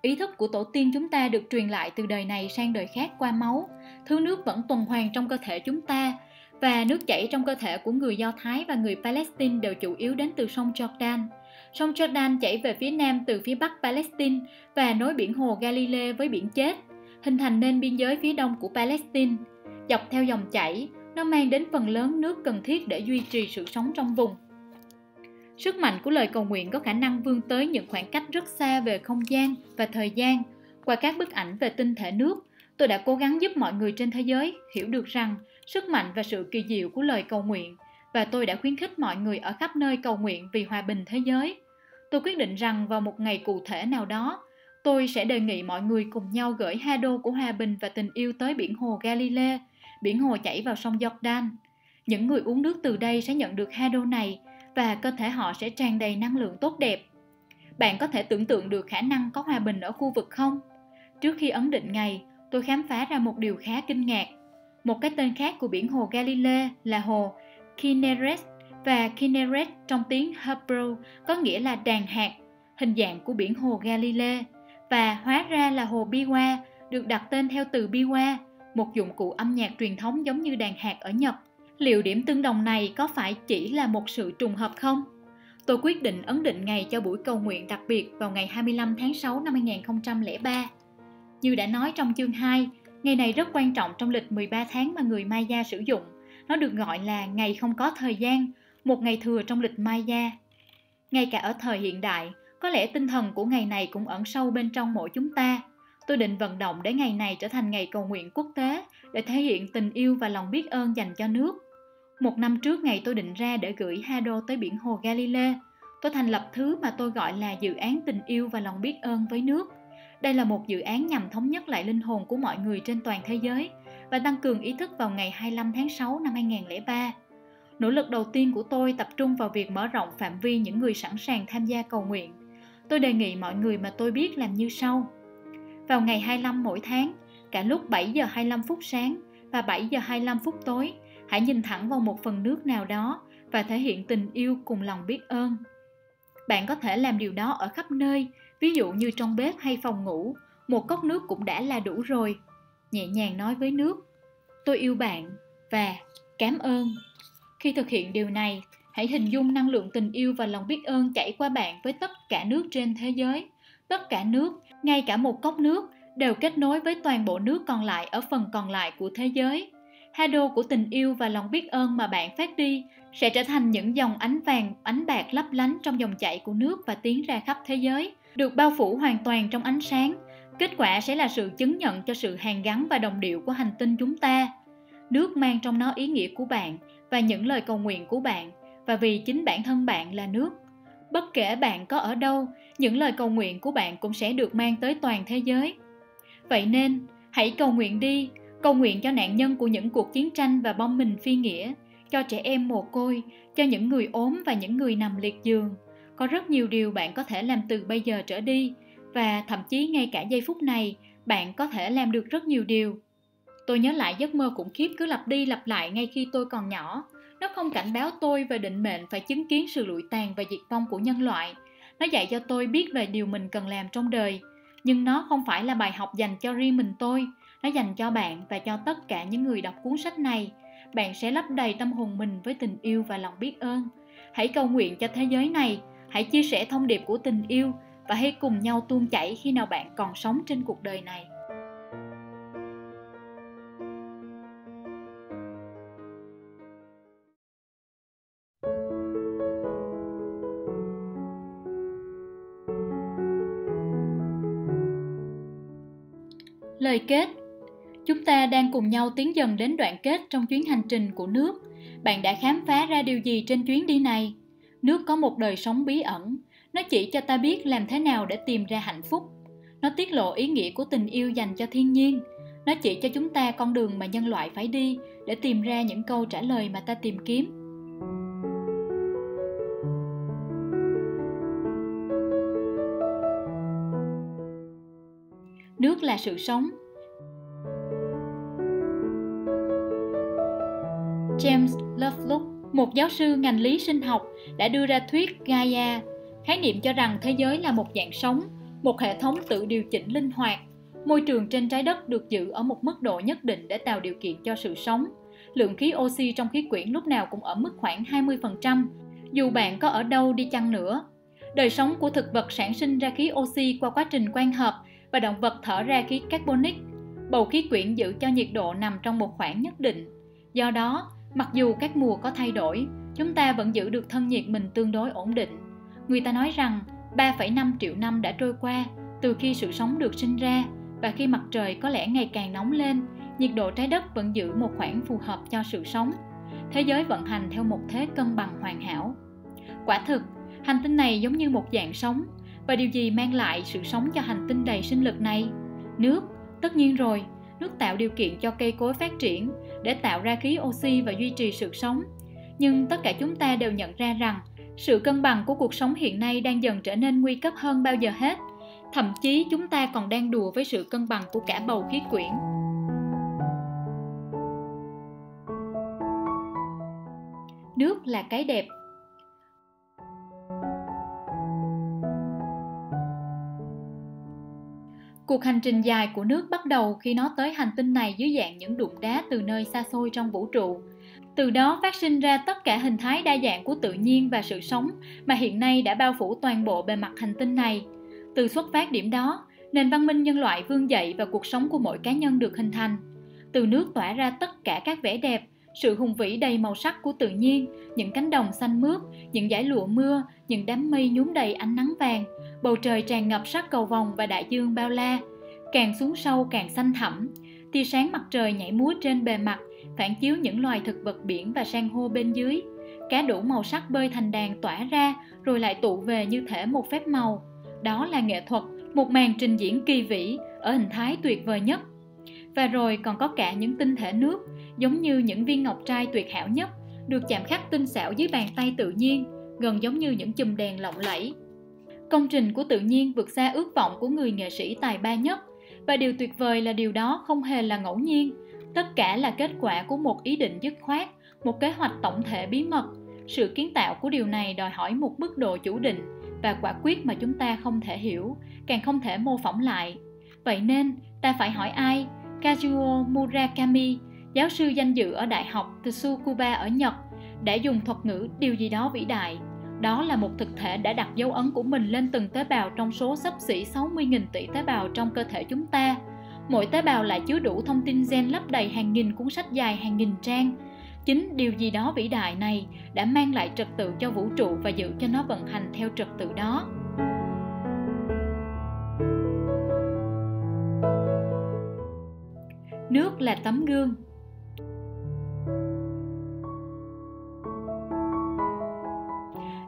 Ý thức của tổ tiên chúng ta được truyền lại từ đời này sang đời khác qua máu. Thứ nước vẫn tuần hoàn trong cơ thể chúng ta và nước chảy trong cơ thể của người Do Thái và người Palestine đều chủ yếu đến từ sông Jordan. Sông Jordan chảy về phía nam từ phía bắc Palestine và nối biển hồ Galilee với biển chết, hình thành nên biên giới phía đông của Palestine. Dọc theo dòng chảy, nó mang đến phần lớn nước cần thiết để duy trì sự sống trong vùng. Sức mạnh của lời cầu nguyện có khả năng vươn tới những khoảng cách rất xa về không gian và thời gian. Qua các bức ảnh về tinh thể nước, tôi đã cố gắng giúp mọi người trên thế giới hiểu được rằng sức mạnh và sự kỳ diệu của lời cầu nguyện và tôi đã khuyến khích mọi người ở khắp nơi cầu nguyện vì hòa bình thế giới. Tôi quyết định rằng vào một ngày cụ thể nào đó, tôi sẽ đề nghị mọi người cùng nhau gửi hai đô của hòa bình và tình yêu tới biển hồ Galilee, biển hồ chảy vào sông Jordan. Những người uống nước từ đây sẽ nhận được Hado này và cơ thể họ sẽ tràn đầy năng lượng tốt đẹp. Bạn có thể tưởng tượng được khả năng có hòa bình ở khu vực không? Trước khi ấn định ngày, tôi khám phá ra một điều khá kinh ngạc. Một cái tên khác của biển hồ Galilee là hồ Kinneret và Kinneret trong tiếng Hebrew có nghĩa là đàn hạt, hình dạng của biển hồ Galilee và hóa ra là hồ Biwa được đặt tên theo từ Biwa, một dụng cụ âm nhạc truyền thống giống như đàn hạt ở Nhật. Liệu điểm tương đồng này có phải chỉ là một sự trùng hợp không? Tôi quyết định ấn định ngày cho buổi cầu nguyện đặc biệt vào ngày 25 tháng 6 năm 2003. Như đã nói trong chương 2, ngày này rất quan trọng trong lịch 13 tháng mà người Maya sử dụng. Nó được gọi là ngày không có thời gian, một ngày thừa trong lịch Maya. Ngay cả ở thời hiện đại, có lẽ tinh thần của ngày này cũng ẩn sâu bên trong mỗi chúng ta. Tôi định vận động để ngày này trở thành ngày cầu nguyện quốc tế để thể hiện tình yêu và lòng biết ơn dành cho nước. Một năm trước ngày tôi định ra để gửi Hado tới biển hồ Galilee, tôi thành lập thứ mà tôi gọi là dự án tình yêu và lòng biết ơn với nước. Đây là một dự án nhằm thống nhất lại linh hồn của mọi người trên toàn thế giới và tăng cường ý thức vào ngày 25 tháng 6 năm 2003. Nỗ lực đầu tiên của tôi tập trung vào việc mở rộng phạm vi những người sẵn sàng tham gia cầu nguyện. Tôi đề nghị mọi người mà tôi biết làm như sau. Vào ngày 25 mỗi tháng, cả lúc 7 giờ 25 phút sáng và 7 giờ 25 phút tối, hãy nhìn thẳng vào một phần nước nào đó và thể hiện tình yêu cùng lòng biết ơn. Bạn có thể làm điều đó ở khắp nơi, ví dụ như trong bếp hay phòng ngủ, một cốc nước cũng đã là đủ rồi. Nhẹ nhàng nói với nước, tôi yêu bạn và cảm ơn. Khi thực hiện điều này, hãy hình dung năng lượng tình yêu và lòng biết ơn chảy qua bạn với tất cả nước trên thế giới. Tất cả nước, ngay cả một cốc nước, đều kết nối với toàn bộ nước còn lại ở phần còn lại của thế giới. hado của tình yêu và lòng biết ơn mà bạn phát đi sẽ trở thành những dòng ánh vàng, ánh bạc lấp lánh trong dòng chảy của nước và tiến ra khắp thế giới, được bao phủ hoàn toàn trong ánh sáng. Kết quả sẽ là sự chứng nhận cho sự hàn gắn và đồng điệu của hành tinh chúng ta. Nước mang trong nó ý nghĩa của bạn và những lời cầu nguyện của bạn và vì chính bản thân bạn là nước. Bất kể bạn có ở đâu, những lời cầu nguyện của bạn cũng sẽ được mang tới toàn thế giới. Vậy nên, hãy cầu nguyện đi, cầu nguyện cho nạn nhân của những cuộc chiến tranh và bom mìn phi nghĩa, cho trẻ em mồ côi, cho những người ốm và những người nằm liệt giường. Có rất nhiều điều bạn có thể làm từ bây giờ trở đi và thậm chí ngay cả giây phút này, bạn có thể làm được rất nhiều điều. Tôi nhớ lại giấc mơ khủng khiếp cứ lặp đi lặp lại ngay khi tôi còn nhỏ. Nó không cảnh báo tôi về định mệnh phải chứng kiến sự lụi tàn và diệt vong của nhân loại. Nó dạy cho tôi biết về điều mình cần làm trong đời. Nhưng nó không phải là bài học dành cho riêng mình tôi. Nó dành cho bạn và cho tất cả những người đọc cuốn sách này. Bạn sẽ lấp đầy tâm hồn mình với tình yêu và lòng biết ơn. Hãy cầu nguyện cho thế giới này. Hãy chia sẻ thông điệp của tình yêu và hãy cùng nhau tuôn chảy khi nào bạn còn sống trên cuộc đời này. Lời kết Chúng ta đang cùng nhau tiến dần đến đoạn kết trong chuyến hành trình của nước. Bạn đã khám phá ra điều gì trên chuyến đi này? Nước có một đời sống bí ẩn. Nó chỉ cho ta biết làm thế nào để tìm ra hạnh phúc. Nó tiết lộ ý nghĩa của tình yêu dành cho thiên nhiên. Nó chỉ cho chúng ta con đường mà nhân loại phải đi để tìm ra những câu trả lời mà ta tìm kiếm. Nước là sự sống, James Lovelock, một giáo sư ngành lý sinh học, đã đưa ra thuyết Gaia, khái niệm cho rằng thế giới là một dạng sống, một hệ thống tự điều chỉnh linh hoạt. Môi trường trên trái đất được giữ ở một mức độ nhất định để tạo điều kiện cho sự sống. Lượng khí oxy trong khí quyển lúc nào cũng ở mức khoảng 20%, dù bạn có ở đâu đi chăng nữa. Đời sống của thực vật sản sinh ra khí oxy qua quá trình quang hợp và động vật thở ra khí carbonic. Bầu khí quyển giữ cho nhiệt độ nằm trong một khoảng nhất định. Do đó, Mặc dù các mùa có thay đổi, chúng ta vẫn giữ được thân nhiệt mình tương đối ổn định. Người ta nói rằng 3,5 triệu năm đã trôi qua từ khi sự sống được sinh ra và khi mặt trời có lẽ ngày càng nóng lên, nhiệt độ trái đất vẫn giữ một khoảng phù hợp cho sự sống. Thế giới vận hành theo một thế cân bằng hoàn hảo. Quả thực, hành tinh này giống như một dạng sống và điều gì mang lại sự sống cho hành tinh đầy sinh lực này? Nước, tất nhiên rồi, nước tạo điều kiện cho cây cối phát triển để tạo ra khí oxy và duy trì sự sống. Nhưng tất cả chúng ta đều nhận ra rằng, sự cân bằng của cuộc sống hiện nay đang dần trở nên nguy cấp hơn bao giờ hết. Thậm chí chúng ta còn đang đùa với sự cân bằng của cả bầu khí quyển. Nước là cái đẹp Cuộc hành trình dài của nước bắt đầu khi nó tới hành tinh này dưới dạng những đụng đá từ nơi xa xôi trong vũ trụ. Từ đó phát sinh ra tất cả hình thái đa dạng của tự nhiên và sự sống mà hiện nay đã bao phủ toàn bộ bề mặt hành tinh này. Từ xuất phát điểm đó, nền văn minh nhân loại vươn dậy và cuộc sống của mỗi cá nhân được hình thành. Từ nước tỏa ra tất cả các vẻ đẹp, sự hùng vĩ đầy màu sắc của tự nhiên, những cánh đồng xanh mướt, những dải lụa mưa, những đám mây nhuốm đầy ánh nắng vàng, bầu trời tràn ngập sắc cầu vồng và đại dương bao la. Càng xuống sâu càng xanh thẳm, tia sáng mặt trời nhảy múa trên bề mặt, phản chiếu những loài thực vật biển và san hô bên dưới. Cá đủ màu sắc bơi thành đàn tỏa ra rồi lại tụ về như thể một phép màu. Đó là nghệ thuật, một màn trình diễn kỳ vĩ ở hình thái tuyệt vời nhất. Và rồi còn có cả những tinh thể nước, giống như những viên ngọc trai tuyệt hảo nhất, được chạm khắc tinh xảo dưới bàn tay tự nhiên, gần giống như những chùm đèn lộng lẫy. Công trình của tự nhiên vượt xa ước vọng của người nghệ sĩ tài ba nhất, và điều tuyệt vời là điều đó không hề là ngẫu nhiên, tất cả là kết quả của một ý định dứt khoát, một kế hoạch tổng thể bí mật. Sự kiến tạo của điều này đòi hỏi một mức độ chủ định và quả quyết mà chúng ta không thể hiểu, càng không thể mô phỏng lại. Vậy nên, ta phải hỏi ai? Kazuo Murakami, giáo sư danh dự ở Đại học Tsukuba ở Nhật, đã dùng thuật ngữ điều gì đó vĩ đại. Đó là một thực thể đã đặt dấu ấn của mình lên từng tế bào trong số sắp xỉ 60.000 tỷ tế bào trong cơ thể chúng ta. Mỗi tế bào lại chứa đủ thông tin gen lấp đầy hàng nghìn cuốn sách dài hàng nghìn trang. Chính điều gì đó vĩ đại này đã mang lại trật tự cho vũ trụ và giữ cho nó vận hành theo trật tự đó. Nước là tấm gương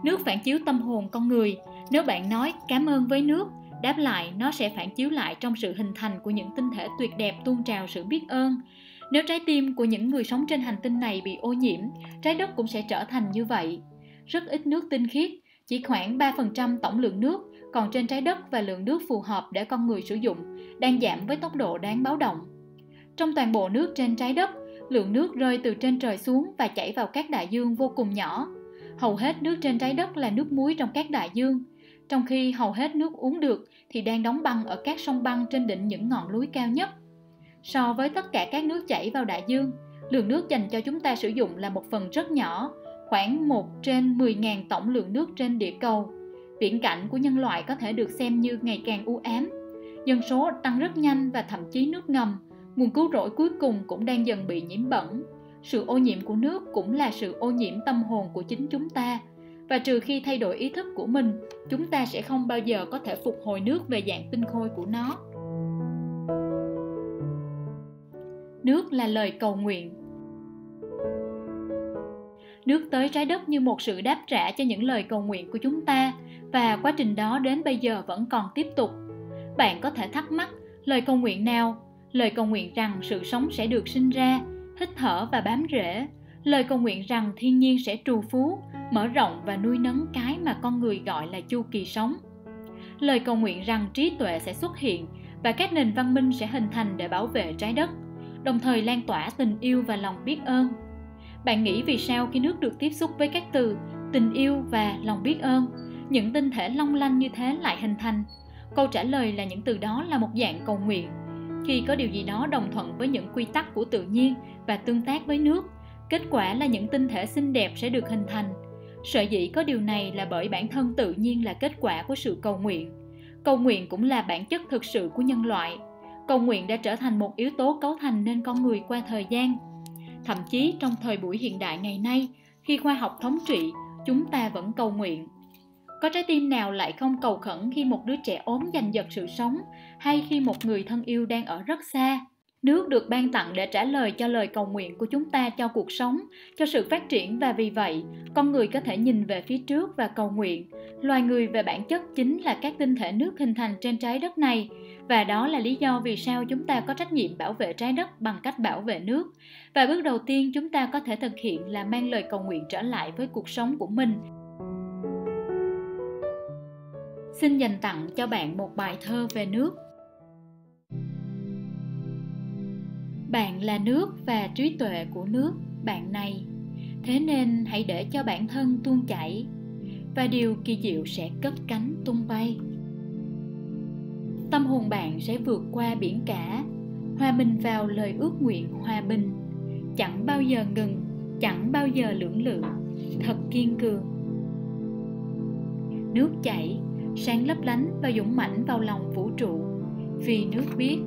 Nước phản chiếu tâm hồn con người. Nếu bạn nói cảm ơn với nước, đáp lại nó sẽ phản chiếu lại trong sự hình thành của những tinh thể tuyệt đẹp tuôn trào sự biết ơn. Nếu trái tim của những người sống trên hành tinh này bị ô nhiễm, trái đất cũng sẽ trở thành như vậy. Rất ít nước tinh khiết, chỉ khoảng 3% tổng lượng nước còn trên trái đất và lượng nước phù hợp để con người sử dụng đang giảm với tốc độ đáng báo động. Trong toàn bộ nước trên trái đất, lượng nước rơi từ trên trời xuống và chảy vào các đại dương vô cùng nhỏ, hầu hết nước trên trái đất là nước muối trong các đại dương, trong khi hầu hết nước uống được thì đang đóng băng ở các sông băng trên đỉnh những ngọn núi cao nhất. So với tất cả các nước chảy vào đại dương, lượng nước dành cho chúng ta sử dụng là một phần rất nhỏ, khoảng 1 trên 10.000 tổng lượng nước trên địa cầu. Viễn cảnh của nhân loại có thể được xem như ngày càng u ám. Dân số tăng rất nhanh và thậm chí nước ngầm, nguồn cứu rỗi cuối cùng cũng đang dần bị nhiễm bẩn sự ô nhiễm của nước cũng là sự ô nhiễm tâm hồn của chính chúng ta. Và trừ khi thay đổi ý thức của mình, chúng ta sẽ không bao giờ có thể phục hồi nước về dạng tinh khôi của nó. Nước là lời cầu nguyện. Nước tới trái đất như một sự đáp trả cho những lời cầu nguyện của chúng ta, và quá trình đó đến bây giờ vẫn còn tiếp tục. Bạn có thể thắc mắc, lời cầu nguyện nào? Lời cầu nguyện rằng sự sống sẽ được sinh ra hít thở và bám rễ. Lời cầu nguyện rằng thiên nhiên sẽ trù phú, mở rộng và nuôi nấng cái mà con người gọi là chu kỳ sống. Lời cầu nguyện rằng trí tuệ sẽ xuất hiện và các nền văn minh sẽ hình thành để bảo vệ trái đất, đồng thời lan tỏa tình yêu và lòng biết ơn. Bạn nghĩ vì sao khi nước được tiếp xúc với các từ tình yêu và lòng biết ơn, những tinh thể long lanh như thế lại hình thành? Câu trả lời là những từ đó là một dạng cầu nguyện. Khi có điều gì đó đồng thuận với những quy tắc của tự nhiên và tương tác với nước. Kết quả là những tinh thể xinh đẹp sẽ được hình thành. Sở dĩ có điều này là bởi bản thân tự nhiên là kết quả của sự cầu nguyện. Cầu nguyện cũng là bản chất thực sự của nhân loại. Cầu nguyện đã trở thành một yếu tố cấu thành nên con người qua thời gian. Thậm chí trong thời buổi hiện đại ngày nay, khi khoa học thống trị, chúng ta vẫn cầu nguyện. Có trái tim nào lại không cầu khẩn khi một đứa trẻ ốm giành giật sự sống hay khi một người thân yêu đang ở rất xa? Nước được ban tặng để trả lời cho lời cầu nguyện của chúng ta cho cuộc sống, cho sự phát triển và vì vậy, con người có thể nhìn về phía trước và cầu nguyện. Loài người về bản chất chính là các tinh thể nước hình thành trên trái đất này và đó là lý do vì sao chúng ta có trách nhiệm bảo vệ trái đất bằng cách bảo vệ nước. Và bước đầu tiên chúng ta có thể thực hiện là mang lời cầu nguyện trở lại với cuộc sống của mình. Xin dành tặng cho bạn một bài thơ về nước bạn là nước và trí tuệ của nước, bạn này. Thế nên hãy để cho bản thân tuôn chảy, và điều kỳ diệu sẽ cất cánh tung bay. Tâm hồn bạn sẽ vượt qua biển cả, hòa mình vào lời ước nguyện hòa bình. Chẳng bao giờ ngừng, chẳng bao giờ lưỡng lự, thật kiên cường. Nước chảy, sáng lấp lánh và dũng mãnh vào lòng vũ trụ, vì nước biết